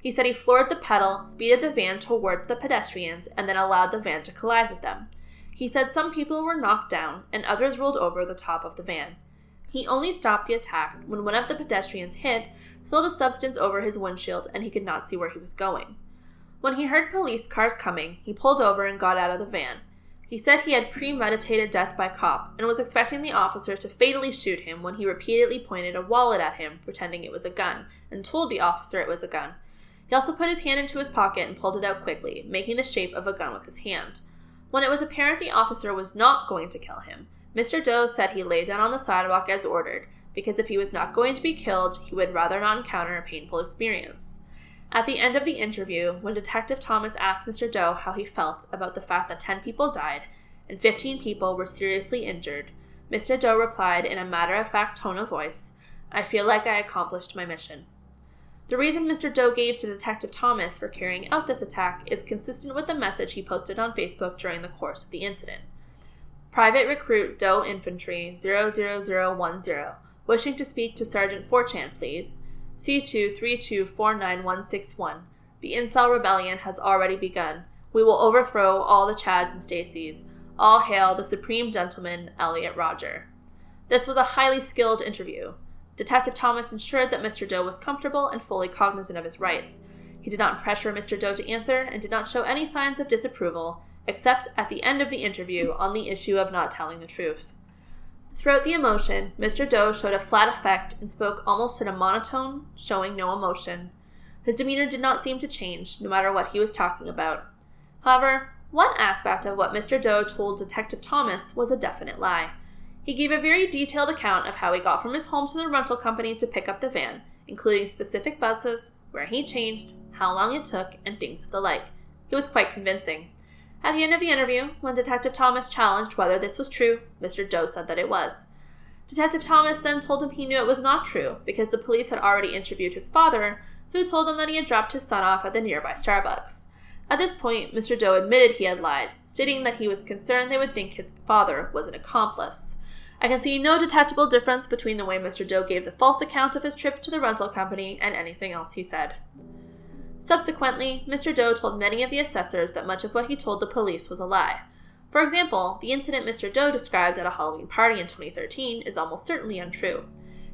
He said he floored the pedal, speeded the van towards the pedestrians, and then allowed the van to collide with them. He said some people were knocked down and others rolled over the top of the van. He only stopped the attack when one of the pedestrians hit, spilled a substance over his windshield, and he could not see where he was going. When he heard police cars coming, he pulled over and got out of the van. He said he had premeditated death by cop and was expecting the officer to fatally shoot him when he repeatedly pointed a wallet at him, pretending it was a gun, and told the officer it was a gun. He also put his hand into his pocket and pulled it out quickly, making the shape of a gun with his hand. When it was apparent the officer was not going to kill him, Mr. Doe said he lay down on the sidewalk as ordered, because if he was not going to be killed, he would rather not encounter a painful experience. At the end of the interview, when Detective Thomas asked Mr. Doe how he felt about the fact that 10 people died and 15 people were seriously injured, Mr. Doe replied in a matter of fact tone of voice, I feel like I accomplished my mission. The reason Mr. Doe gave to Detective Thomas for carrying out this attack is consistent with the message he posted on Facebook during the course of the incident. Private Recruit Doe Infantry 00010, wishing to speak to Sergeant 4chan, please. C2324961. The Incel Rebellion has already begun. We will overthrow all the Chads and Stacys. All hail the Supreme Gentleman, Elliot Rodger. This was a highly skilled interview. Detective Thomas ensured that Mr. Doe was comfortable and fully cognizant of his rights. He did not pressure Mr. Doe to answer and did not show any signs of disapproval, except at the end of the interview on the issue of not telling the truth. Throughout the emotion, Mr. Doe showed a flat affect and spoke almost in a monotone, showing no emotion. His demeanor did not seem to change, no matter what he was talking about. However, one aspect of what Mr. Doe told Detective Thomas was a definite lie. He gave a very detailed account of how he got from his home to the rental company to pick up the van, including specific buses, where he changed, how long it took, and things of the like. He was quite convincing. At the end of the interview, when Detective Thomas challenged whether this was true, Mr. Doe said that it was. Detective Thomas then told him he knew it was not true because the police had already interviewed his father, who told him that he had dropped his son off at the nearby Starbucks. At this point, Mr. Doe admitted he had lied, stating that he was concerned they would think his father was an accomplice. I can see no detectable difference between the way Mr. Doe gave the false account of his trip to the rental company and anything else he said. Subsequently, Mr. Doe told many of the assessors that much of what he told the police was a lie. For example, the incident Mr. Doe described at a Halloween party in 2013 is almost certainly untrue.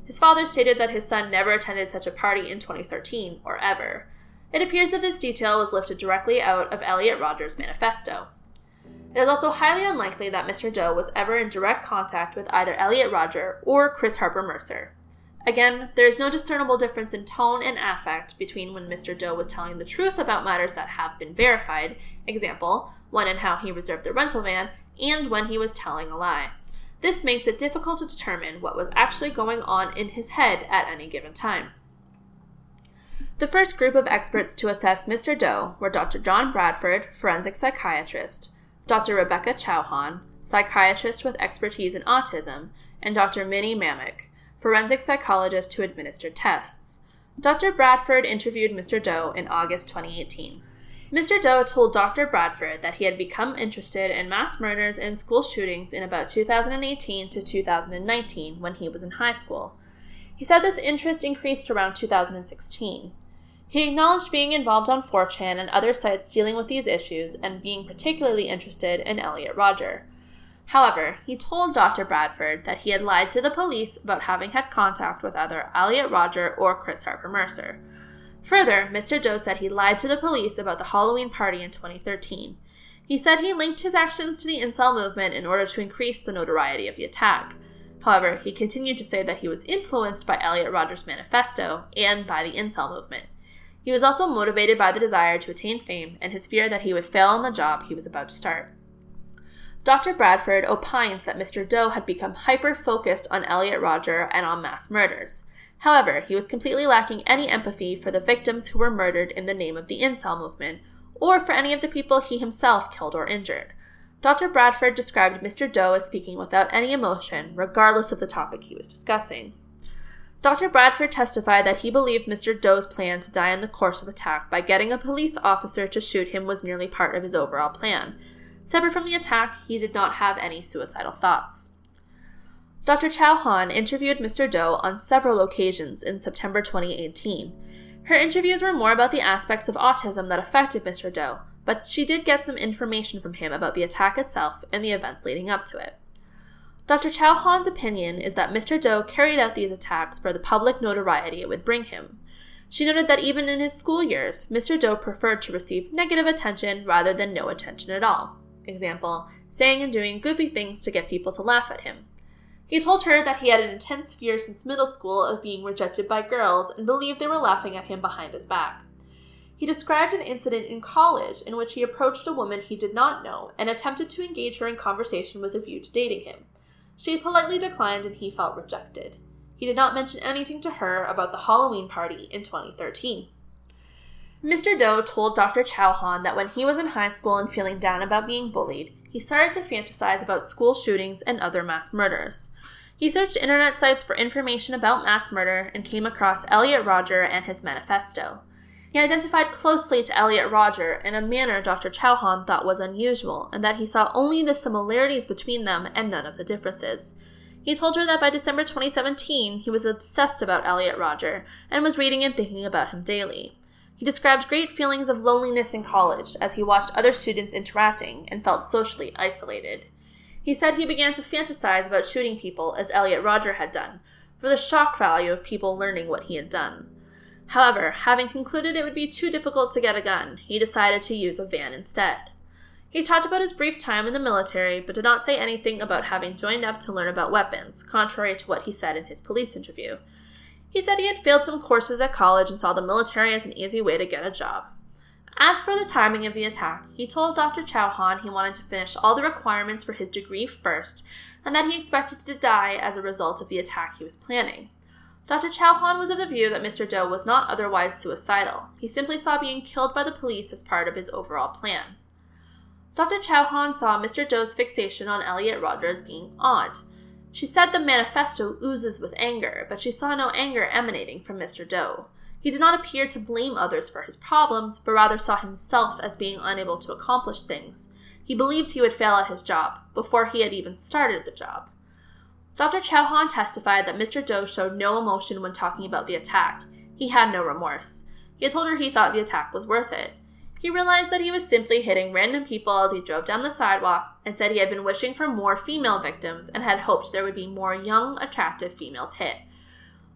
His father stated that his son never attended such a party in 2013, or ever. It appears that this detail was lifted directly out of Elliot Rodger's manifesto. It is also highly unlikely that Mr. Doe was ever in direct contact with either Elliot Rodger or Chris Harper Mercer. Again, there is no discernible difference in tone and affect between when Mr. Doe was telling the truth about matters that have been verified, example, when and how he reserved the rental van, and when he was telling a lie. This makes it difficult to determine what was actually going on in his head at any given time. The first group of experts to assess Mr. Doe were Dr. John Bradford, forensic psychiatrist, Dr. Rebecca Chauhan, psychiatrist with expertise in autism, and Dr. Minnie Mamek, forensic psychologist who administered tests. Dr. Bradford interviewed Mr. Doe in August 2018. Mr. Doe told Dr. Bradford that he had become interested in mass murders and school shootings in about 2018 to 2019 when he was in high school. He said this interest increased around 2016. He acknowledged being involved on 4chan and other sites dealing with these issues and being particularly interested in Elliot Rodger. However, he told Dr. Bradford that he had lied to the police about having had contact with either Elliot Rodger or Chris Harper Mercer. Further, Mr. Doe said he lied to the police about the Halloween party in 2013. He said he linked his actions to the incel movement in order to increase the notoriety of the attack. However, he continued to say that he was influenced by Elliot Rodger's manifesto and by the incel movement. He was also motivated by the desire to attain fame and his fear that he would fail on the job he was about to start. Dr. Bradford opined that Mr. Doe had become hyper focused on Elliot Rodger and on mass murders. However, he was completely lacking any empathy for the victims who were murdered in the name of the incel movement, or for any of the people he himself killed or injured. Dr. Bradford described Mr. Doe as speaking without any emotion, regardless of the topic he was discussing. Dr. Bradford testified that he believed Mr. Doe's plan to die in the course of attack by getting a police officer to shoot him was merely part of his overall plan, Separate from the attack, he did not have any suicidal thoughts. Dr. Chauhan interviewed Mr. Doe on several occasions in September 2018. Her interviews were more about the aspects of autism that affected Mr. Doe, but she did get some information from him about the attack itself and the events leading up to it. Dr. Chauhan's opinion is that Mr. Doe carried out these attacks for the public notoriety it would bring him. She noted that even in his school years, Mr. Doe preferred to receive negative attention rather than no attention at all. Example, saying and doing goofy things to get people to laugh at him. He told her that he had an intense fear since middle school of being rejected by girls and believed they were laughing at him behind his back. He described an incident in college in which he approached a woman he did not know and attempted to engage her in conversation with a view to dating him. She politely declined and he felt rejected. He did not mention anything to her about the Halloween party in 2013. Mr. Doe told Dr. Chauhan that when he was in high school and feeling down about being bullied, he started to fantasize about school shootings and other mass murders. He searched internet sites for information about mass murder and came across Elliot Rodger and his manifesto. He identified closely to Elliot Rodger in a manner Dr. Chauhan thought was unusual, and that he saw only the similarities between them and none of the differences. He told her that by December 2017, he was obsessed about Elliot Rodger and was reading and thinking about him daily. He described great feelings of loneliness in college as he watched other students interacting and felt socially isolated. He said he began to fantasize about shooting people as Elliot Rodger had done, for the shock value of people learning what he had done. However, having concluded it would be too difficult to get a gun, he decided to use a van instead. He talked about his brief time in the military, but did not say anything about having joined up to learn about weapons, contrary to what he said in his police interview. He said he had failed some courses at college and saw the military as an easy way to get a job. As for the timing of the attack, he told Dr. Chauhan he wanted to finish all the requirements for his degree first, and that he expected to die as a result of the attack he was planning. Dr. Chauhan was of the view that Mr. Doe was not otherwise suicidal. He simply saw being killed by the police as part of his overall plan. Dr. Chauhan saw Mr. Doe's fixation on Elliot Rodger as being odd. She said the manifesto oozes with anger, but she saw no anger emanating from Mr. Doe. He did not appear to blame others for his problems, but rather saw himself as being unable to accomplish things. He believed he would fail at his job before he had even started the job. Dr. Chauhan testified that Mr. Doe showed no emotion when talking about the attack. He had no remorse. He had told her he thought the attack was worth it. He realized that he was simply hitting random people as he drove down the sidewalk and said he had been wishing for more female victims and had hoped there would be more young, attractive females hit.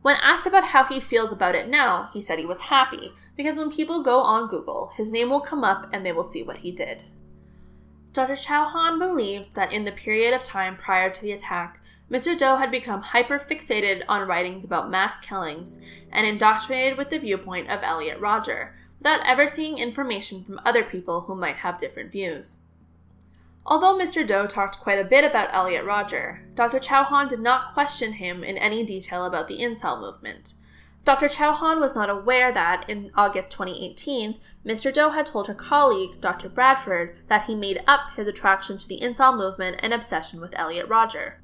When asked about how he feels about it now, he said he was happy because when people go on Google, his name will come up and they will see what he did. Dr. Chauhan believed that in the period of time prior to the attack, Mr. Doe had become hyperfixated on writings about mass killings and indoctrinated with the viewpoint of Elliot Rodger, without ever seeing information from other people who might have different views. Although Mr. Doe talked quite a bit about Elliot Rodger, Dr. Chauhan did not question him in any detail about the incel movement. Dr. Chauhan was not aware that, in August 2018, Mr. Doe had told her colleague, Dr. Bradford, that he made up his attraction to the incel movement and obsession with Elliot Rodger.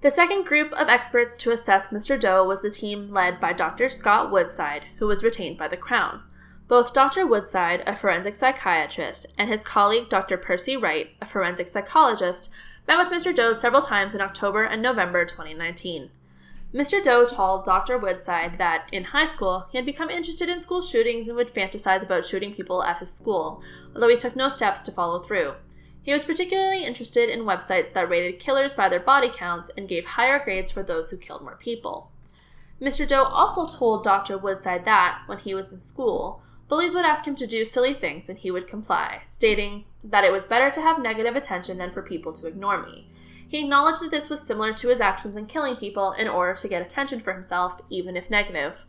The second group of experts to assess Mr. Doe was the team led by Dr. Scott Woodside, who was retained by the Crown. Both Dr. Woodside, a forensic psychiatrist, and his colleague Dr. Percy Wright, a forensic psychologist, met with Mr. Doe several times in October and November 2019. Mr. Doe told Dr. Woodside that, in high school, he had become interested in school shootings and would fantasize about shooting people at his school, although he took no steps to follow through. He was particularly interested in websites that rated killers by their body counts and gave higher grades for those who killed more people. Mr. Doe also told Dr. Woodside that, when he was in school, bullies would ask him to do silly things and he would comply, stating that it was better to have negative attention than for people to ignore me. He acknowledged that this was similar to his actions in killing people in order to get attention for himself, even if negative.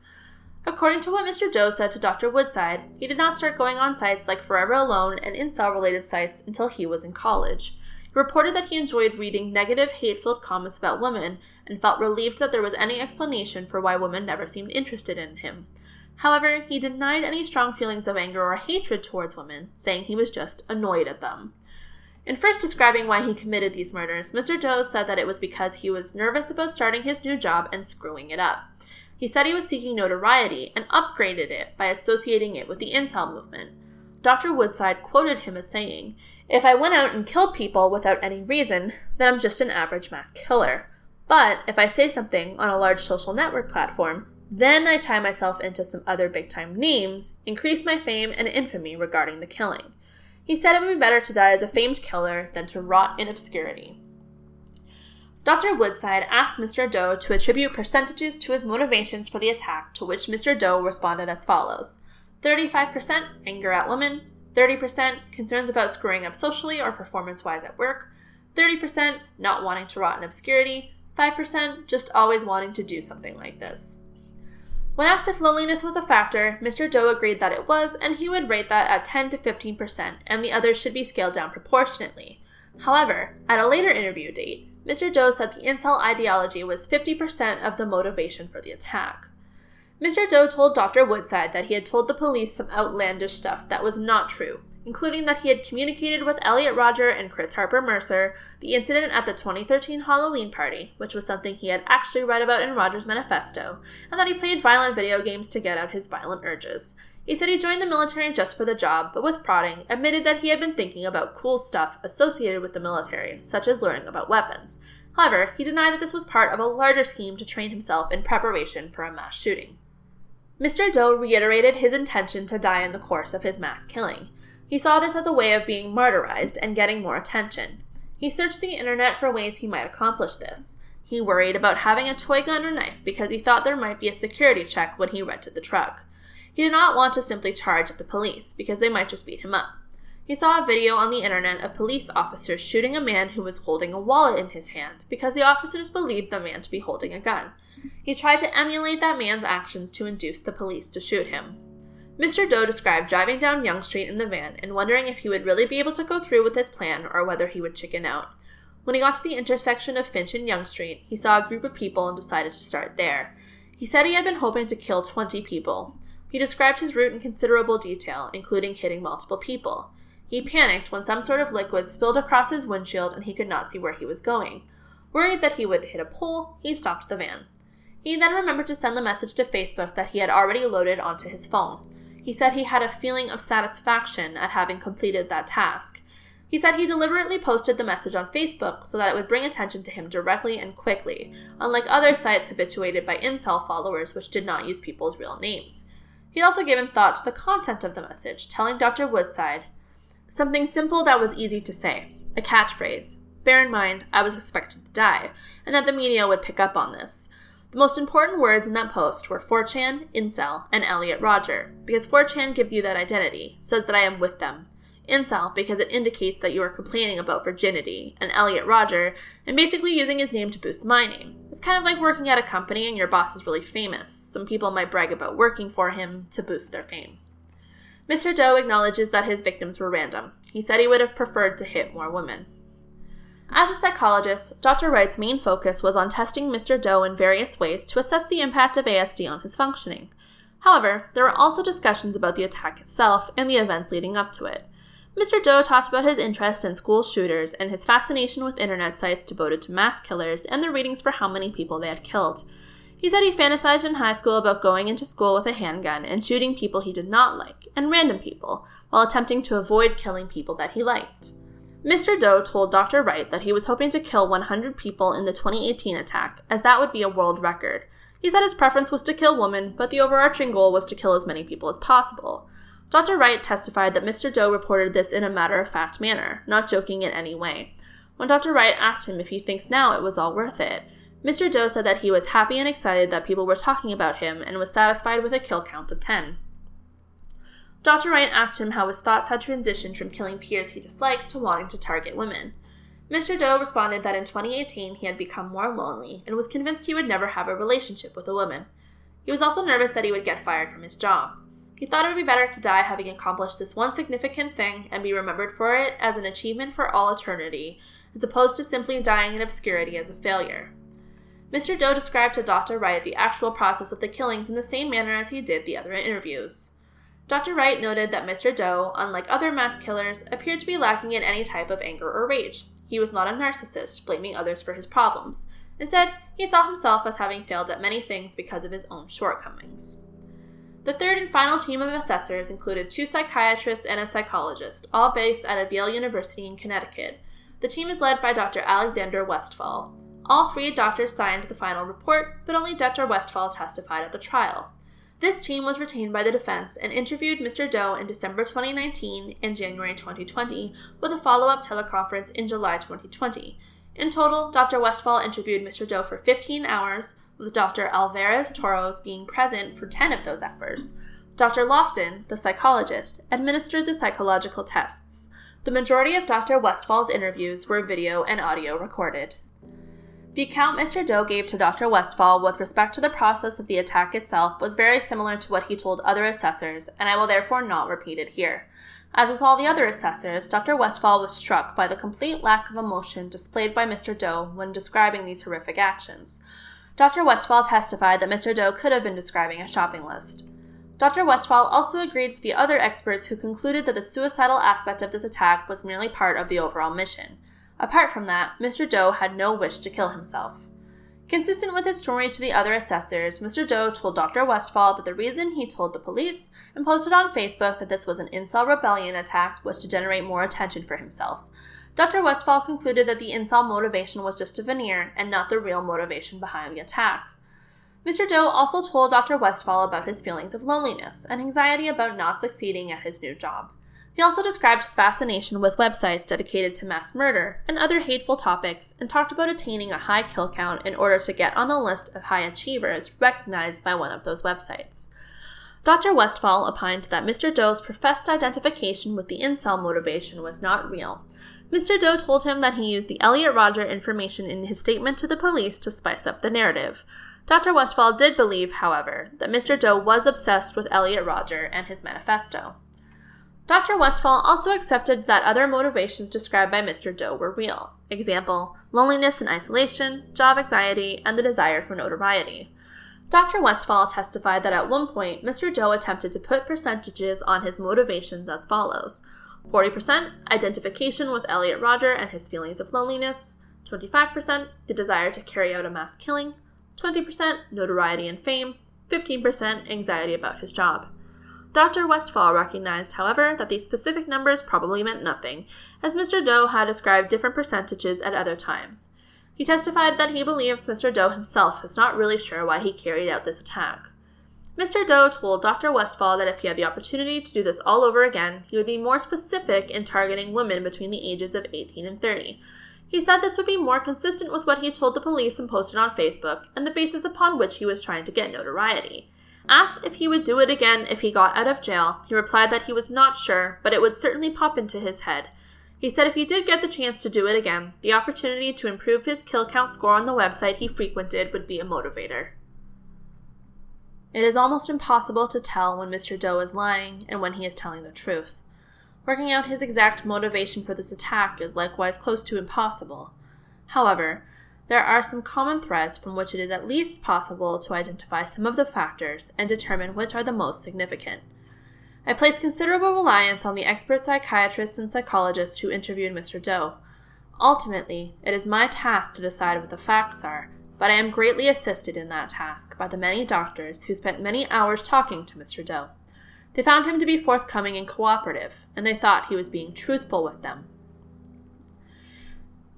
According to what Mr. Doe said to Dr. Woodside, he did not start going on sites like Forever Alone and incel related sites until he was in college. He reported that he enjoyed reading negative, hate filled comments about women and felt relieved that there was any explanation for why women never seemed interested in him. However, he denied any strong feelings of anger or hatred towards women, saying he was just annoyed at them. In first describing why he committed these murders, Mr. Doe said that it was because he was nervous about starting his new job and screwing it up. He said he was seeking notoriety and upgraded it by associating it with the incel movement. Dr. Woodside quoted him as saying, If I went out and killed people without any reason, then I'm just an average mass killer. But if I say something on a large social network platform, then I tie myself into some other big time names, increase my fame and infamy regarding the killing. He said it would be better to die as a famed killer than to rot in obscurity. Dr. Woodside asked Mr. Doe to attribute percentages to his motivations for the attack, to which Mr. Doe responded as follows 35% anger at women, 30% concerns about screwing up socially or performance wise at work, 30% not wanting to rot in obscurity, 5% just always wanting to do something like this. When asked if loneliness was a factor, Mr. Doe agreed that it was, and he would rate that at 10 to 15%, and the others should be scaled down proportionately. However, at a later interview date, Mr. Doe said the incel ideology was 50% of the motivation for the attack. Mr. Doe told Dr. Woodside that he had told the police some outlandish stuff that was not true, including that he had communicated with Elliot Rodger and Chris Harper Mercer the incident at the 2013 Halloween party, which was something he had actually read about in Rodger's manifesto, and that he played violent video games to get out his violent urges. He said he joined the military just for the job, but with prodding, admitted that he had been thinking about cool stuff associated with the military, such as learning about weapons. However, he denied that this was part of a larger scheme to train himself in preparation for a mass shooting. Mr. Doe reiterated his intention to die in the course of his mass killing. He saw this as a way of being martyrized and getting more attention. He searched the internet for ways he might accomplish this. He worried about having a toy gun or knife because he thought there might be a security check when he rented the truck. He did not want to simply charge at the police, because they might just beat him up. He saw a video on the internet of police officers shooting a man who was holding a wallet in his hand because the officers believed the man to be holding a gun. He tried to emulate that man's actions to induce the police to shoot him. Mr. Doe described driving down Yonge Street in the van and wondering if he would really be able to go through with his plan or whether he would chicken out. When he got to the intersection of Finch and Yonge Street, he saw a group of people and decided to start there. He said he had been hoping to kill 20 people. He described his route in considerable detail, including hitting multiple people. He panicked when some sort of liquid spilled across his windshield and he could not see where he was going. Worried that he would hit a pole, he stopped the van. He then remembered to send the message to Facebook that he had already loaded onto his phone. He said he had a feeling of satisfaction at having completed that task. He said he deliberately posted the message on Facebook so that it would bring attention to him directly and quickly, unlike other sites habituated by incel followers which did not use people's real names. He'd also given thought to the content of the message, telling Dr. Woodside something simple that was easy to say, a catchphrase. Bear in mind, I was expected to die, and that the media would pick up on this. The most important words in that post were 4chan, incel, and Elliot Rodger, because 4chan gives you that identity, says that I am with them, incel because it indicates that you are complaining about virginity, and Elliot Rodger, and basically using his name to boost my name. It's kind of like working at a company and your boss is really famous. Some people might brag about working for him to boost their fame. Mr. Doe acknowledges that his victims were random. He said he would have preferred to hit more women. As a psychologist, Dr. Wright's main focus was on testing Mr. Doe in various ways to assess the impact of ASD on his functioning. However, there were also discussions about the attack itself and the events leading up to it. Mr. Doe talked about his interest in school shooters and his fascination with internet sites devoted to mass killers and their readings for how many people they had killed. He said he fantasized in high school about going into school with a handgun and shooting people he did not like, and random people, while attempting to avoid killing people that he liked. Mr. Doe told Dr. Wright that he was hoping to kill 100 people in the 2018 attack, as that would be a world record. He said his preference was to kill women, but the overarching goal was to kill as many people as possible. Dr. Wright testified that Mr. Doe reported this in a matter of fact manner, not joking in any way. When Dr. Wright asked him if he thinks now it was all worth it, Mr. Doe said that he was happy and excited that people were talking about him and was satisfied with a kill count of 10. Dr. Wright asked him how his thoughts had transitioned from killing peers he disliked to wanting to target women. Mr. Doe responded that in 2018 he had become more lonely and was convinced he would never have a relationship with a woman. He was also nervous that he would get fired from his job. He thought it would be better to die having accomplished this one significant thing and be remembered for it as an achievement for all eternity, as opposed to simply dying in obscurity as a failure. Mr. Doe described to Dr. Wright the actual process of the killings in the same manner as he did the other interviews. Dr. Wright noted that Mr. Doe, unlike other mass killers, appeared to be lacking in any type of anger or rage. He was not a narcissist, blaming others for his problems. Instead, he saw himself as having failed at many things because of his own shortcomings. The third and final team of assessors included two psychiatrists and a psychologist, all based out of Yale University in Connecticut. The team is led by Dr. Alexander Westphal. All three doctors signed the final report, but only Dr. Westphal testified at the trial. This team was retained by the defense and interviewed Mr. Doe in December 2019 and January 2020, with a follow up teleconference in July 2020. In total, Dr. Westphal interviewed Mr. Doe for 15 hours, with Dr. Alvarez Toros being present for 10 of those hours. Dr. Lofton, the psychologist, administered the psychological tests. The majority of Dr. Westphal's interviews were video and audio recorded. The account Mr. Doe gave to Dr. Westphal with respect to the process of the attack itself was very similar to what he told other assessors, and I will therefore not repeat it here. As with all the other assessors, Dr. Westphal was struck by the complete lack of emotion displayed by Mr. Doe when describing these horrific actions. Dr. Westphal testified that Mr. Doe could have been describing a shopping list. Dr. Westphal also agreed with the other experts who concluded that the suicidal aspect of this attack was merely part of the overall mission. Apart from that, Mr. Doe had no wish to kill himself. Consistent with his story to the other assessors, Mr. Doe told Dr. Westphal that the reason he told the police and posted on Facebook that this was an incel rebellion attack was to generate more attention for himself. Dr. Westphal concluded that the incel motivation was just a veneer and not the real motivation behind the attack. Mr. Doe also told Dr. Westphal about his feelings of loneliness and anxiety about not succeeding at his new job. He also described his fascination with websites dedicated to mass murder and other hateful topics and talked about attaining a high kill count in order to get on the list of high achievers recognized by one of those websites. Dr. Westphal opined that Mr. Doe's professed identification with the incel motivation was not real. Mr. Doe told him that he used the Elliot Rodger information in his statement to the police to spice up the narrative. Dr. Westphal did believe, however, that Mr. Doe was obsessed with Elliot Rodger and his manifesto. Dr. Westphal also accepted that other motivations described by Mr. Doe were real. Example, loneliness and isolation, job anxiety, and the desire for notoriety. Dr. Westphal testified that at one point, Mr. Doe attempted to put percentages on his motivations as follows 40% identification with Elliot Rodger and his feelings of loneliness, 25% the desire to carry out a mass killing, 20% notoriety and fame, 15% anxiety about his job. Dr. Westphal recognized, however, that these specific numbers probably meant nothing, as Mr. Doe had ascribed different percentages at other times. He testified that he believes Mr. Doe himself is not really sure why he carried out this attack. Mr. Doe told Dr. Westphal that if he had the opportunity to do this all over again, he would be more specific in targeting women between the ages of 18 and 30. He said this would be more consistent with what he told the police and posted on Facebook, and the basis upon which he was trying to get notoriety. Asked if he would do it again if he got out of jail, he replied that he was not sure, but it would certainly pop into his head. He said if he did get the chance to do it again, the opportunity to improve his kill count score on the website he frequented would be a motivator. It is almost impossible to tell when Mr. Doe is lying and when he is telling the truth. Working out his exact motivation for this attack is likewise close to impossible. However, there are some common threads from which it is at least possible to identify some of the factors and determine which are the most significant. I place considerable reliance on the expert psychiatrists and psychologists who interviewed Mr. Doe. Ultimately, it is my task to decide what the facts are, but I am greatly assisted in that task by the many doctors who spent many hours talking to Mr. Doe. They found him to be forthcoming and cooperative, and they thought he was being truthful with them.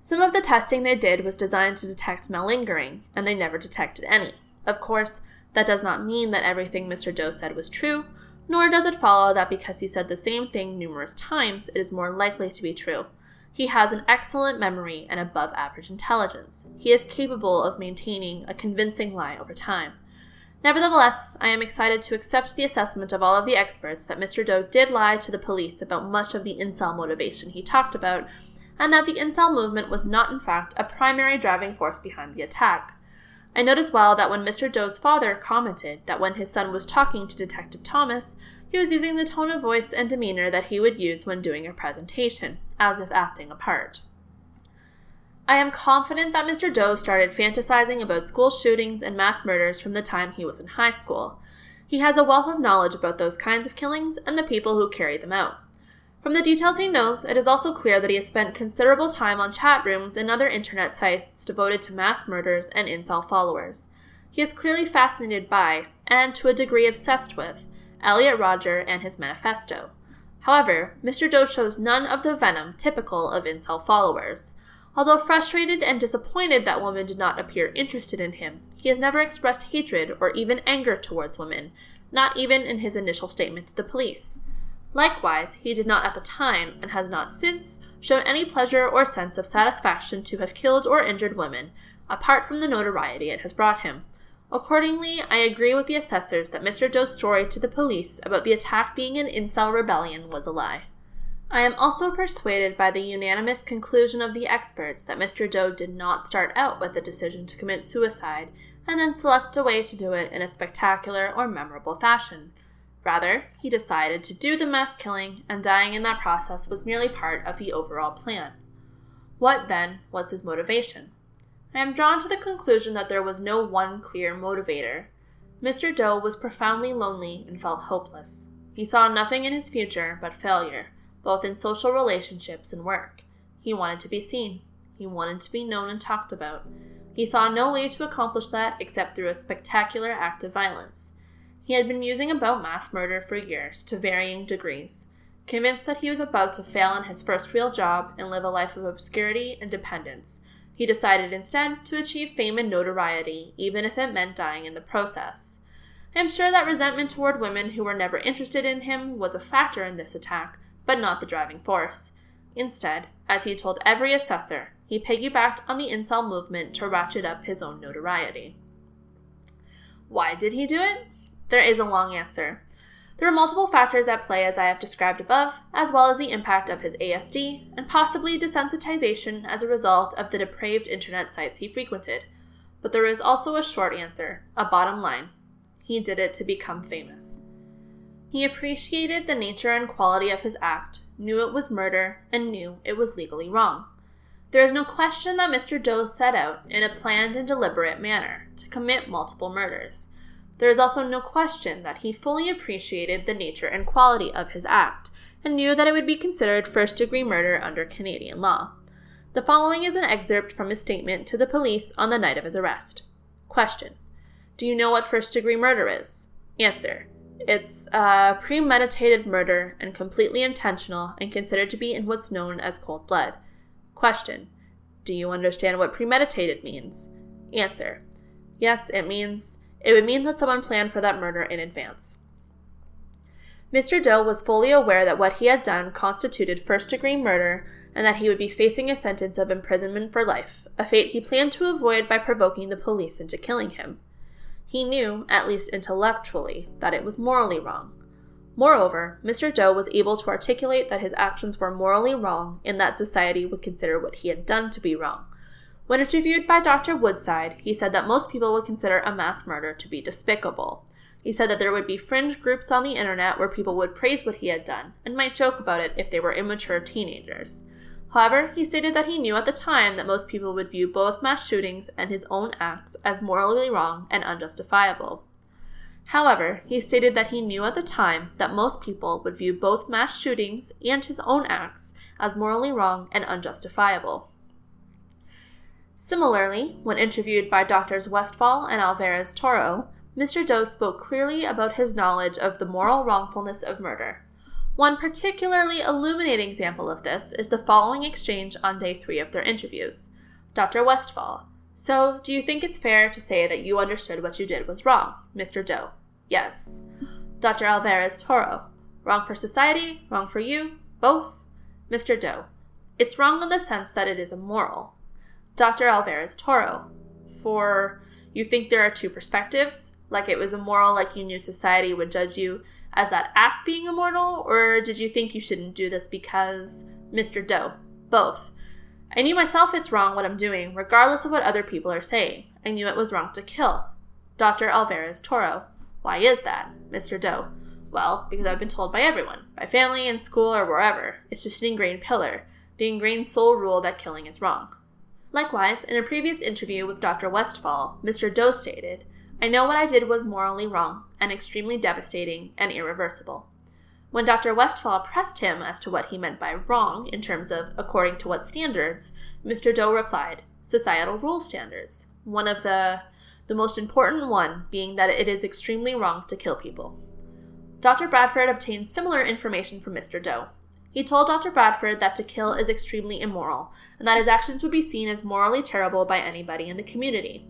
Some of the testing they did was designed to detect malingering, and they never detected any. Of course, that does not mean that everything Mr. Doe said was true, nor does it follow that because he said the same thing numerous times, it is more likely to be true. He has an excellent memory and above average intelligence. He is capable of maintaining a convincing lie over time. Nevertheless, I am excited to accept the assessment of all of the experts that Mr. Doe did lie to the police about much of the incel motivation he talked about and that the incel movement was not, in fact, a primary driving force behind the attack. I note as well that when Mr. Doe's father commented that when his son was talking to Detective Thomas, he was using the tone of voice and demeanor that he would use when doing a presentation, as if acting a part. I am confident that Mr. Doe started fantasizing about school shootings and mass murders from the time he was in high school. He has a wealth of knowledge about those kinds of killings and the people who carry them out. From the details he knows, it is also clear that he has spent considerable time on chat rooms and other internet sites devoted to mass murders and incel followers. He is clearly fascinated by, and to a degree obsessed with, Elliot Rodger and his manifesto. However, Mr. Doe shows none of the venom typical of incel followers. Although frustrated and disappointed that women did not appear interested in him, he has never expressed hatred or even anger towards women, not even in his initial statement to the police. Likewise, he did not at the time, and has not since, shown any pleasure or sense of satisfaction to have killed or injured women, apart from the notoriety it has brought him. Accordingly, I agree with the assessors that Mr. Doe's story to the police about the attack being an incel rebellion was a lie. I am also persuaded by the unanimous conclusion of the experts that Mr. Doe did not start out with a decision to commit suicide and then select a way to do it in a spectacular or memorable fashion. Rather, he decided to do the mass killing, and dying in that process was merely part of the overall plan. What, then, was his motivation? I am drawn to the conclusion that there was no one clear motivator. Mr. Doe was profoundly lonely and felt hopeless. He saw nothing in his future but failure, both in social relationships and work. He wanted to be seen. He wanted to be known and talked about. He saw no way to accomplish that except through a spectacular act of violence. He had been musing about mass murder for years, to varying degrees. Convinced that he was about to fail in his first real job and live a life of obscurity and dependence, he decided instead to achieve fame and notoriety, even if it meant dying in the process. I am sure that resentment toward women who were never interested in him was a factor in this attack, but not the driving force. Instead, as he told every assessor, he piggybacked on the incel movement to ratchet up his own notoriety. Why did he do it? There is a long answer. There are multiple factors at play as I have described above, as well as the impact of his ASD, and possibly desensitization as a result of the depraved internet sites he frequented. But there is also a short answer, a bottom line. He did it to become famous. He appreciated the nature and quality of his act, knew it was murder, and knew it was legally wrong. There is no question that Mr. Doe set out, in a planned and deliberate manner, to commit multiple murders. There is also no question that he fully appreciated the nature and quality of his act, and knew that it would be considered first degree murder under Canadian law. The following is an excerpt from his statement to the police on the night of his arrest. Question Do you know what first degree murder is? Answer It's a premeditated murder and completely intentional and considered to be in what's known as cold blood. Question Do you understand what premeditated means? Answer Yes, it means it would mean that someone planned for that murder in advance. Mr. Doe was fully aware that what he had done constituted first degree murder and that he would be facing a sentence of imprisonment for life, a fate he planned to avoid by provoking the police into killing him. He knew, at least intellectually, that it was morally wrong. Moreover, Mr. Doe was able to articulate that his actions were morally wrong and that society would consider what he had done to be wrong. When interviewed by Dr. Woodside, he said that most people would consider a mass murder to be despicable. He said that there would be fringe groups on the internet where people would praise what he had done and might joke about it if they were immature teenagers. However, he stated that he knew at the time that most people would view both mass shootings and his own acts as morally wrong and unjustifiable. However, he stated that he knew at the time that most people would view both mass shootings and his own acts as morally wrong and unjustifiable. Similarly, when interviewed by Drs. Westphal and Alvarez Toro, Mr. Doe spoke clearly about his knowledge of the moral wrongfulness of murder. One particularly illuminating example of this is the following exchange on day three of their interviews. Dr. Westphal, so do you think it's fair to say that you understood what you did was wrong? Mr. Doe, yes. Dr. Alvarez Toro, wrong for society, wrong for you, both? Mr. Doe, it's wrong in the sense that it is immoral. Dr. Alvarez Toro, for you think there are two perspectives, like it was immoral, like you knew society would judge you as that act being immortal, or did you think you shouldn't do this because Mr. Doe? Both. I knew myself it's wrong what I'm doing, regardless of what other people are saying. I knew it was wrong to kill. Dr. Alvarez Toro. Why is that? Mr. Doe. Well, because I've been told by everyone, by family, in school, or wherever. It's just an ingrained pillar, the ingrained sole rule that killing is wrong. Likewise, in a previous interview with Dr. Westphal, Mr. Doe stated, I know what I did was morally wrong and extremely devastating and irreversible. When Dr. Westphal pressed him as to what he meant by wrong in terms of according to what standards, Mr. Doe replied, societal rule standards. One of the the most important one being that it is extremely wrong to kill people. Dr. Bradford obtained similar information from Mr. Doe. He told Dr. Bradford that to kill is extremely immoral, and that his actions would be seen as morally terrible by anybody in the community.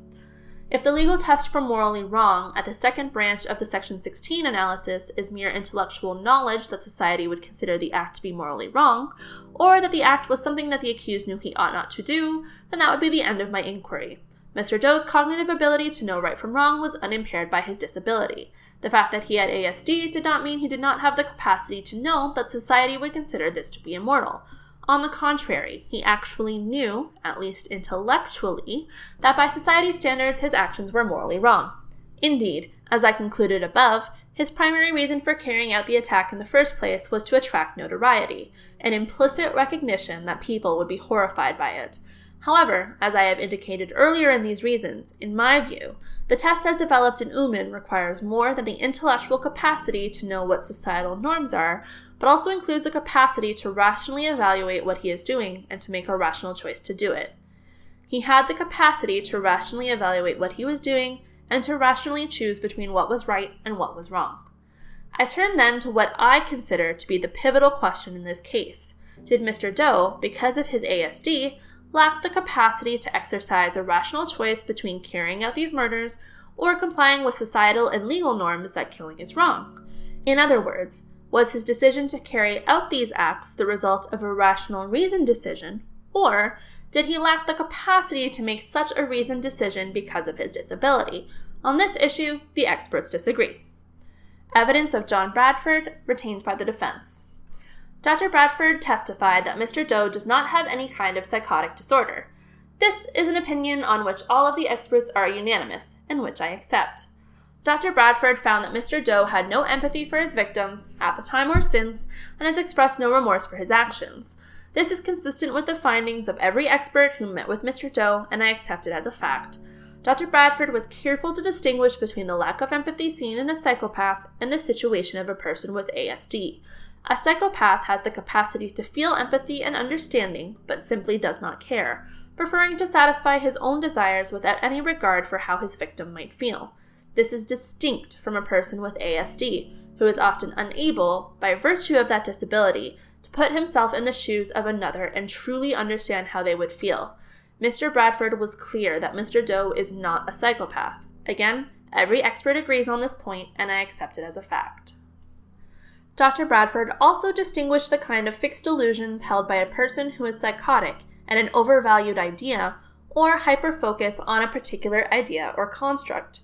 If the legal test for morally wrong at the second branch of the Section 16 analysis is mere intellectual knowledge that society would consider the act to be morally wrong, or that the act was something that the accused knew he ought not to do, then that would be the end of my inquiry. Mr. Doe's cognitive ability to know right from wrong was unimpaired by his disability. The fact that he had ASD did not mean he did not have the capacity to know that society would consider this to be immoral. On the contrary, he actually knew, at least intellectually, that by society's standards his actions were morally wrong. Indeed, as I concluded above, his primary reason for carrying out the attack in the first place was to attract notoriety, an implicit recognition that people would be horrified by it. However, as I have indicated earlier in these reasons, in my view, the test as developed in Oommen requires more than the intellectual capacity to know what societal norms are, but also includes a capacity to rationally evaluate what he is doing and to make a rational choice to do it. He had the capacity to rationally evaluate what he was doing and to rationally choose between what was right and what was wrong. I turn then to what I consider to be the pivotal question in this case. Did Mr. Doe, because of his ASD, lack the capacity to exercise a rational choice between carrying out these murders or complying with societal and legal norms that killing is wrong? In other words, was his decision to carry out these acts the result of a rational reasoned decision, or did he lack the capacity to make such a reasoned decision because of his disability? On this issue, the experts disagree. Evidence of John Bradford retained by the defense. Dr. Bradford testified that Mr. Doe does not have any kind of psychotic disorder. This is an opinion on which all of the experts are unanimous, and which I accept. Dr. Bradford found that Mr. Doe had no empathy for his victims, at the time or since, and has expressed no remorse for his actions. This is consistent with the findings of every expert who met with Mr. Doe, and I accept it as a fact. Dr. Bradford was careful to distinguish between the lack of empathy seen in a psychopath and the situation of a person with ASD. A psychopath has the capacity to feel empathy and understanding, but simply does not care, preferring to satisfy his own desires without any regard for how his victim might feel. This is distinct from a person with ASD, who is often unable, by virtue of that disability, to put himself in the shoes of another and truly understand how they would feel. Mr. Bradford was clear that Mr. Doe is not a psychopath. Again, every expert agrees on this point, and I accept it as a fact. Dr. Bradford also distinguished the kind of fixed delusions held by a person who is psychotic and an overvalued idea or hyperfocus on a particular idea or construct.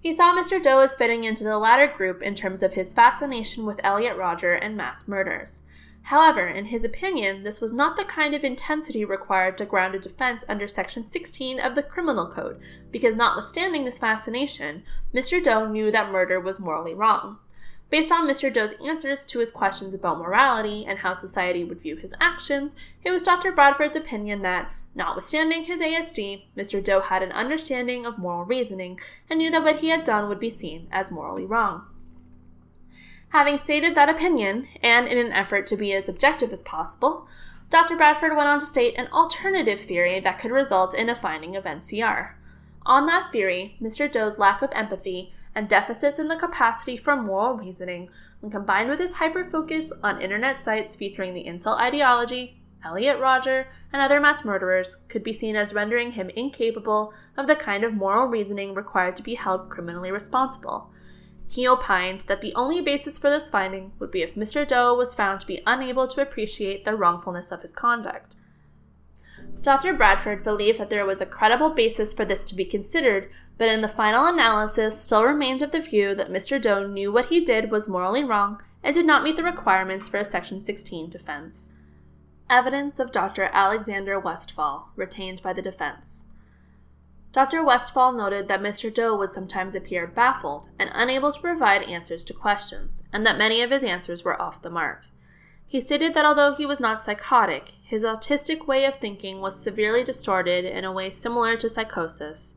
He saw Mr. Doe as fitting into the latter group in terms of his fascination with Elliot Rodger and mass murders. However, in his opinion, this was not the kind of intensity required to ground a defense under Section 16 of the Criminal Code, because notwithstanding this fascination, Mr. Doe knew that murder was morally wrong. Based on Mr. Doe's answers to his questions about morality and how society would view his actions, it was Dr. Bradford's opinion that, notwithstanding his ASD, Mr. Doe had an understanding of moral reasoning and knew that what he had done would be seen as morally wrong. Having stated that opinion, and in an effort to be as objective as possible, Dr. Bradford went on to state an alternative theory that could result in a finding of NCR. On that theory, Mr. Doe's lack of empathy and deficits in the capacity for moral reasoning, when combined with his hyperfocus on internet sites featuring the incel ideology, Elliot Rodger, and other mass murderers, could be seen as rendering him incapable of the kind of moral reasoning required to be held criminally responsible. He opined that the only basis for this finding would be if Mr. Doe was found to be unable to appreciate the wrongfulness of his conduct. Dr. Bradford believed that there was a credible basis for this to be considered, but in the final analysis still remained of the view that Mr. Doe knew what he did was morally wrong and did not meet the requirements for a Section 16 defense. Evidence of Dr. Alexander Westphal, retained by the defense. Dr. Westphal noted that Mr. Doe would sometimes appear baffled and unable to provide answers to questions, and that many of his answers were off the mark. He stated that although he was not psychotic, his autistic way of thinking was severely distorted in a way similar to psychosis.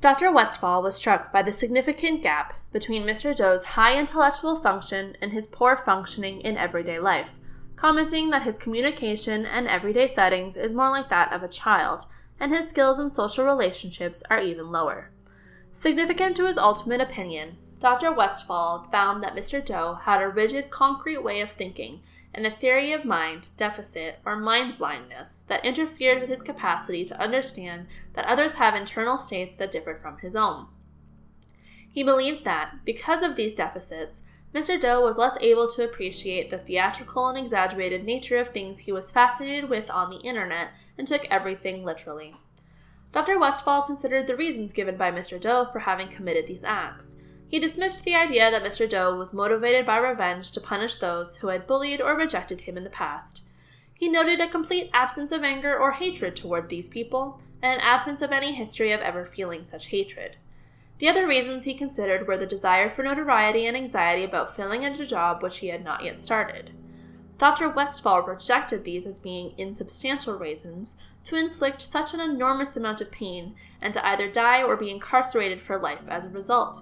Dr. Westphal was struck by the significant gap between Mr. Doe's high intellectual function and his poor functioning in everyday life, commenting that his communication and everyday settings is more like that of a child, and his skills in social relationships are even lower. Significant to his ultimate opinion, Dr. Westphal found that Mr. Doe had a rigid, concrete way of thinking and a theory of mind deficit or mind blindness that interfered with his capacity to understand that others have internal states that differed from his own. He believed that, because of these deficits, Mr. Doe was less able to appreciate the theatrical and exaggerated nature of things he was fascinated with on the internet and took everything literally. Dr. Westphal considered the reasons given by Mr. Doe for having committed these acts. He dismissed the idea that Mr. Doe was motivated by revenge to punish those who had bullied or rejected him in the past. He noted a complete absence of anger or hatred toward these people, and an absence of any history of ever feeling such hatred. The other reasons he considered were the desire for notoriety and anxiety about filling a job which he had not yet started. Dr. Westphal rejected these as being insubstantial reasons to inflict such an enormous amount of pain and to either die or be incarcerated for life as a result.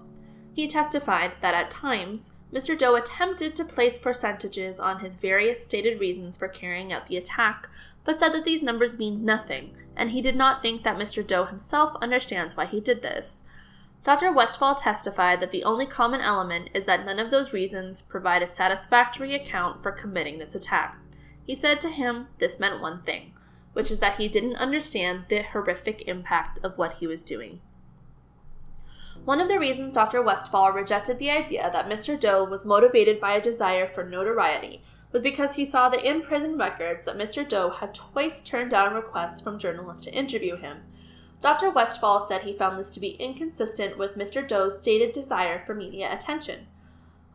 He testified that at times, Mr. Doe attempted to place percentages on his various stated reasons for carrying out the attack, but said that these numbers mean nothing, and he did not think that Mr. Doe himself understands why he did this, Dr. Westphal testified that the only common element is that none of those reasons provide a satisfactory account for committing this attack. He said to him this meant one thing, which is that he didn't understand the horrific impact of what he was doing. One of the reasons Dr. Westphal rejected the idea that Mr. Doe was motivated by a desire for notoriety was because he saw the in prison records that Mr. Doe had twice turned down requests from journalists to interview him, Dr. Westphal said he found this to be inconsistent with Mr. Doe's stated desire for media attention.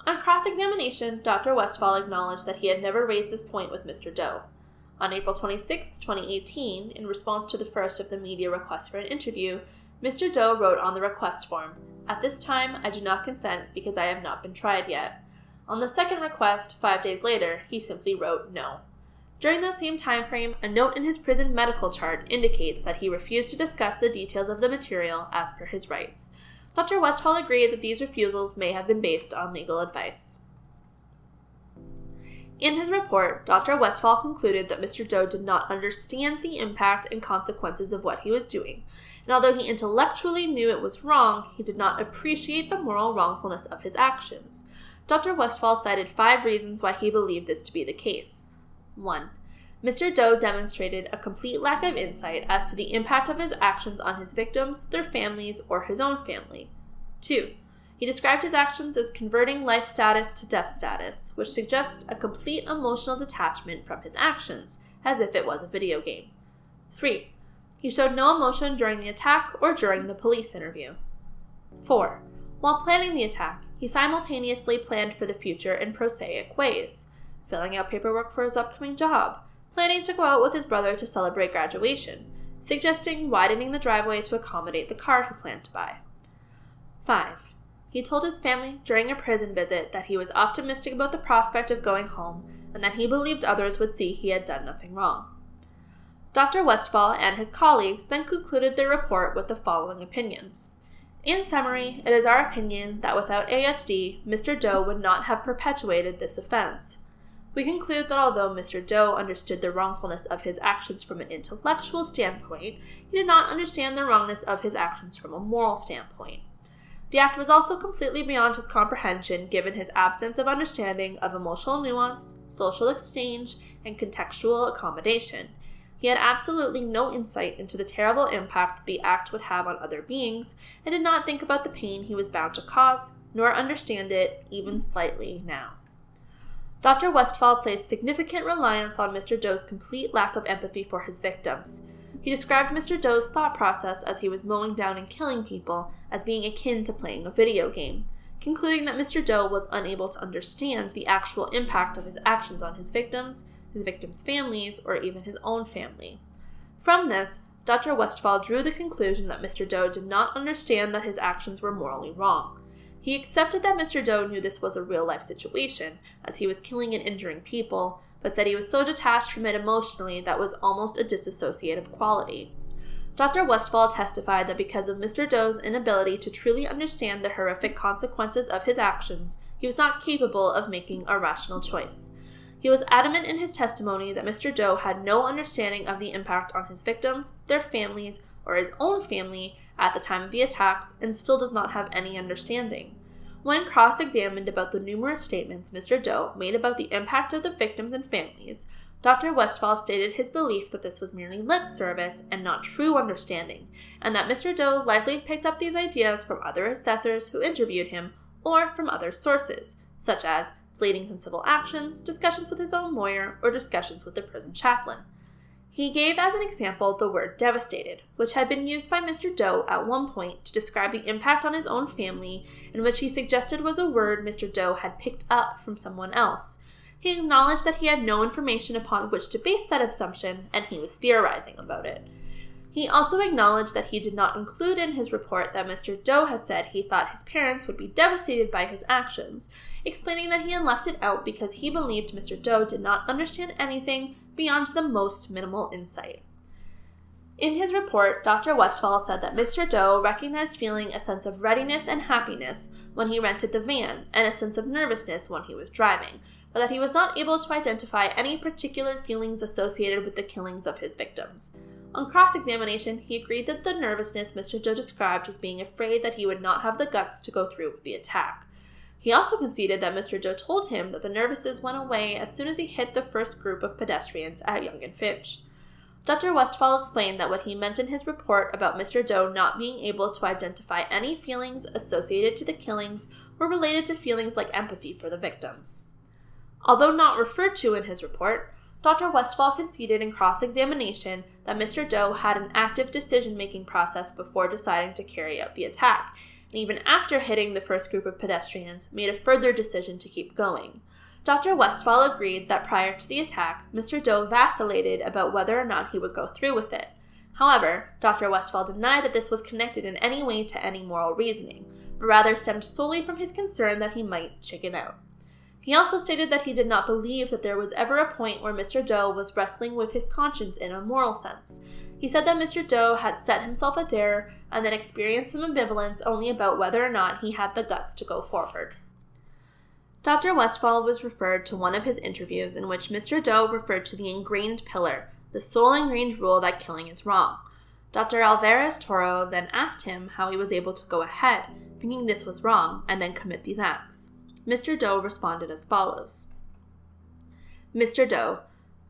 On cross examination, Dr. Westphal acknowledged that he had never raised this point with Mr. Doe. On April 26, 2018, in response to the first of the media requests for an interview, Mr. Doe wrote on the request form, At this time, I do not consent because I have not been tried yet. On the second request, five days later, he simply wrote no. During that same time frame, a note in his prison medical chart indicates that he refused to discuss the details of the material as per his rights. Dr. Westphal agreed that these refusals may have been based on legal advice. In his report, Dr. Westphal concluded that Mr. Doe did not understand the impact and consequences of what he was doing, and although he intellectually knew it was wrong, he did not appreciate the moral wrongfulness of his actions. Dr. Westphal cited five reasons why he believed this to be the case. 1. Mr. Doe demonstrated a complete lack of insight as to the impact of his actions on his victims, their families, or his own family. 2. He described his actions as converting life status to death status, which suggests a complete emotional detachment from his actions, as if it was a video game. 3. He showed no emotion during the attack or during the police interview. 4. While planning the attack, he simultaneously planned for the future in prosaic ways filling out paperwork for his upcoming job, planning to go out with his brother to celebrate graduation, suggesting widening the driveway to accommodate the car he planned to buy. 5. He told his family during a prison visit that he was optimistic about the prospect of going home and that he believed others would see he had done nothing wrong. Dr. Westphal and his colleagues then concluded their report with the following opinions. In summary, it is our opinion that without ASD, Mr. Doe would not have perpetuated this offense. We conclude that although Mr. Doe understood the wrongfulness of his actions from an intellectual standpoint, he did not understand the wrongness of his actions from a moral standpoint. The act was also completely beyond his comprehension given his absence of understanding of emotional nuance, social exchange, and contextual accommodation. He had absolutely no insight into the terrible impact the act would have on other beings, and did not think about the pain he was bound to cause, nor understand it, even slightly, now. Dr. Westphal placed significant reliance on Mr. Doe's complete lack of empathy for his victims. He described Mr. Doe's thought process as he was mowing down and killing people as being akin to playing a video game, concluding that Mr. Doe was unable to understand the actual impact of his actions on his victims, his victims' families, or even his own family. From this, Dr. Westphal drew the conclusion that Mr. Doe did not understand that his actions were morally wrong. He accepted that Mr. Doe knew this was a real life situation, as he was killing and injuring people, but said he was so detached from it emotionally that was almost a disassociative quality. Dr. Westphal testified that because of Mr. Doe's inability to truly understand the horrific consequences of his actions, he was not capable of making a rational choice. He was adamant in his testimony that Mr. Doe had no understanding of the impact on his victims, their families, or his own family at the time of the attacks and still does not have any understanding. When cross examined about the numerous statements Mr. Doe made about the impact of the victims and families, Dr. Westphal stated his belief that this was merely lip service and not true understanding, and that Mr. Doe likely picked up these ideas from other assessors who interviewed him or from other sources, such as pleadings and civil actions, discussions with his own lawyer, or discussions with the prison chaplain. He gave as an example the word devastated, which had been used by Mr. Doe at one point to describe the impact on his own family, and which he suggested was a word Mr. Doe had picked up from someone else. He acknowledged that he had no information upon which to base that assumption, and he was theorizing about it. He also acknowledged that he did not include in his report that Mr. Doe had said he thought his parents would be devastated by his actions, explaining that he had left it out because he believed Mr. Doe did not understand anything beyond the most minimal insight. In his report, Dr. Westphal said that Mr. Doe recognized feeling a sense of readiness and happiness when he rented the van and a sense of nervousness when he was driving, but that he was not able to identify any particular feelings associated with the killings of his victims. On cross examination, he agreed that the nervousness Mr. Doe described was being afraid that he would not have the guts to go through with the attack. He also conceded that Mr. Doe told him that the nervousness went away as soon as he hit the first group of pedestrians at Yonge and Finch. Dr. Westphal explained that what he meant in his report about Mr. Doe not being able to identify any feelings associated to the killings were related to feelings like empathy for the victims. Although not referred to in his report, Dr. Westphal conceded in cross examination that Mr. Doe had an active decision making process before deciding to carry out the attack, and even after hitting the first group of pedestrians, made a further decision to keep going. Dr. Westphal agreed that prior to the attack, Mr. Doe vacillated about whether or not he would go through with it. However, Dr. Westphal denied that this was connected in any way to any moral reasoning, but rather stemmed solely from his concern that he might chicken out. He also stated that he did not believe that there was ever a point where Mr. Doe was wrestling with his conscience in a moral sense. He said that Mr. Doe had set himself a dare and then experienced some ambivalence only about whether or not he had the guts to go forward. Dr. Westphal was referred to one of his interviews in which Mr. Doe referred to the ingrained pillar, the sole ingrained rule that killing is wrong. Dr. Alvarez Toro then asked him how he was able to go ahead, thinking this was wrong, and then commit these acts. Mr. Doe responded as follows Mr. Doe,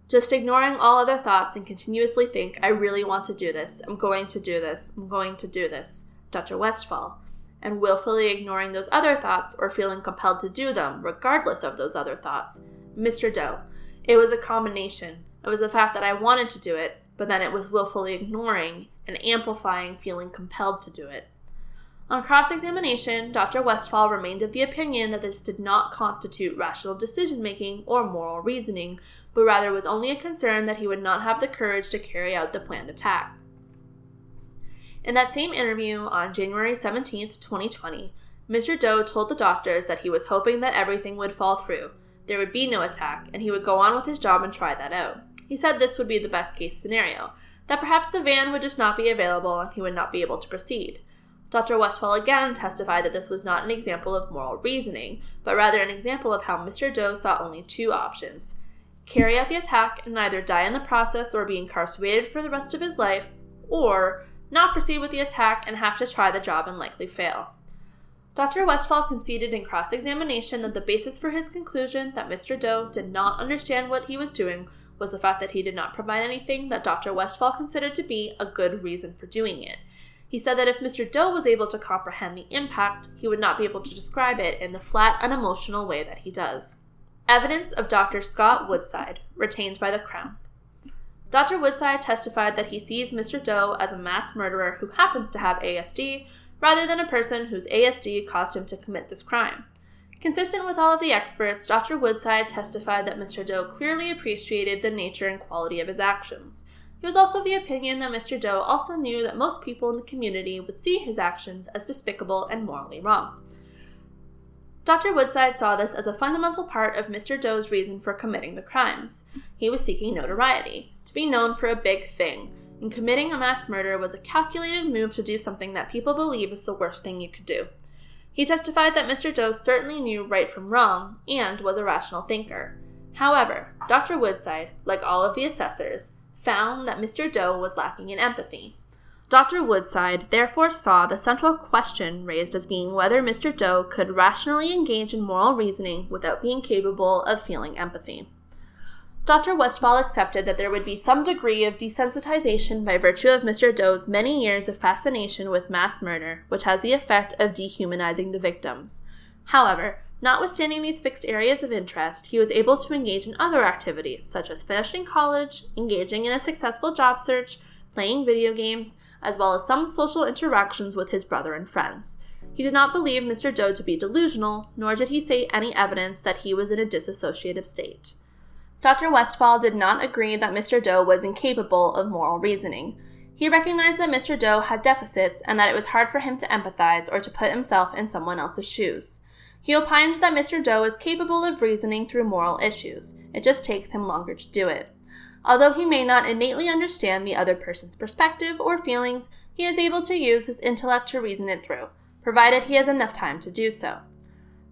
just ignoring all other thoughts and continuously think, I really want to do this, I'm going to do this, I'm going to do this, Dr. Westphal, and willfully ignoring those other thoughts or feeling compelled to do them, regardless of those other thoughts. Mr. Doe, it was a combination. It was the fact that I wanted to do it, but then it was willfully ignoring and amplifying feeling compelled to do it. On cross examination, Dr. Westphal remained of the opinion that this did not constitute rational decision making or moral reasoning, but rather was only a concern that he would not have the courage to carry out the planned attack. In that same interview on January 17, 2020, Mr. Doe told the doctors that he was hoping that everything would fall through, there would be no attack, and he would go on with his job and try that out. He said this would be the best case scenario, that perhaps the van would just not be available and he would not be able to proceed. Dr. Westphal again testified that this was not an example of moral reasoning, but rather an example of how Mr. Doe saw only two options carry out the attack and either die in the process or be incarcerated for the rest of his life, or not proceed with the attack and have to try the job and likely fail. Dr. Westphal conceded in cross examination that the basis for his conclusion that Mr. Doe did not understand what he was doing was the fact that he did not provide anything that Dr. Westphal considered to be a good reason for doing it. He said that if Mr. Doe was able to comprehend the impact, he would not be able to describe it in the flat, unemotional way that he does. Evidence of Dr. Scott Woodside, retained by the Crown. Dr. Woodside testified that he sees Mr. Doe as a mass murderer who happens to have ASD, rather than a person whose ASD caused him to commit this crime. Consistent with all of the experts, Dr. Woodside testified that Mr. Doe clearly appreciated the nature and quality of his actions. He was also of the opinion that Mr. Doe also knew that most people in the community would see his actions as despicable and morally wrong. Dr. Woodside saw this as a fundamental part of Mr. Doe's reason for committing the crimes. He was seeking notoriety, to be known for a big thing, and committing a mass murder was a calculated move to do something that people believe is the worst thing you could do. He testified that Mr. Doe certainly knew right from wrong and was a rational thinker. However, Dr. Woodside, like all of the assessors, found that Mr. Doe was lacking in empathy. Dr. Woodside therefore saw the central question raised as being whether Mr. Doe could rationally engage in moral reasoning without being capable of feeling empathy. Dr. Westphal accepted that there would be some degree of desensitization by virtue of Mr. Doe's many years of fascination with mass murder, which has the effect of dehumanizing the victims. However, notwithstanding these fixed areas of interest, he was able to engage in other activities, such as finishing college, engaging in a successful job search, playing video games, as well as some social interactions with his brother and friends. He did not believe Mr. Doe to be delusional, nor did he say any evidence that he was in a dissociative state. Dr. Westphal did not agree that Mr. Doe was incapable of moral reasoning. He recognized that Mr. Doe had deficits and that it was hard for him to empathize or to put himself in someone else's shoes. He opined that Mr. Doe is capable of reasoning through moral issues, it just takes him longer to do it. Although he may not innately understand the other person's perspective or feelings, he is able to use his intellect to reason it through, provided he has enough time to do so.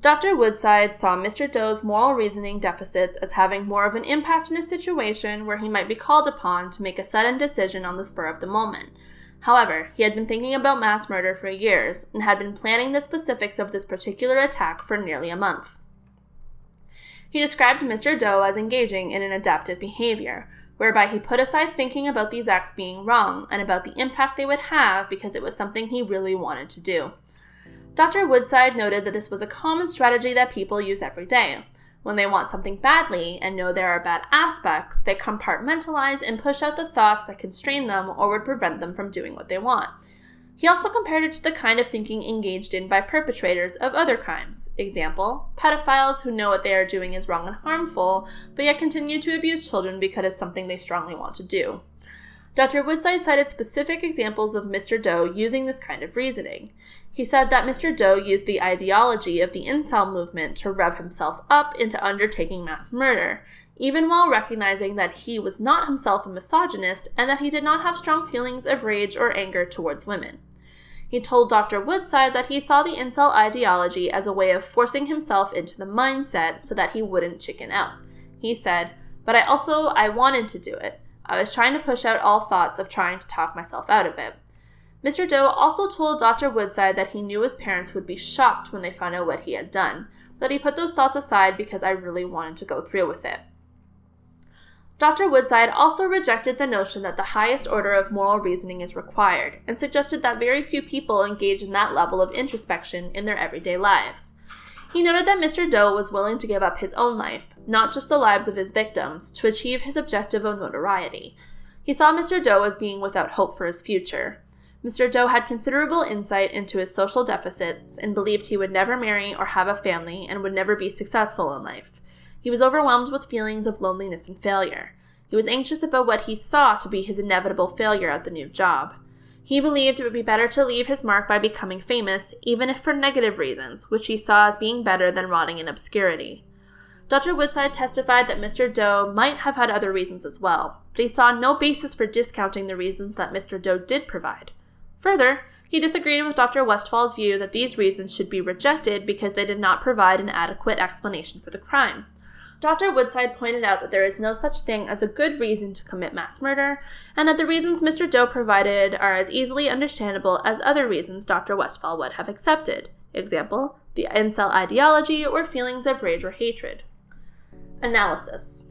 Dr. Woodside saw Mr. Doe's moral reasoning deficits as having more of an impact in a situation where he might be called upon to make a sudden decision on the spur of the moment. However, he had been thinking about mass murder for years and had been planning the specifics of this particular attack for nearly a month. He described Mr. Doe as engaging in an adaptive behavior, whereby he put aside thinking about these acts being wrong and about the impact they would have because it was something he really wanted to do. Dr. Woodside noted that this was a common strategy that people use every day. When they want something badly and know there are bad aspects, they compartmentalize and push out the thoughts that constrain them or would prevent them from doing what they want. He also compared it to the kind of thinking engaged in by perpetrators of other crimes. Example, pedophiles who know what they are doing is wrong and harmful, but yet continue to abuse children because it's something they strongly want to do. Dr. Woodside cited specific examples of Mr. Doe using this kind of reasoning. He said that Mr. Doe used the ideology of the incel movement to rev himself up into undertaking mass murder, even while recognizing that he was not himself a misogynist and that he did not have strong feelings of rage or anger towards women. He told Dr. Woodside that he saw the incel ideology as a way of forcing himself into the mindset so that he wouldn't chicken out. He said, "But I also I wanted to do it. I was trying to push out all thoughts of trying to talk myself out of it. Mr. Doe also told Dr. Woodside that he knew his parents would be shocked when they found out what he had done, but he put those thoughts aside because I really wanted to go through with it. Dr. Woodside also rejected the notion that the highest order of moral reasoning is required, and suggested that very few people engage in that level of introspection in their everyday lives. He noted that Mr. Doe was willing to give up his own life, not just the lives of his victims, to achieve his objective of notoriety. He saw Mr. Doe as being without hope for his future. Mr. Doe had considerable insight into his social deficits and believed he would never marry or have a family and would never be successful in life. He was overwhelmed with feelings of loneliness and failure. He was anxious about what he saw to be his inevitable failure at the new job. He believed it would be better to leave his mark by becoming famous, even if for negative reasons, which he saw as being better than rotting in obscurity. Dr. Woodside testified that Mr. Doe might have had other reasons as well, but he saw no basis for discounting the reasons that Mr. Doe did provide. Further, he disagreed with Dr. Westphal's view that these reasons should be rejected because they did not provide an adequate explanation for the crime. Dr. Woodside pointed out that there is no such thing as a good reason to commit mass murder, and that the reasons Mr. Doe provided are as easily understandable as other reasons Dr. Westphal would have accepted. Example, the incel ideology or feelings of rage or hatred. Analysis.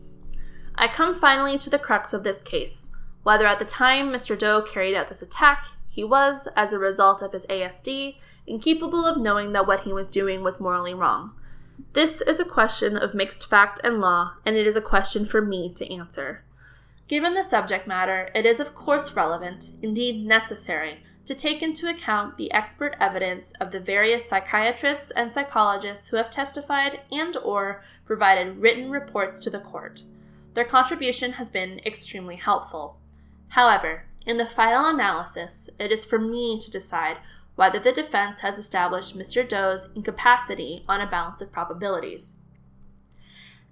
I come finally to the crux of this case. Whether at the time Mr. Doe carried out this attack, he was, as a result of his ASD, incapable of knowing that what he was doing was morally wrong. This is a question of mixed fact and law, and it is a question for me to answer. Given the subject matter, it is of course relevant, indeed necessary, to take into account the expert evidence of the various psychiatrists and psychologists who have testified and or provided written reports to the court. Their contribution has been extremely helpful. However, in the final analysis, it is for me to decide whether the defense has established Mr. Doe's incapacity on a balance of probabilities.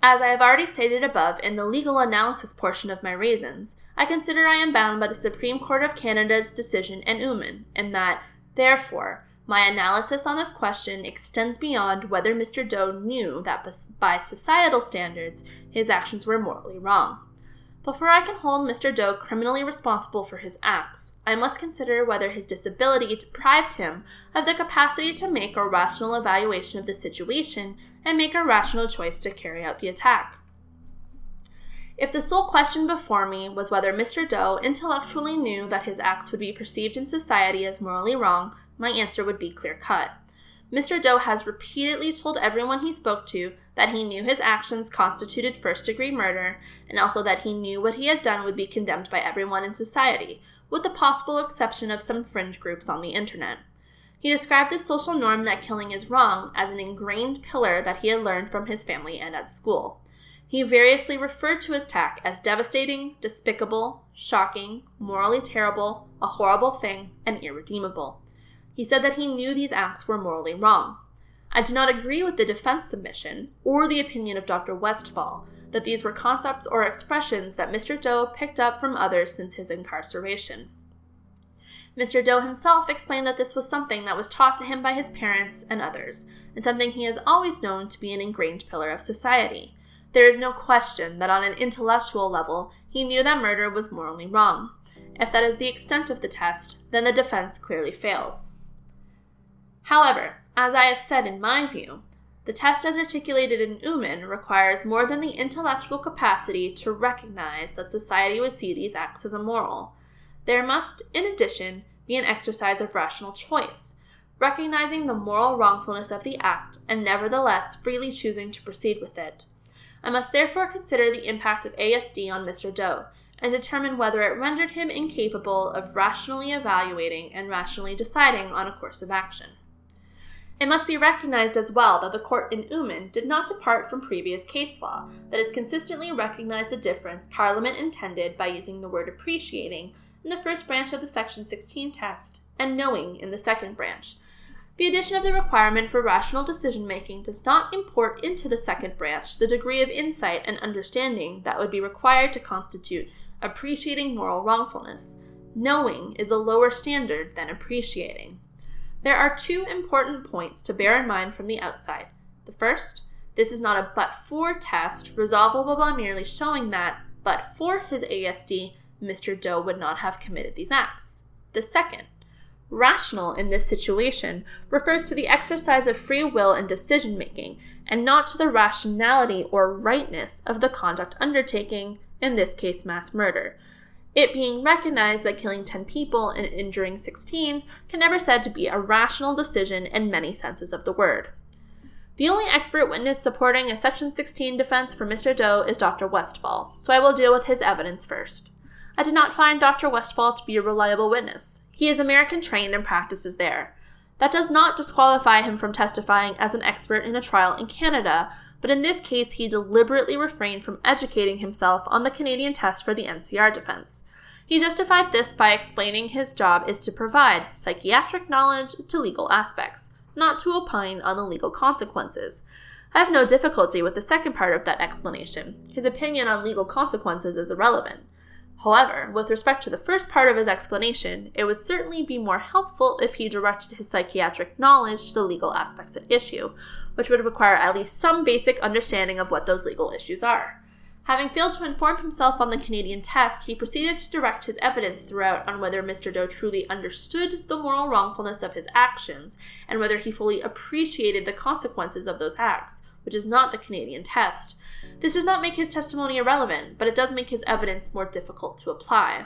As I have already stated above in the legal analysis portion of my reasons, I consider I am bound by the Supreme Court of Canada's decision in Oommen, and that, therefore, my analysis on this question extends beyond whether Mr. Doe knew that by societal standards his actions were morally wrong. Before I can hold Mr. Doe criminally responsible for his acts, I must consider whether his disability deprived him of the capacity to make a rational evaluation of the situation and make a rational choice to carry out the attack. If the sole question before me was whether Mr. Doe intellectually knew that his acts would be perceived in society as morally wrong, my answer would be clear cut. Mr. Doe has repeatedly told everyone he spoke to that he knew his actions constituted first degree murder, and also that he knew what he had done would be condemned by everyone in society, with the possible exception of some fringe groups on the internet. He described the social norm that killing is wrong as an ingrained pillar that he had learned from his family and at school. He variously referred to his attack as devastating, despicable, shocking, morally terrible, a horrible thing, and irredeemable. He said that he knew these acts were morally wrong. I do not agree with the defense submission or the opinion of Dr. Westphal that these were concepts or expressions that Mr. Doe picked up from others since his incarceration. Mr. Doe himself explained that this was something that was taught to him by his parents and others, and something he has always known to be an ingrained pillar of society. There is no question that on an intellectual level, he knew that murder was morally wrong. If that is the extent of the test, then the defense clearly fails. However, as I have said in my view, the test as articulated in Oommen requires more than the intellectual capacity to recognize that society would see these acts as immoral. There must, in addition, be an exercise of rational choice, recognizing the moral wrongfulness of the act and nevertheless freely choosing to proceed with it. I must therefore consider the impact of ASD on Mr. Doe and determine whether it rendered him incapable of rationally evaluating and rationally deciding on a course of action. It must be recognized as well that the court in Oommen did not depart from previous case law that has consistently recognized the difference Parliament intended by using the word appreciating in the first branch of the Section 16 test and knowing in the second branch. The addition of the requirement for rational decision making does not import into the second branch the degree of insight and understanding that would be required to constitute appreciating moral wrongfulness. Knowing is a lower standard than appreciating. There are two important points to bear in mind from the outside. The first, this is not a but for test, resolvable by merely showing that, but for his ASD, Mr. Doe would not have committed these acts. The second, rational in this situation refers to the exercise of free will and decision making, and not to the rationality or rightness of the conduct undertaking, in this case, mass murder it being recognized that killing 10 people and injuring 16 can never said to be a rational decision in many senses of the word. The only expert witness supporting a Section 16 defense for Mr. Doe is Dr. Westphal, so I will deal with his evidence first. I did not find Dr. Westphal to be a reliable witness. He is American trained and practices there. That does not disqualify him from testifying as an expert in a trial in Canada, but in this case, he deliberately refrained from educating himself on the Canadian test for the NCR defense. He justified this by explaining his job is to provide psychiatric knowledge to legal aspects, not to opine on the legal consequences. I have no difficulty with the second part of that explanation. His opinion on legal consequences is irrelevant. However, with respect to the first part of his explanation, it would certainly be more helpful if he directed his psychiatric knowledge to the legal aspects at issue, which would require at least some basic understanding of what those legal issues are. Having failed to inform himself on the Canadian test, he proceeded to direct his evidence throughout on whether Mr. Doe truly understood the moral wrongfulness of his actions and whether he fully appreciated the consequences of those acts, which is not the Canadian test. This does not make his testimony irrelevant, but it does make his evidence more difficult to apply.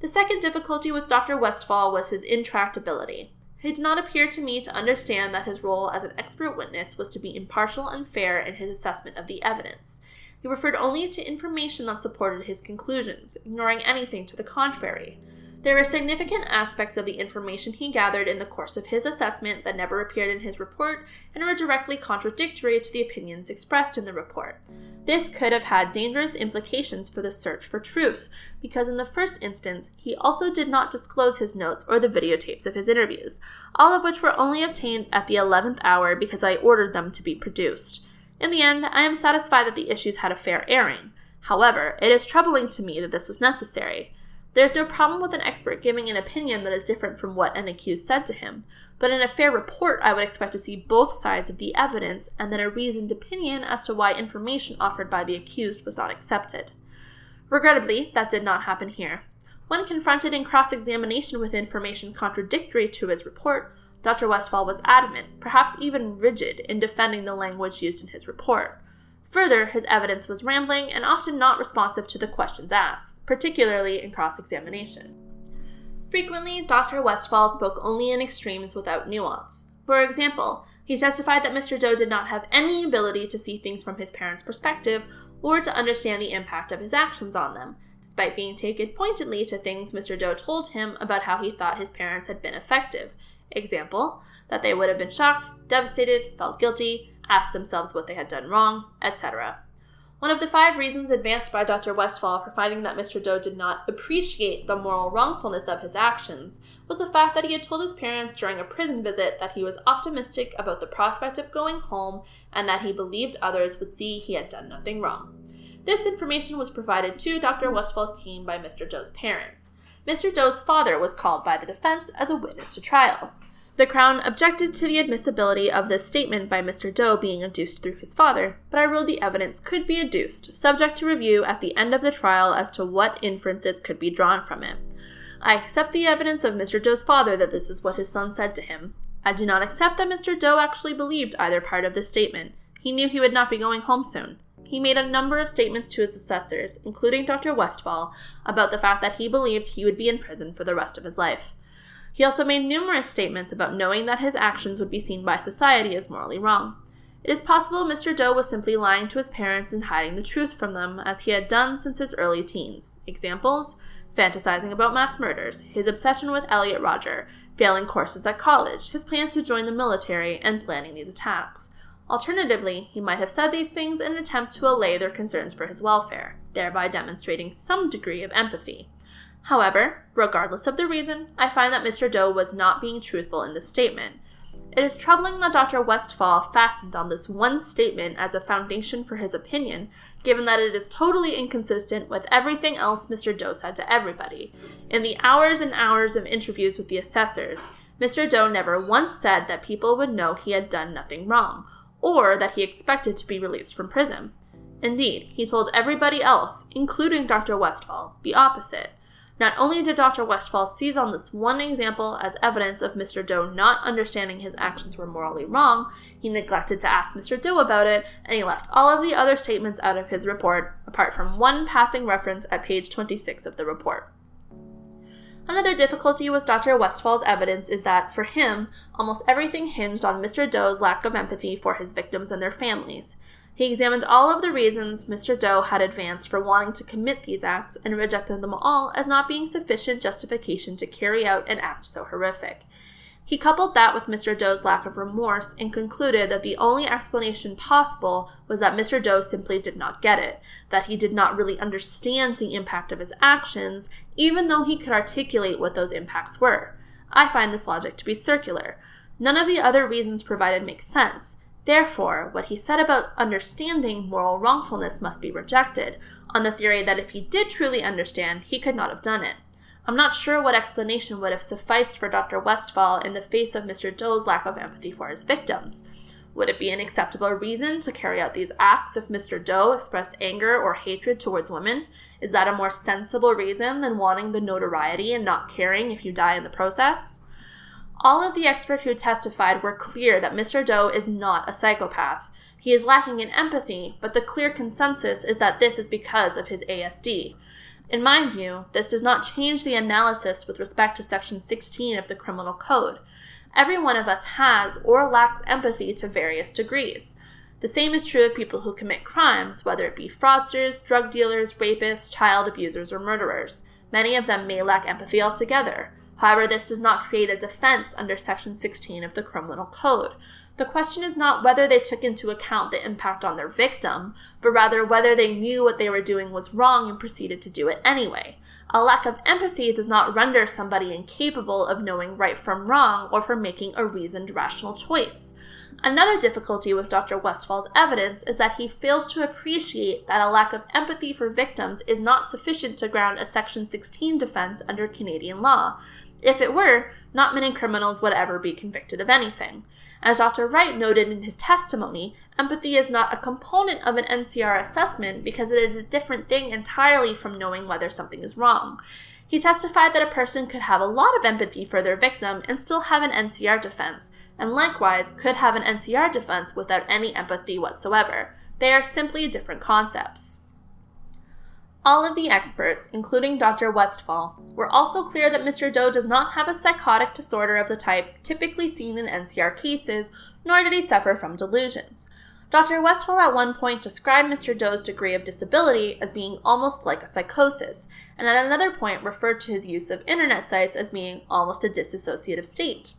The second difficulty with Dr. Westphal was his intractability. He did not appear to me to understand that his role as an expert witness was to be impartial and fair in his assessment of the evidence. He referred only to information that supported his conclusions, ignoring anything to the contrary. There were significant aspects of the information he gathered in the course of his assessment that never appeared in his report and were directly contradictory to the opinions expressed in the report. This could have had dangerous implications for the search for truth, because in the first instance, he also did not disclose his notes or the videotapes of his interviews, all of which were only obtained at the 11th hour because I ordered them to be produced. In the end, I am satisfied that the issues had a fair airing. However, it is troubling to me that this was necessary. There is no problem with an expert giving an opinion that is different from what an accused said to him, but in a fair report, I would expect to see both sides of the evidence and then a reasoned opinion as to why information offered by the accused was not accepted. Regrettably, that did not happen here. When confronted in cross examination with information contradictory to his report, Dr. Westphal was adamant, perhaps even rigid, in defending the language used in his report. Further, his evidence was rambling and often not responsive to the questions asked, particularly in cross examination. Frequently, Dr. Westphal spoke only in extremes without nuance. For example, he testified that Mr. Doe did not have any ability to see things from his parents' perspective or to understand the impact of his actions on them, despite being taken pointedly to things Mr. Doe told him about how he thought his parents had been effective. Example, that they would have been shocked, devastated, felt guilty, asked themselves what they had done wrong, etc. One of the five reasons advanced by Dr. Westphal for finding that Mr. Doe did not appreciate the moral wrongfulness of his actions was the fact that he had told his parents during a prison visit that he was optimistic about the prospect of going home and that he believed others would see he had done nothing wrong. This information was provided to Dr. Westphal's team by Mr. Doe's parents. Mr. Doe's father was called by the defense as a witness to trial. The Crown objected to the admissibility of this statement by Mr. Doe being adduced through his father, but I ruled the evidence could be adduced, subject to review at the end of the trial as to what inferences could be drawn from it. I accept the evidence of Mr. Doe's father that this is what his son said to him. I do not accept that Mr. Doe actually believed either part of this statement. He knew he would not be going home soon. He made a number of statements to his assessors, including Dr. Westphal, about the fact that he believed he would be in prison for the rest of his life. He also made numerous statements about knowing that his actions would be seen by society as morally wrong. It is possible Mr. Doe was simply lying to his parents and hiding the truth from them, as he had done since his early teens. Examples fantasizing about mass murders, his obsession with Elliot Rodger, failing courses at college, his plans to join the military, and planning these attacks. Alternatively, he might have said these things in an attempt to allay their concerns for his welfare, thereby demonstrating some degree of empathy. However, regardless of the reason, I find that Mr. Doe was not being truthful in this statement. It is troubling that Dr. Westphal fastened on this one statement as a foundation for his opinion, given that it is totally inconsistent with everything else Mr. Doe said to everybody. In the hours and hours of interviews with the assessors, Mr. Doe never once said that people would know he had done nothing wrong, or that he expected to be released from prison. Indeed, he told everybody else, including Dr. Westphal, the opposite. Not only did Dr. Westphal seize on this one example as evidence of Mr. Doe not understanding his actions were morally wrong, he neglected to ask Mr. Doe about it, and he left all of the other statements out of his report, apart from one passing reference at page 26 of the report. Another difficulty with Dr. Westphal's evidence is that, for him, almost everything hinged on Mr. Doe's lack of empathy for his victims and their families. He examined all of the reasons Mr. Doe had advanced for wanting to commit these acts and rejected them all as not being sufficient justification to carry out an act so horrific. He coupled that with Mr. Doe's lack of remorse and concluded that the only explanation possible was that Mr. Doe simply did not get it, that he did not really understand the impact of his actions, even though he could articulate what those impacts were. I find this logic to be circular. None of the other reasons provided make sense. Therefore, what he said about understanding moral wrongfulness must be rejected, on the theory that if he did truly understand, he could not have done it. I'm not sure what explanation would have sufficed for Dr. Westphal in the face of Mr. Doe's lack of empathy for his victims. Would it be an acceptable reason to carry out these acts if Mr. Doe expressed anger or hatred towards women? Is that a more sensible reason than wanting the notoriety and not caring if you die in the process? All of the experts who testified were clear that Mr. Doe is not a psychopath. He is lacking in empathy, but the clear consensus is that this is because of his ASD. In my view, this does not change the analysis with respect to Section 16 of the Criminal Code. Every one of us has or lacks empathy to various degrees. The same is true of people who commit crimes, whether it be fraudsters, drug dealers, rapists, child abusers, or murderers. Many of them may lack empathy altogether. However, this does not create a defense under Section 16 of the Criminal Code. The question is not whether they took into account the impact on their victim, but rather whether they knew what they were doing was wrong and proceeded to do it anyway. A lack of empathy does not render somebody incapable of knowing right from wrong or for making a reasoned, rational choice. Another difficulty with Dr. Westphal's evidence is that he fails to appreciate that a lack of empathy for victims is not sufficient to ground a Section 16 defense under Canadian law. If it were, not many criminals would ever be convicted of anything. As Dr. Wright noted in his testimony, empathy is not a component of an NCR assessment because it is a different thing entirely from knowing whether something is wrong. He testified that a person could have a lot of empathy for their victim and still have an NCR defense, and likewise could have an NCR defense without any empathy whatsoever. They are simply different concepts. All of the experts, including Dr. Westphal, were also clear that Mr. Doe does not have a psychotic disorder of the type typically seen in NCR cases, nor did he suffer from delusions. Dr. Westphal at one point described Mr. Doe's degree of disability as being almost like a psychosis, and at another point referred to his use of internet sites as being almost a dissociative state.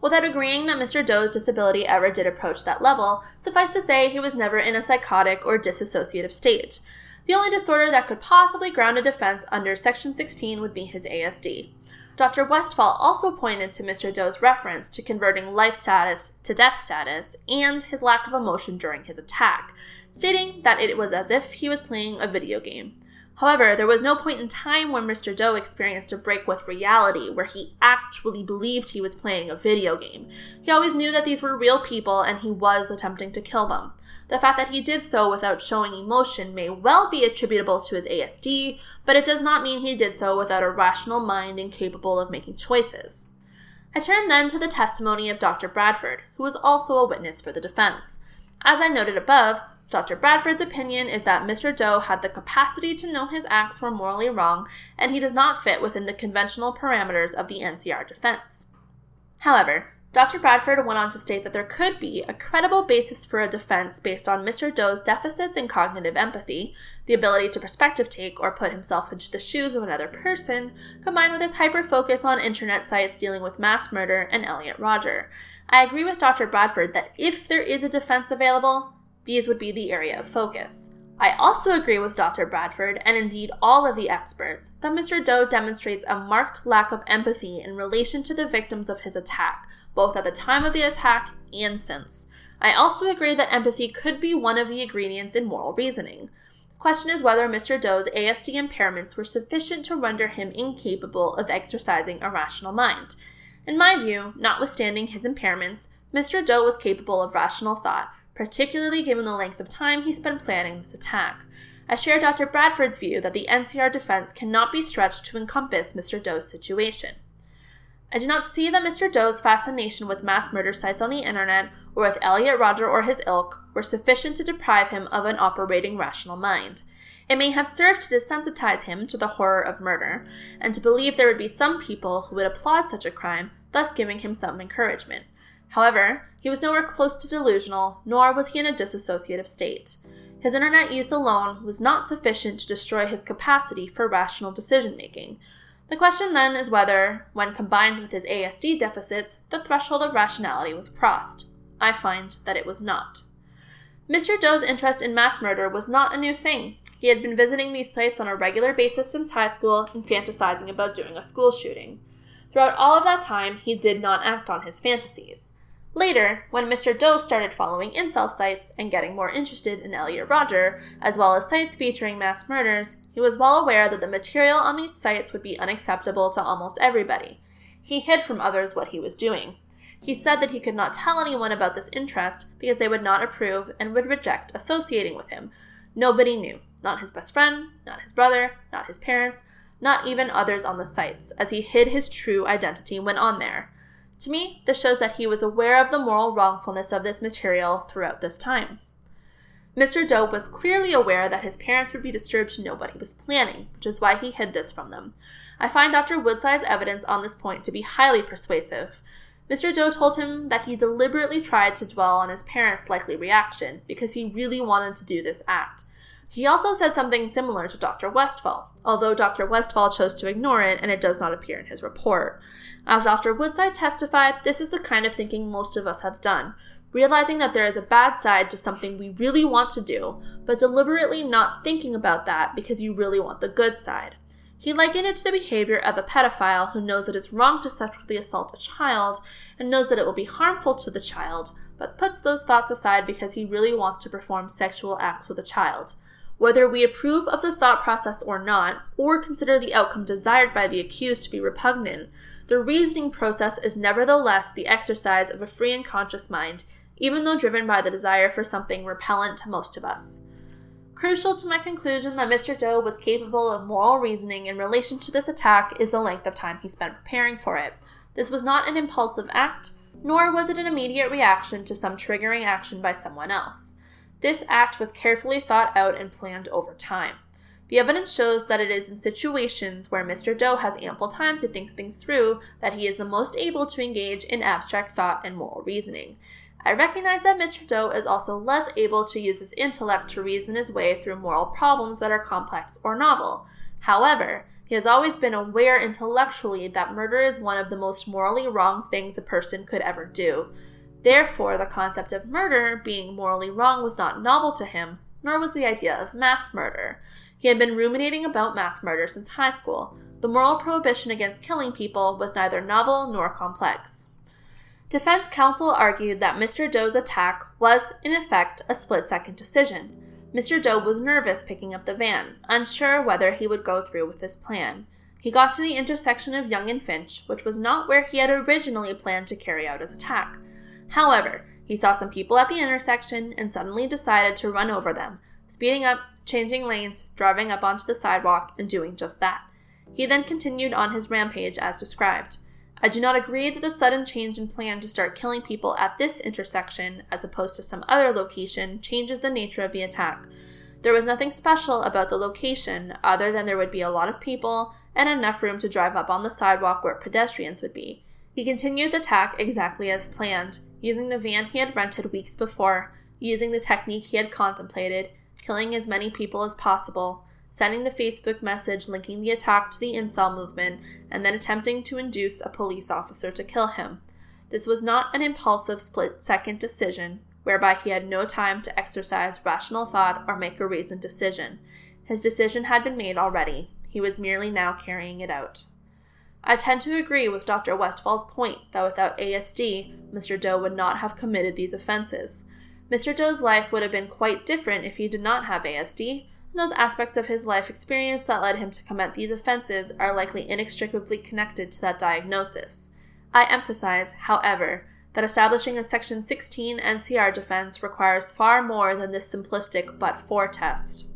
Without agreeing that Mr. Doe's disability ever did approach that level, suffice to say he was never in a psychotic or dissociative state. The only disorder that could possibly ground a defense under Section 16 would be his ASD. Dr. Westphal also pointed to Mr. Doe's reference to converting life status to death status and his lack of emotion during his attack, stating that it was as if he was playing a video game. However, there was no point in time when Mr. Doe experienced a break with reality where he actually believed he was playing a video game. He always knew that these were real people and he was attempting to kill them. The fact that he did so without showing emotion may well be attributable to his ASD, but it does not mean he did so without a rational mind and capable of making choices. I turn then to the testimony of Dr. Bradford, who was also a witness for the defense. As I noted above, Dr. Bradford's opinion is that Mr. Doe had the capacity to know his acts were morally wrong, and he does not fit within the conventional parameters of the NCR defense. However, Dr. Bradford went on to state that there could be a credible basis for a defense based on Mr. Doe's deficits in cognitive empathy, the ability to perspective take or put himself into the shoes of another person, combined with his hyper focus on internet sites dealing with mass murder and Elliot Rodger. I agree with Dr. Bradford that if there is a defense available, these would be the area of focus. I also agree with Dr. Bradford, and indeed all of the experts, that Mr. Doe demonstrates a marked lack of empathy in relation to the victims of his attack, both at the time of the attack and since. I also agree that empathy could be one of the ingredients in moral reasoning. The question is whether Mr. Doe's ASD impairments were sufficient to render him incapable of exercising a rational mind. In my view, notwithstanding his impairments, Mr. Doe was capable of rational thought, particularly given the length of time he spent planning this attack. I share Dr. Bradford's view that the NCR defense cannot be stretched to encompass Mr. Doe's situation. I do not see that Mr. Doe's fascination with mass murder sites on the internet or with Elliot Rodger or his ilk were sufficient to deprive him of an operating rational mind. It may have served to desensitize him to the horror of murder, and to believe there would be some people who would applaud such a crime, thus giving him some encouragement. However, he was nowhere close to delusional, nor was he in a dissociative state. His internet use alone was not sufficient to destroy his capacity for rational decision making. The question then is whether, when combined with his ASD deficits, the threshold of rationality was crossed. I find that it was not. Mr. Doe's interest in mass murder was not a new thing. He had been visiting these sites on a regular basis since high school and fantasizing about doing a school shooting. Throughout all of that time, he did not act on his fantasies. Later, when Mr. Doe started following incel sites and getting more interested in Elliot Rodger, as well as sites featuring mass murders, he was well aware that the material on these sites would be unacceptable to almost everybody. He hid from others what he was doing. He said that he could not tell anyone about this interest because they would not approve and would reject associating with him. Nobody knew. Not his best friend, not his brother, not his parents, not even others on the sites, as he hid his true identity when on there. To me, this shows that he was aware of the moral wrongfulness of this material throughout this time. Mr. Doe was clearly aware that his parents would be disturbed to know what he was planning, which is why he hid this from them. I find Dr. Woodside's evidence on this point to be highly persuasive. Mr. Doe told him that he deliberately tried to dwell on his parents' likely reaction because he really wanted to do this act. He also said something similar to Dr. Westphal, although Dr. Westphal chose to ignore it and it does not appear in his report. As Dr. Woodside testified, this is the kind of thinking most of us have done, realizing that there is a bad side to something we really want to do, but deliberately not thinking about that because you really want the good side. He likened it to the behavior of a pedophile who knows it is wrong to sexually assault a child and knows that it will be harmful to the child, but puts those thoughts aside because he really wants to perform sexual acts with a child. Whether we approve of the thought process or not, or consider the outcome desired by the accused to be repugnant, the reasoning process is nevertheless the exercise of a free and conscious mind, even though driven by the desire for something repellent to most of us. Crucial to my conclusion that Mr. Doe was capable of moral reasoning in relation to this attack is the length of time he spent preparing for it. This was not an impulsive act, nor was it an immediate reaction to some triggering action by someone else. This act was carefully thought out and planned over time. The evidence shows that it is in situations where Mr. Doe has ample time to think things through that he is the most able to engage in abstract thought and moral reasoning. I recognize that Mr. Doe is also less able to use his intellect to reason his way through moral problems that are complex or novel. However, he has always been aware intellectually that murder is one of the most morally wrong things a person could ever do. Therefore, the concept of murder being morally wrong was not novel to him, nor was the idea of mass murder. He had been ruminating about mass murder since high school. The moral prohibition against killing people was neither novel nor complex. Defense counsel argued that Mr. Doe's attack was, in effect, a split second decision. Mr. Doe was nervous picking up the van, unsure whether he would go through with his plan. He got to the intersection of Yonge and Finch, which was not where he had originally planned to carry out his attack. However, he saw some people at the intersection and suddenly decided to run over them, speeding up, changing lanes, driving up onto the sidewalk, and doing just that. He then continued on his rampage as described. I do not agree that the sudden change in plan to start killing people at this intersection, as opposed to some other location, changes the nature of the attack. There was nothing special about the location, other than there would be a lot of people and enough room to drive up on the sidewalk where pedestrians would be. He continued the attack exactly as planned, using the van he had rented weeks before, using the technique he had contemplated, killing as many people as possible, sending the Facebook message linking the attack to the incel movement, and then attempting to induce a police officer to kill him. This was not an impulsive split second decision, whereby he had no time to exercise rational thought or make a reasoned decision. His decision had been made already. He was merely now carrying it out. I tend to agree with Dr. Westphal's point that without ASD, Mr. Doe would not have committed these offenses. Mr. Doe's life would have been quite different if he did not have ASD, and those aspects of his life experience that led him to commit these offenses are likely inextricably connected to that diagnosis. I emphasize, however, that establishing a Section 16 NCR defense requires far more than this simplistic but for test.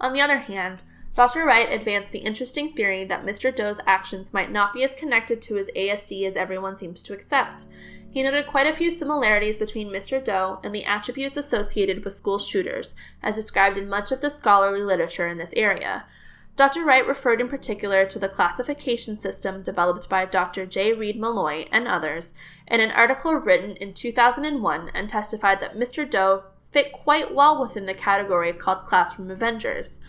On the other hand, Dr. Wright advanced the interesting theory that Mr. Doe's actions might not be as connected to his ASD as everyone seems to accept. He noted quite a few similarities between Mr. Doe and the attributes associated with school shooters, as described in much of the scholarly literature in this area. Dr. Wright referred in particular to the classification system developed by Dr. J. Reid Molloy and others in an article written in 2001 and testified that Mr. Doe fit quite well within the category called classroom avengers.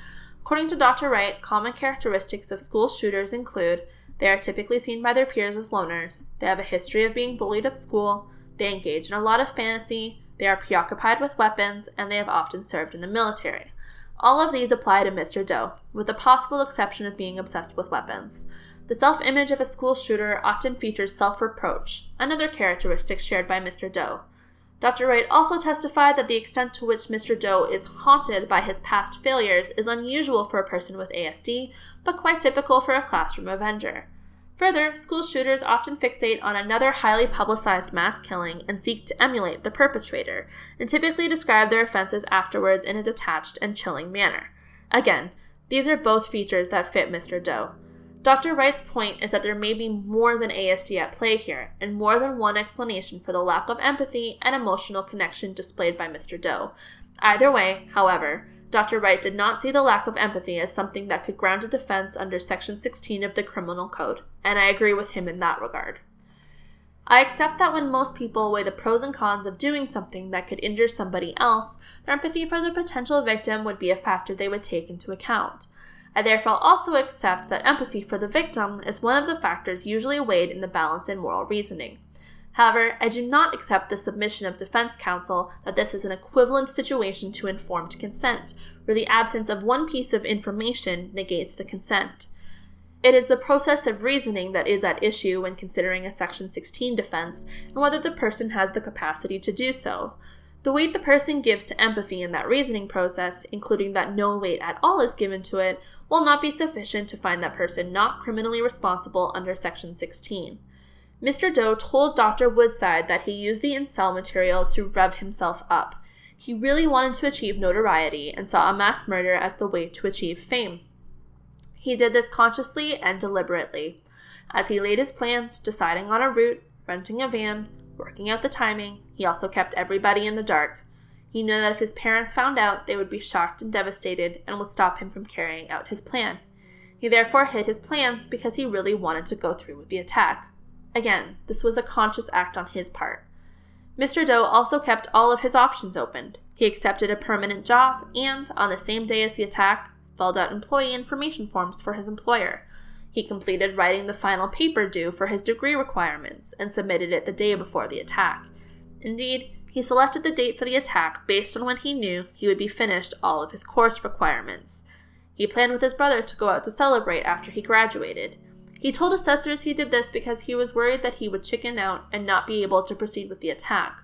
According to Dr. Wright, common characteristics of school shooters include they are typically seen by their peers as loners, they have a history of being bullied at school, they engage in a lot of fantasy, they are preoccupied with weapons, and they have often served in the military. All of these apply to Mr. Doe, with the possible exception of being obsessed with weapons. The self image of a school shooter often features self reproach, another characteristic shared by Mr. Doe. Dr. Wright also testified that the extent to which Mr. Doe is haunted by his past failures is unusual for a person with ASD, but quite typical for a classroom avenger. Further, school shooters often fixate on another highly publicized mass killing and seek to emulate the perpetrator, and typically describe their offenses afterwards in a detached and chilling manner. Again, these are both features that fit Mr. Doe. Dr. Wright's point is that there may be more than ASD at play here, and more than one explanation for the lack of empathy and emotional connection displayed by Mr. Doe. Either way, however, Dr. Wright did not see the lack of empathy as something that could ground a defense under Section 16 of the Criminal Code, and I agree with him in that regard. I accept that when most people weigh the pros and cons of doing something that could injure somebody else, their empathy for the potential victim would be a factor they would take into account. I therefore also accept that empathy for the victim is one of the factors usually weighed in the balance in moral reasoning. However, I do not accept the submission of defense counsel that this is an equivalent situation to informed consent, where the absence of one piece of information negates the consent. It is the process of reasoning that is at issue when considering a Section 16 defense and whether the person has the capacity to do so. The weight the person gives to empathy in that reasoning process, including that no weight at all is given to it, will not be sufficient to find that person not criminally responsible under Section 16. Mr. Doe told Dr. Woodside that he used the incel material to rev himself up. He really wanted to achieve notoriety and saw a mass murder as the way to achieve fame. He did this consciously and deliberately. As he laid his plans, deciding on a route, renting a van, working out the timing, he also kept everybody in the dark. He knew that if his parents found out, they would be shocked and devastated and would stop him from carrying out his plan. He therefore hid his plans because he really wanted to go through with the attack. Again, this was a conscious act on his part. Mr. Doe also kept all of his options open. He accepted a permanent job and, on the same day as the attack, filled out employee information forms for his employer. He completed writing the final paper due for his degree requirements and submitted it the day before the attack. Indeed, he selected the date for the attack based on when he knew he would be finished all of his course requirements. He planned with his brother to go out to celebrate after he graduated. He told assessors he did this because he was worried that he would chicken out and not be able to proceed with the attack.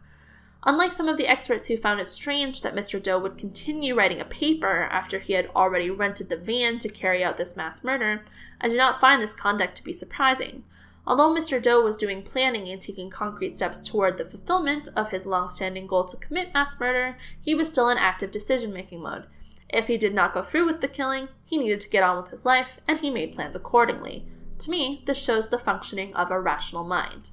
Unlike some of the experts who found it strange that Mr. Doe would continue writing a paper after he had already rented the van to carry out this mass murder, I do not find this conduct to be surprising. Although Mr. Doe was doing planning and taking concrete steps toward the fulfillment of his long standing goal to commit mass murder, he was still in active decision making mode. If he did not go through with the killing, he needed to get on with his life, and he made plans accordingly. To me, this shows the functioning of a rational mind.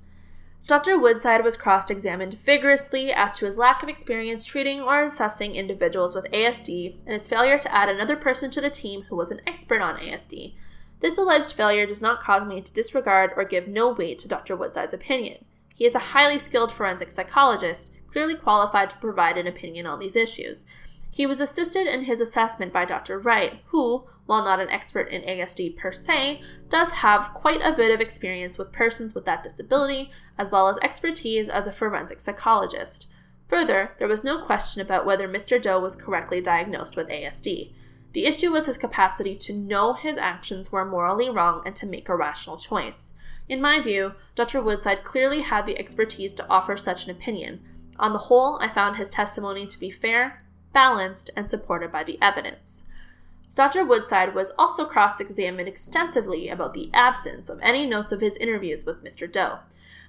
Dr. Woodside was cross examined vigorously as to his lack of experience treating or assessing individuals with ASD and his failure to add another person to the team who was an expert on ASD. This alleged failure does not cause me to disregard or give no weight to Dr. Woodside's opinion. He is a highly skilled forensic psychologist, clearly qualified to provide an opinion on these issues. He was assisted in his assessment by Dr. Wright, who, while not an expert in ASD per se, does have quite a bit of experience with persons with that disability, as well as expertise as a forensic psychologist. Further, there was no question about whether Mr. Doe was correctly diagnosed with ASD. The issue was his capacity to know his actions were morally wrong and to make a rational choice. In my view, Dr. Woodside clearly had the expertise to offer such an opinion. On the whole, I found his testimony to be fair, balanced, and supported by the evidence. Dr. Woodside was also cross examined extensively about the absence of any notes of his interviews with Mr. Doe.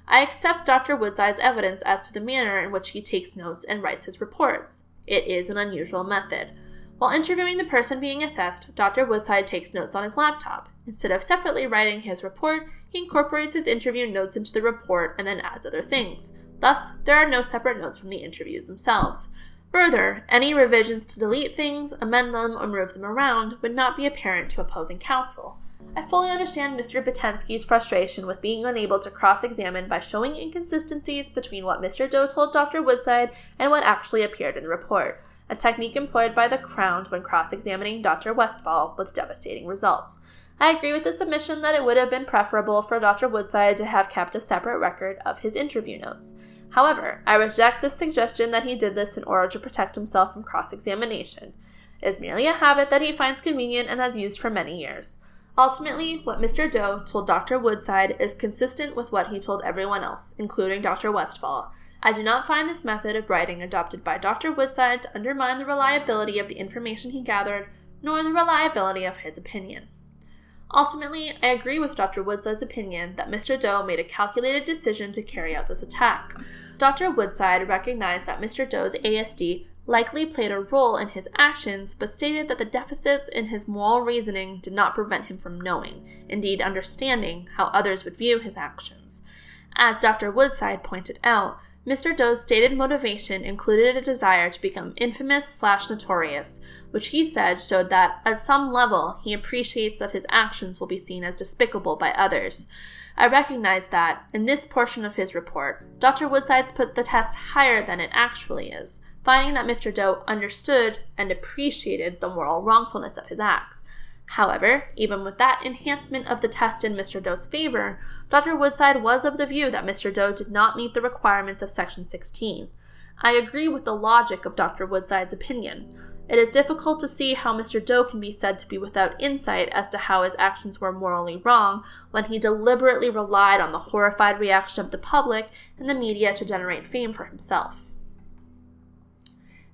I accept Dr. Woodside's evidence as to the manner in which he takes notes and writes his reports. It is an unusual method. While interviewing the person being assessed, Dr. Woodside takes notes on his laptop. Instead of separately writing his report, he incorporates his interview notes into the report and then adds other things. Thus, there are no separate notes from the interviews themselves. Further, any revisions to delete things, amend them, or move them around would not be apparent to opposing counsel. I fully understand Mr. Bytensky's frustration with being unable to cross examine by showing inconsistencies between what Mr. Doe told Dr. Woodside and what actually appeared in the report, a technique employed by the Crown when cross examining Dr. Westphal with devastating results. I agree with the submission that it would have been preferable for Dr. Woodside to have kept a separate record of his interview notes. However, I reject the suggestion that he did this in order to protect himself from cross examination. It is merely a habit that he finds convenient and has used for many years. Ultimately, what Mr. Doe told Dr. Woodside is consistent with what he told everyone else, including Dr. Westphal. I do not find this method of writing adopted by Dr. Woodside to undermine the reliability of the information he gathered, nor the reliability of his opinion. Ultimately, I agree with Dr. Woodside's opinion that Mr. Doe made a calculated decision to carry out this attack. Dr. Woodside recognized that Mr. Doe's ASD likely played a role in his actions, but stated that the deficits in his moral reasoning did not prevent him from knowing, indeed understanding, how others would view his actions. As Dr. Woodside pointed out, Mr. Doe's stated motivation included a desire to become infamous slash notorious, which he said showed that, at some level, he appreciates that his actions will be seen as despicable by others. I recognize that, in this portion of his report, Dr. Woodside's put the test higher than it actually is, finding that Mr. Doe understood and appreciated the moral wrongfulness of his acts. However, even with that enhancement of the test in Mr. Doe's favor, Dr. Woodside was of the view that Mr. Doe did not meet the requirements of Section 16. I agree with the logic of Dr. Woodside's opinion. It is difficult to see how Mr. Doe can be said to be without insight as to how his actions were morally wrong when he deliberately relied on the horrified reaction of the public and the media to generate fame for himself.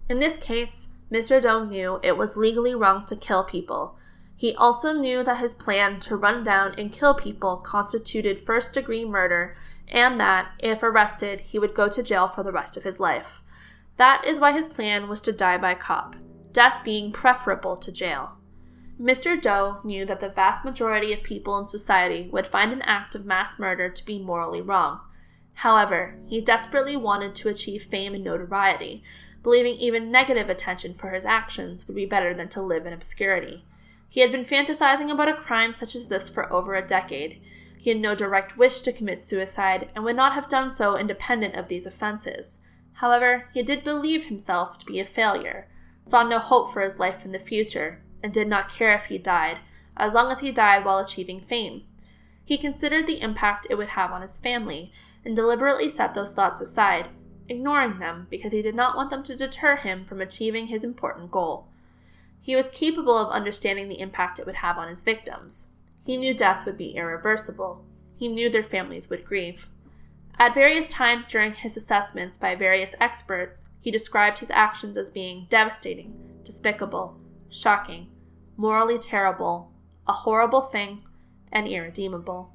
In this case, Mr. Doe knew it was legally wrong to kill people. He also knew that his plan to run down and kill people constituted first degree murder and that, if arrested, he would go to jail for the rest of his life. That is why his plan was to die by cop, death being preferable to jail. Mr. Doe knew that the vast majority of people in society would find an act of mass murder to be morally wrong. However, he desperately wanted to achieve fame and notoriety, believing even negative attention for his actions would be better than to live in obscurity. He had been fantasizing about a crime such as this for over a decade. He had no direct wish to commit suicide and would not have done so independent of these offenses. However, he did believe himself to be a failure, saw no hope for his life in the future, and did not care if he died, as long as he died while achieving fame. He considered the impact it would have on his family, and deliberately set those thoughts aside, ignoring them because he did not want them to deter him from achieving his important goal. He was capable of understanding the impact it would have on his victims. He knew death would be irreversible. He knew their families would grieve. At various times during his assessments by various experts, he described his actions as being devastating, despicable, shocking, morally terrible, a horrible thing, and irredeemable.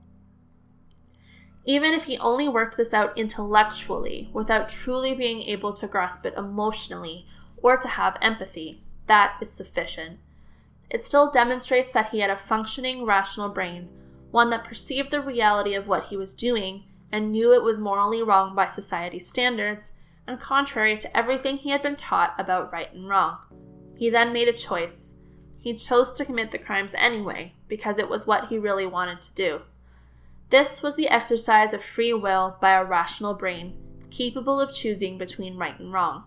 Even if he only worked this out intellectually, without truly being able to grasp it emotionally or to have empathy, that is sufficient. It still demonstrates that he had a functioning, rational brain, one that perceived the reality of what he was doing and knew it was morally wrong by society's standards and contrary to everything he had been taught about right and wrong. He then made a choice. He chose to commit the crimes anyway because it was what he really wanted to do. This was the exercise of free will by a rational brain, capable of choosing between right and wrong.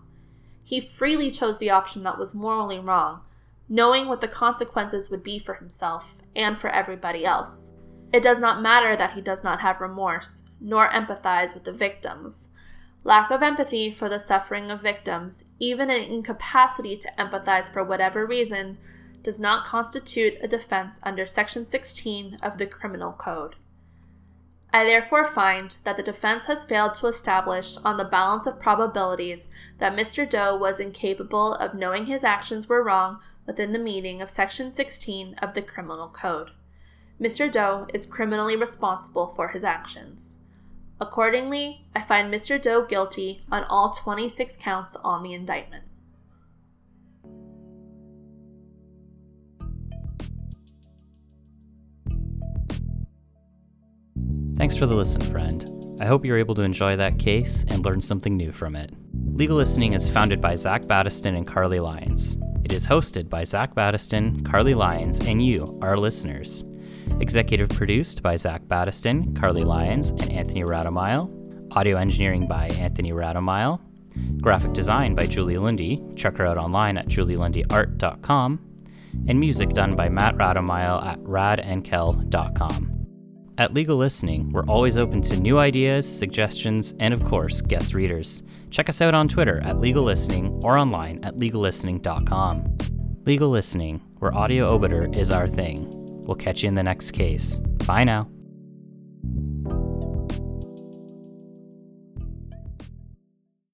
He freely chose the option that was morally wrong, knowing what the consequences would be for himself and for everybody else. It does not matter that he does not have remorse, nor empathize with the victims. Lack of empathy for the suffering of victims, even an incapacity to empathize for whatever reason, does not constitute a defense under Section 16 of the Criminal Code. I therefore find that the defense has failed to establish on the balance of probabilities that Mr. Doe was incapable of knowing his actions were wrong within the meaning of Section 16 of the Criminal Code. Mr. Doe is criminally responsible for his actions. Accordingly, I find Mr. Doe guilty on all 26 counts on the indictment. Thanks for the listen, friend. I hope you're able to enjoy that case and learn something new from it. Legal Listening is founded by Zach Battiston and Carly Lyons. It is hosted by Zach Battiston, Carly Lyons, and you, our listeners. Executive produced by Zach Battiston, Carly Lyons, and Anthony Radomile. Audio engineering by Anthony Radomile. Graphic design by Julie Lundy. Check her out online at julielundyart.com. And music done by Matt Radomile at radandkel.com. At Legal Listening, we're always open to new ideas, suggestions, and of course, guest readers. Check us out on Twitter at Legal Listening or online at legallistening.com. Legal Listening, where audio obiter is our thing. We'll catch you in the next case. Bye now.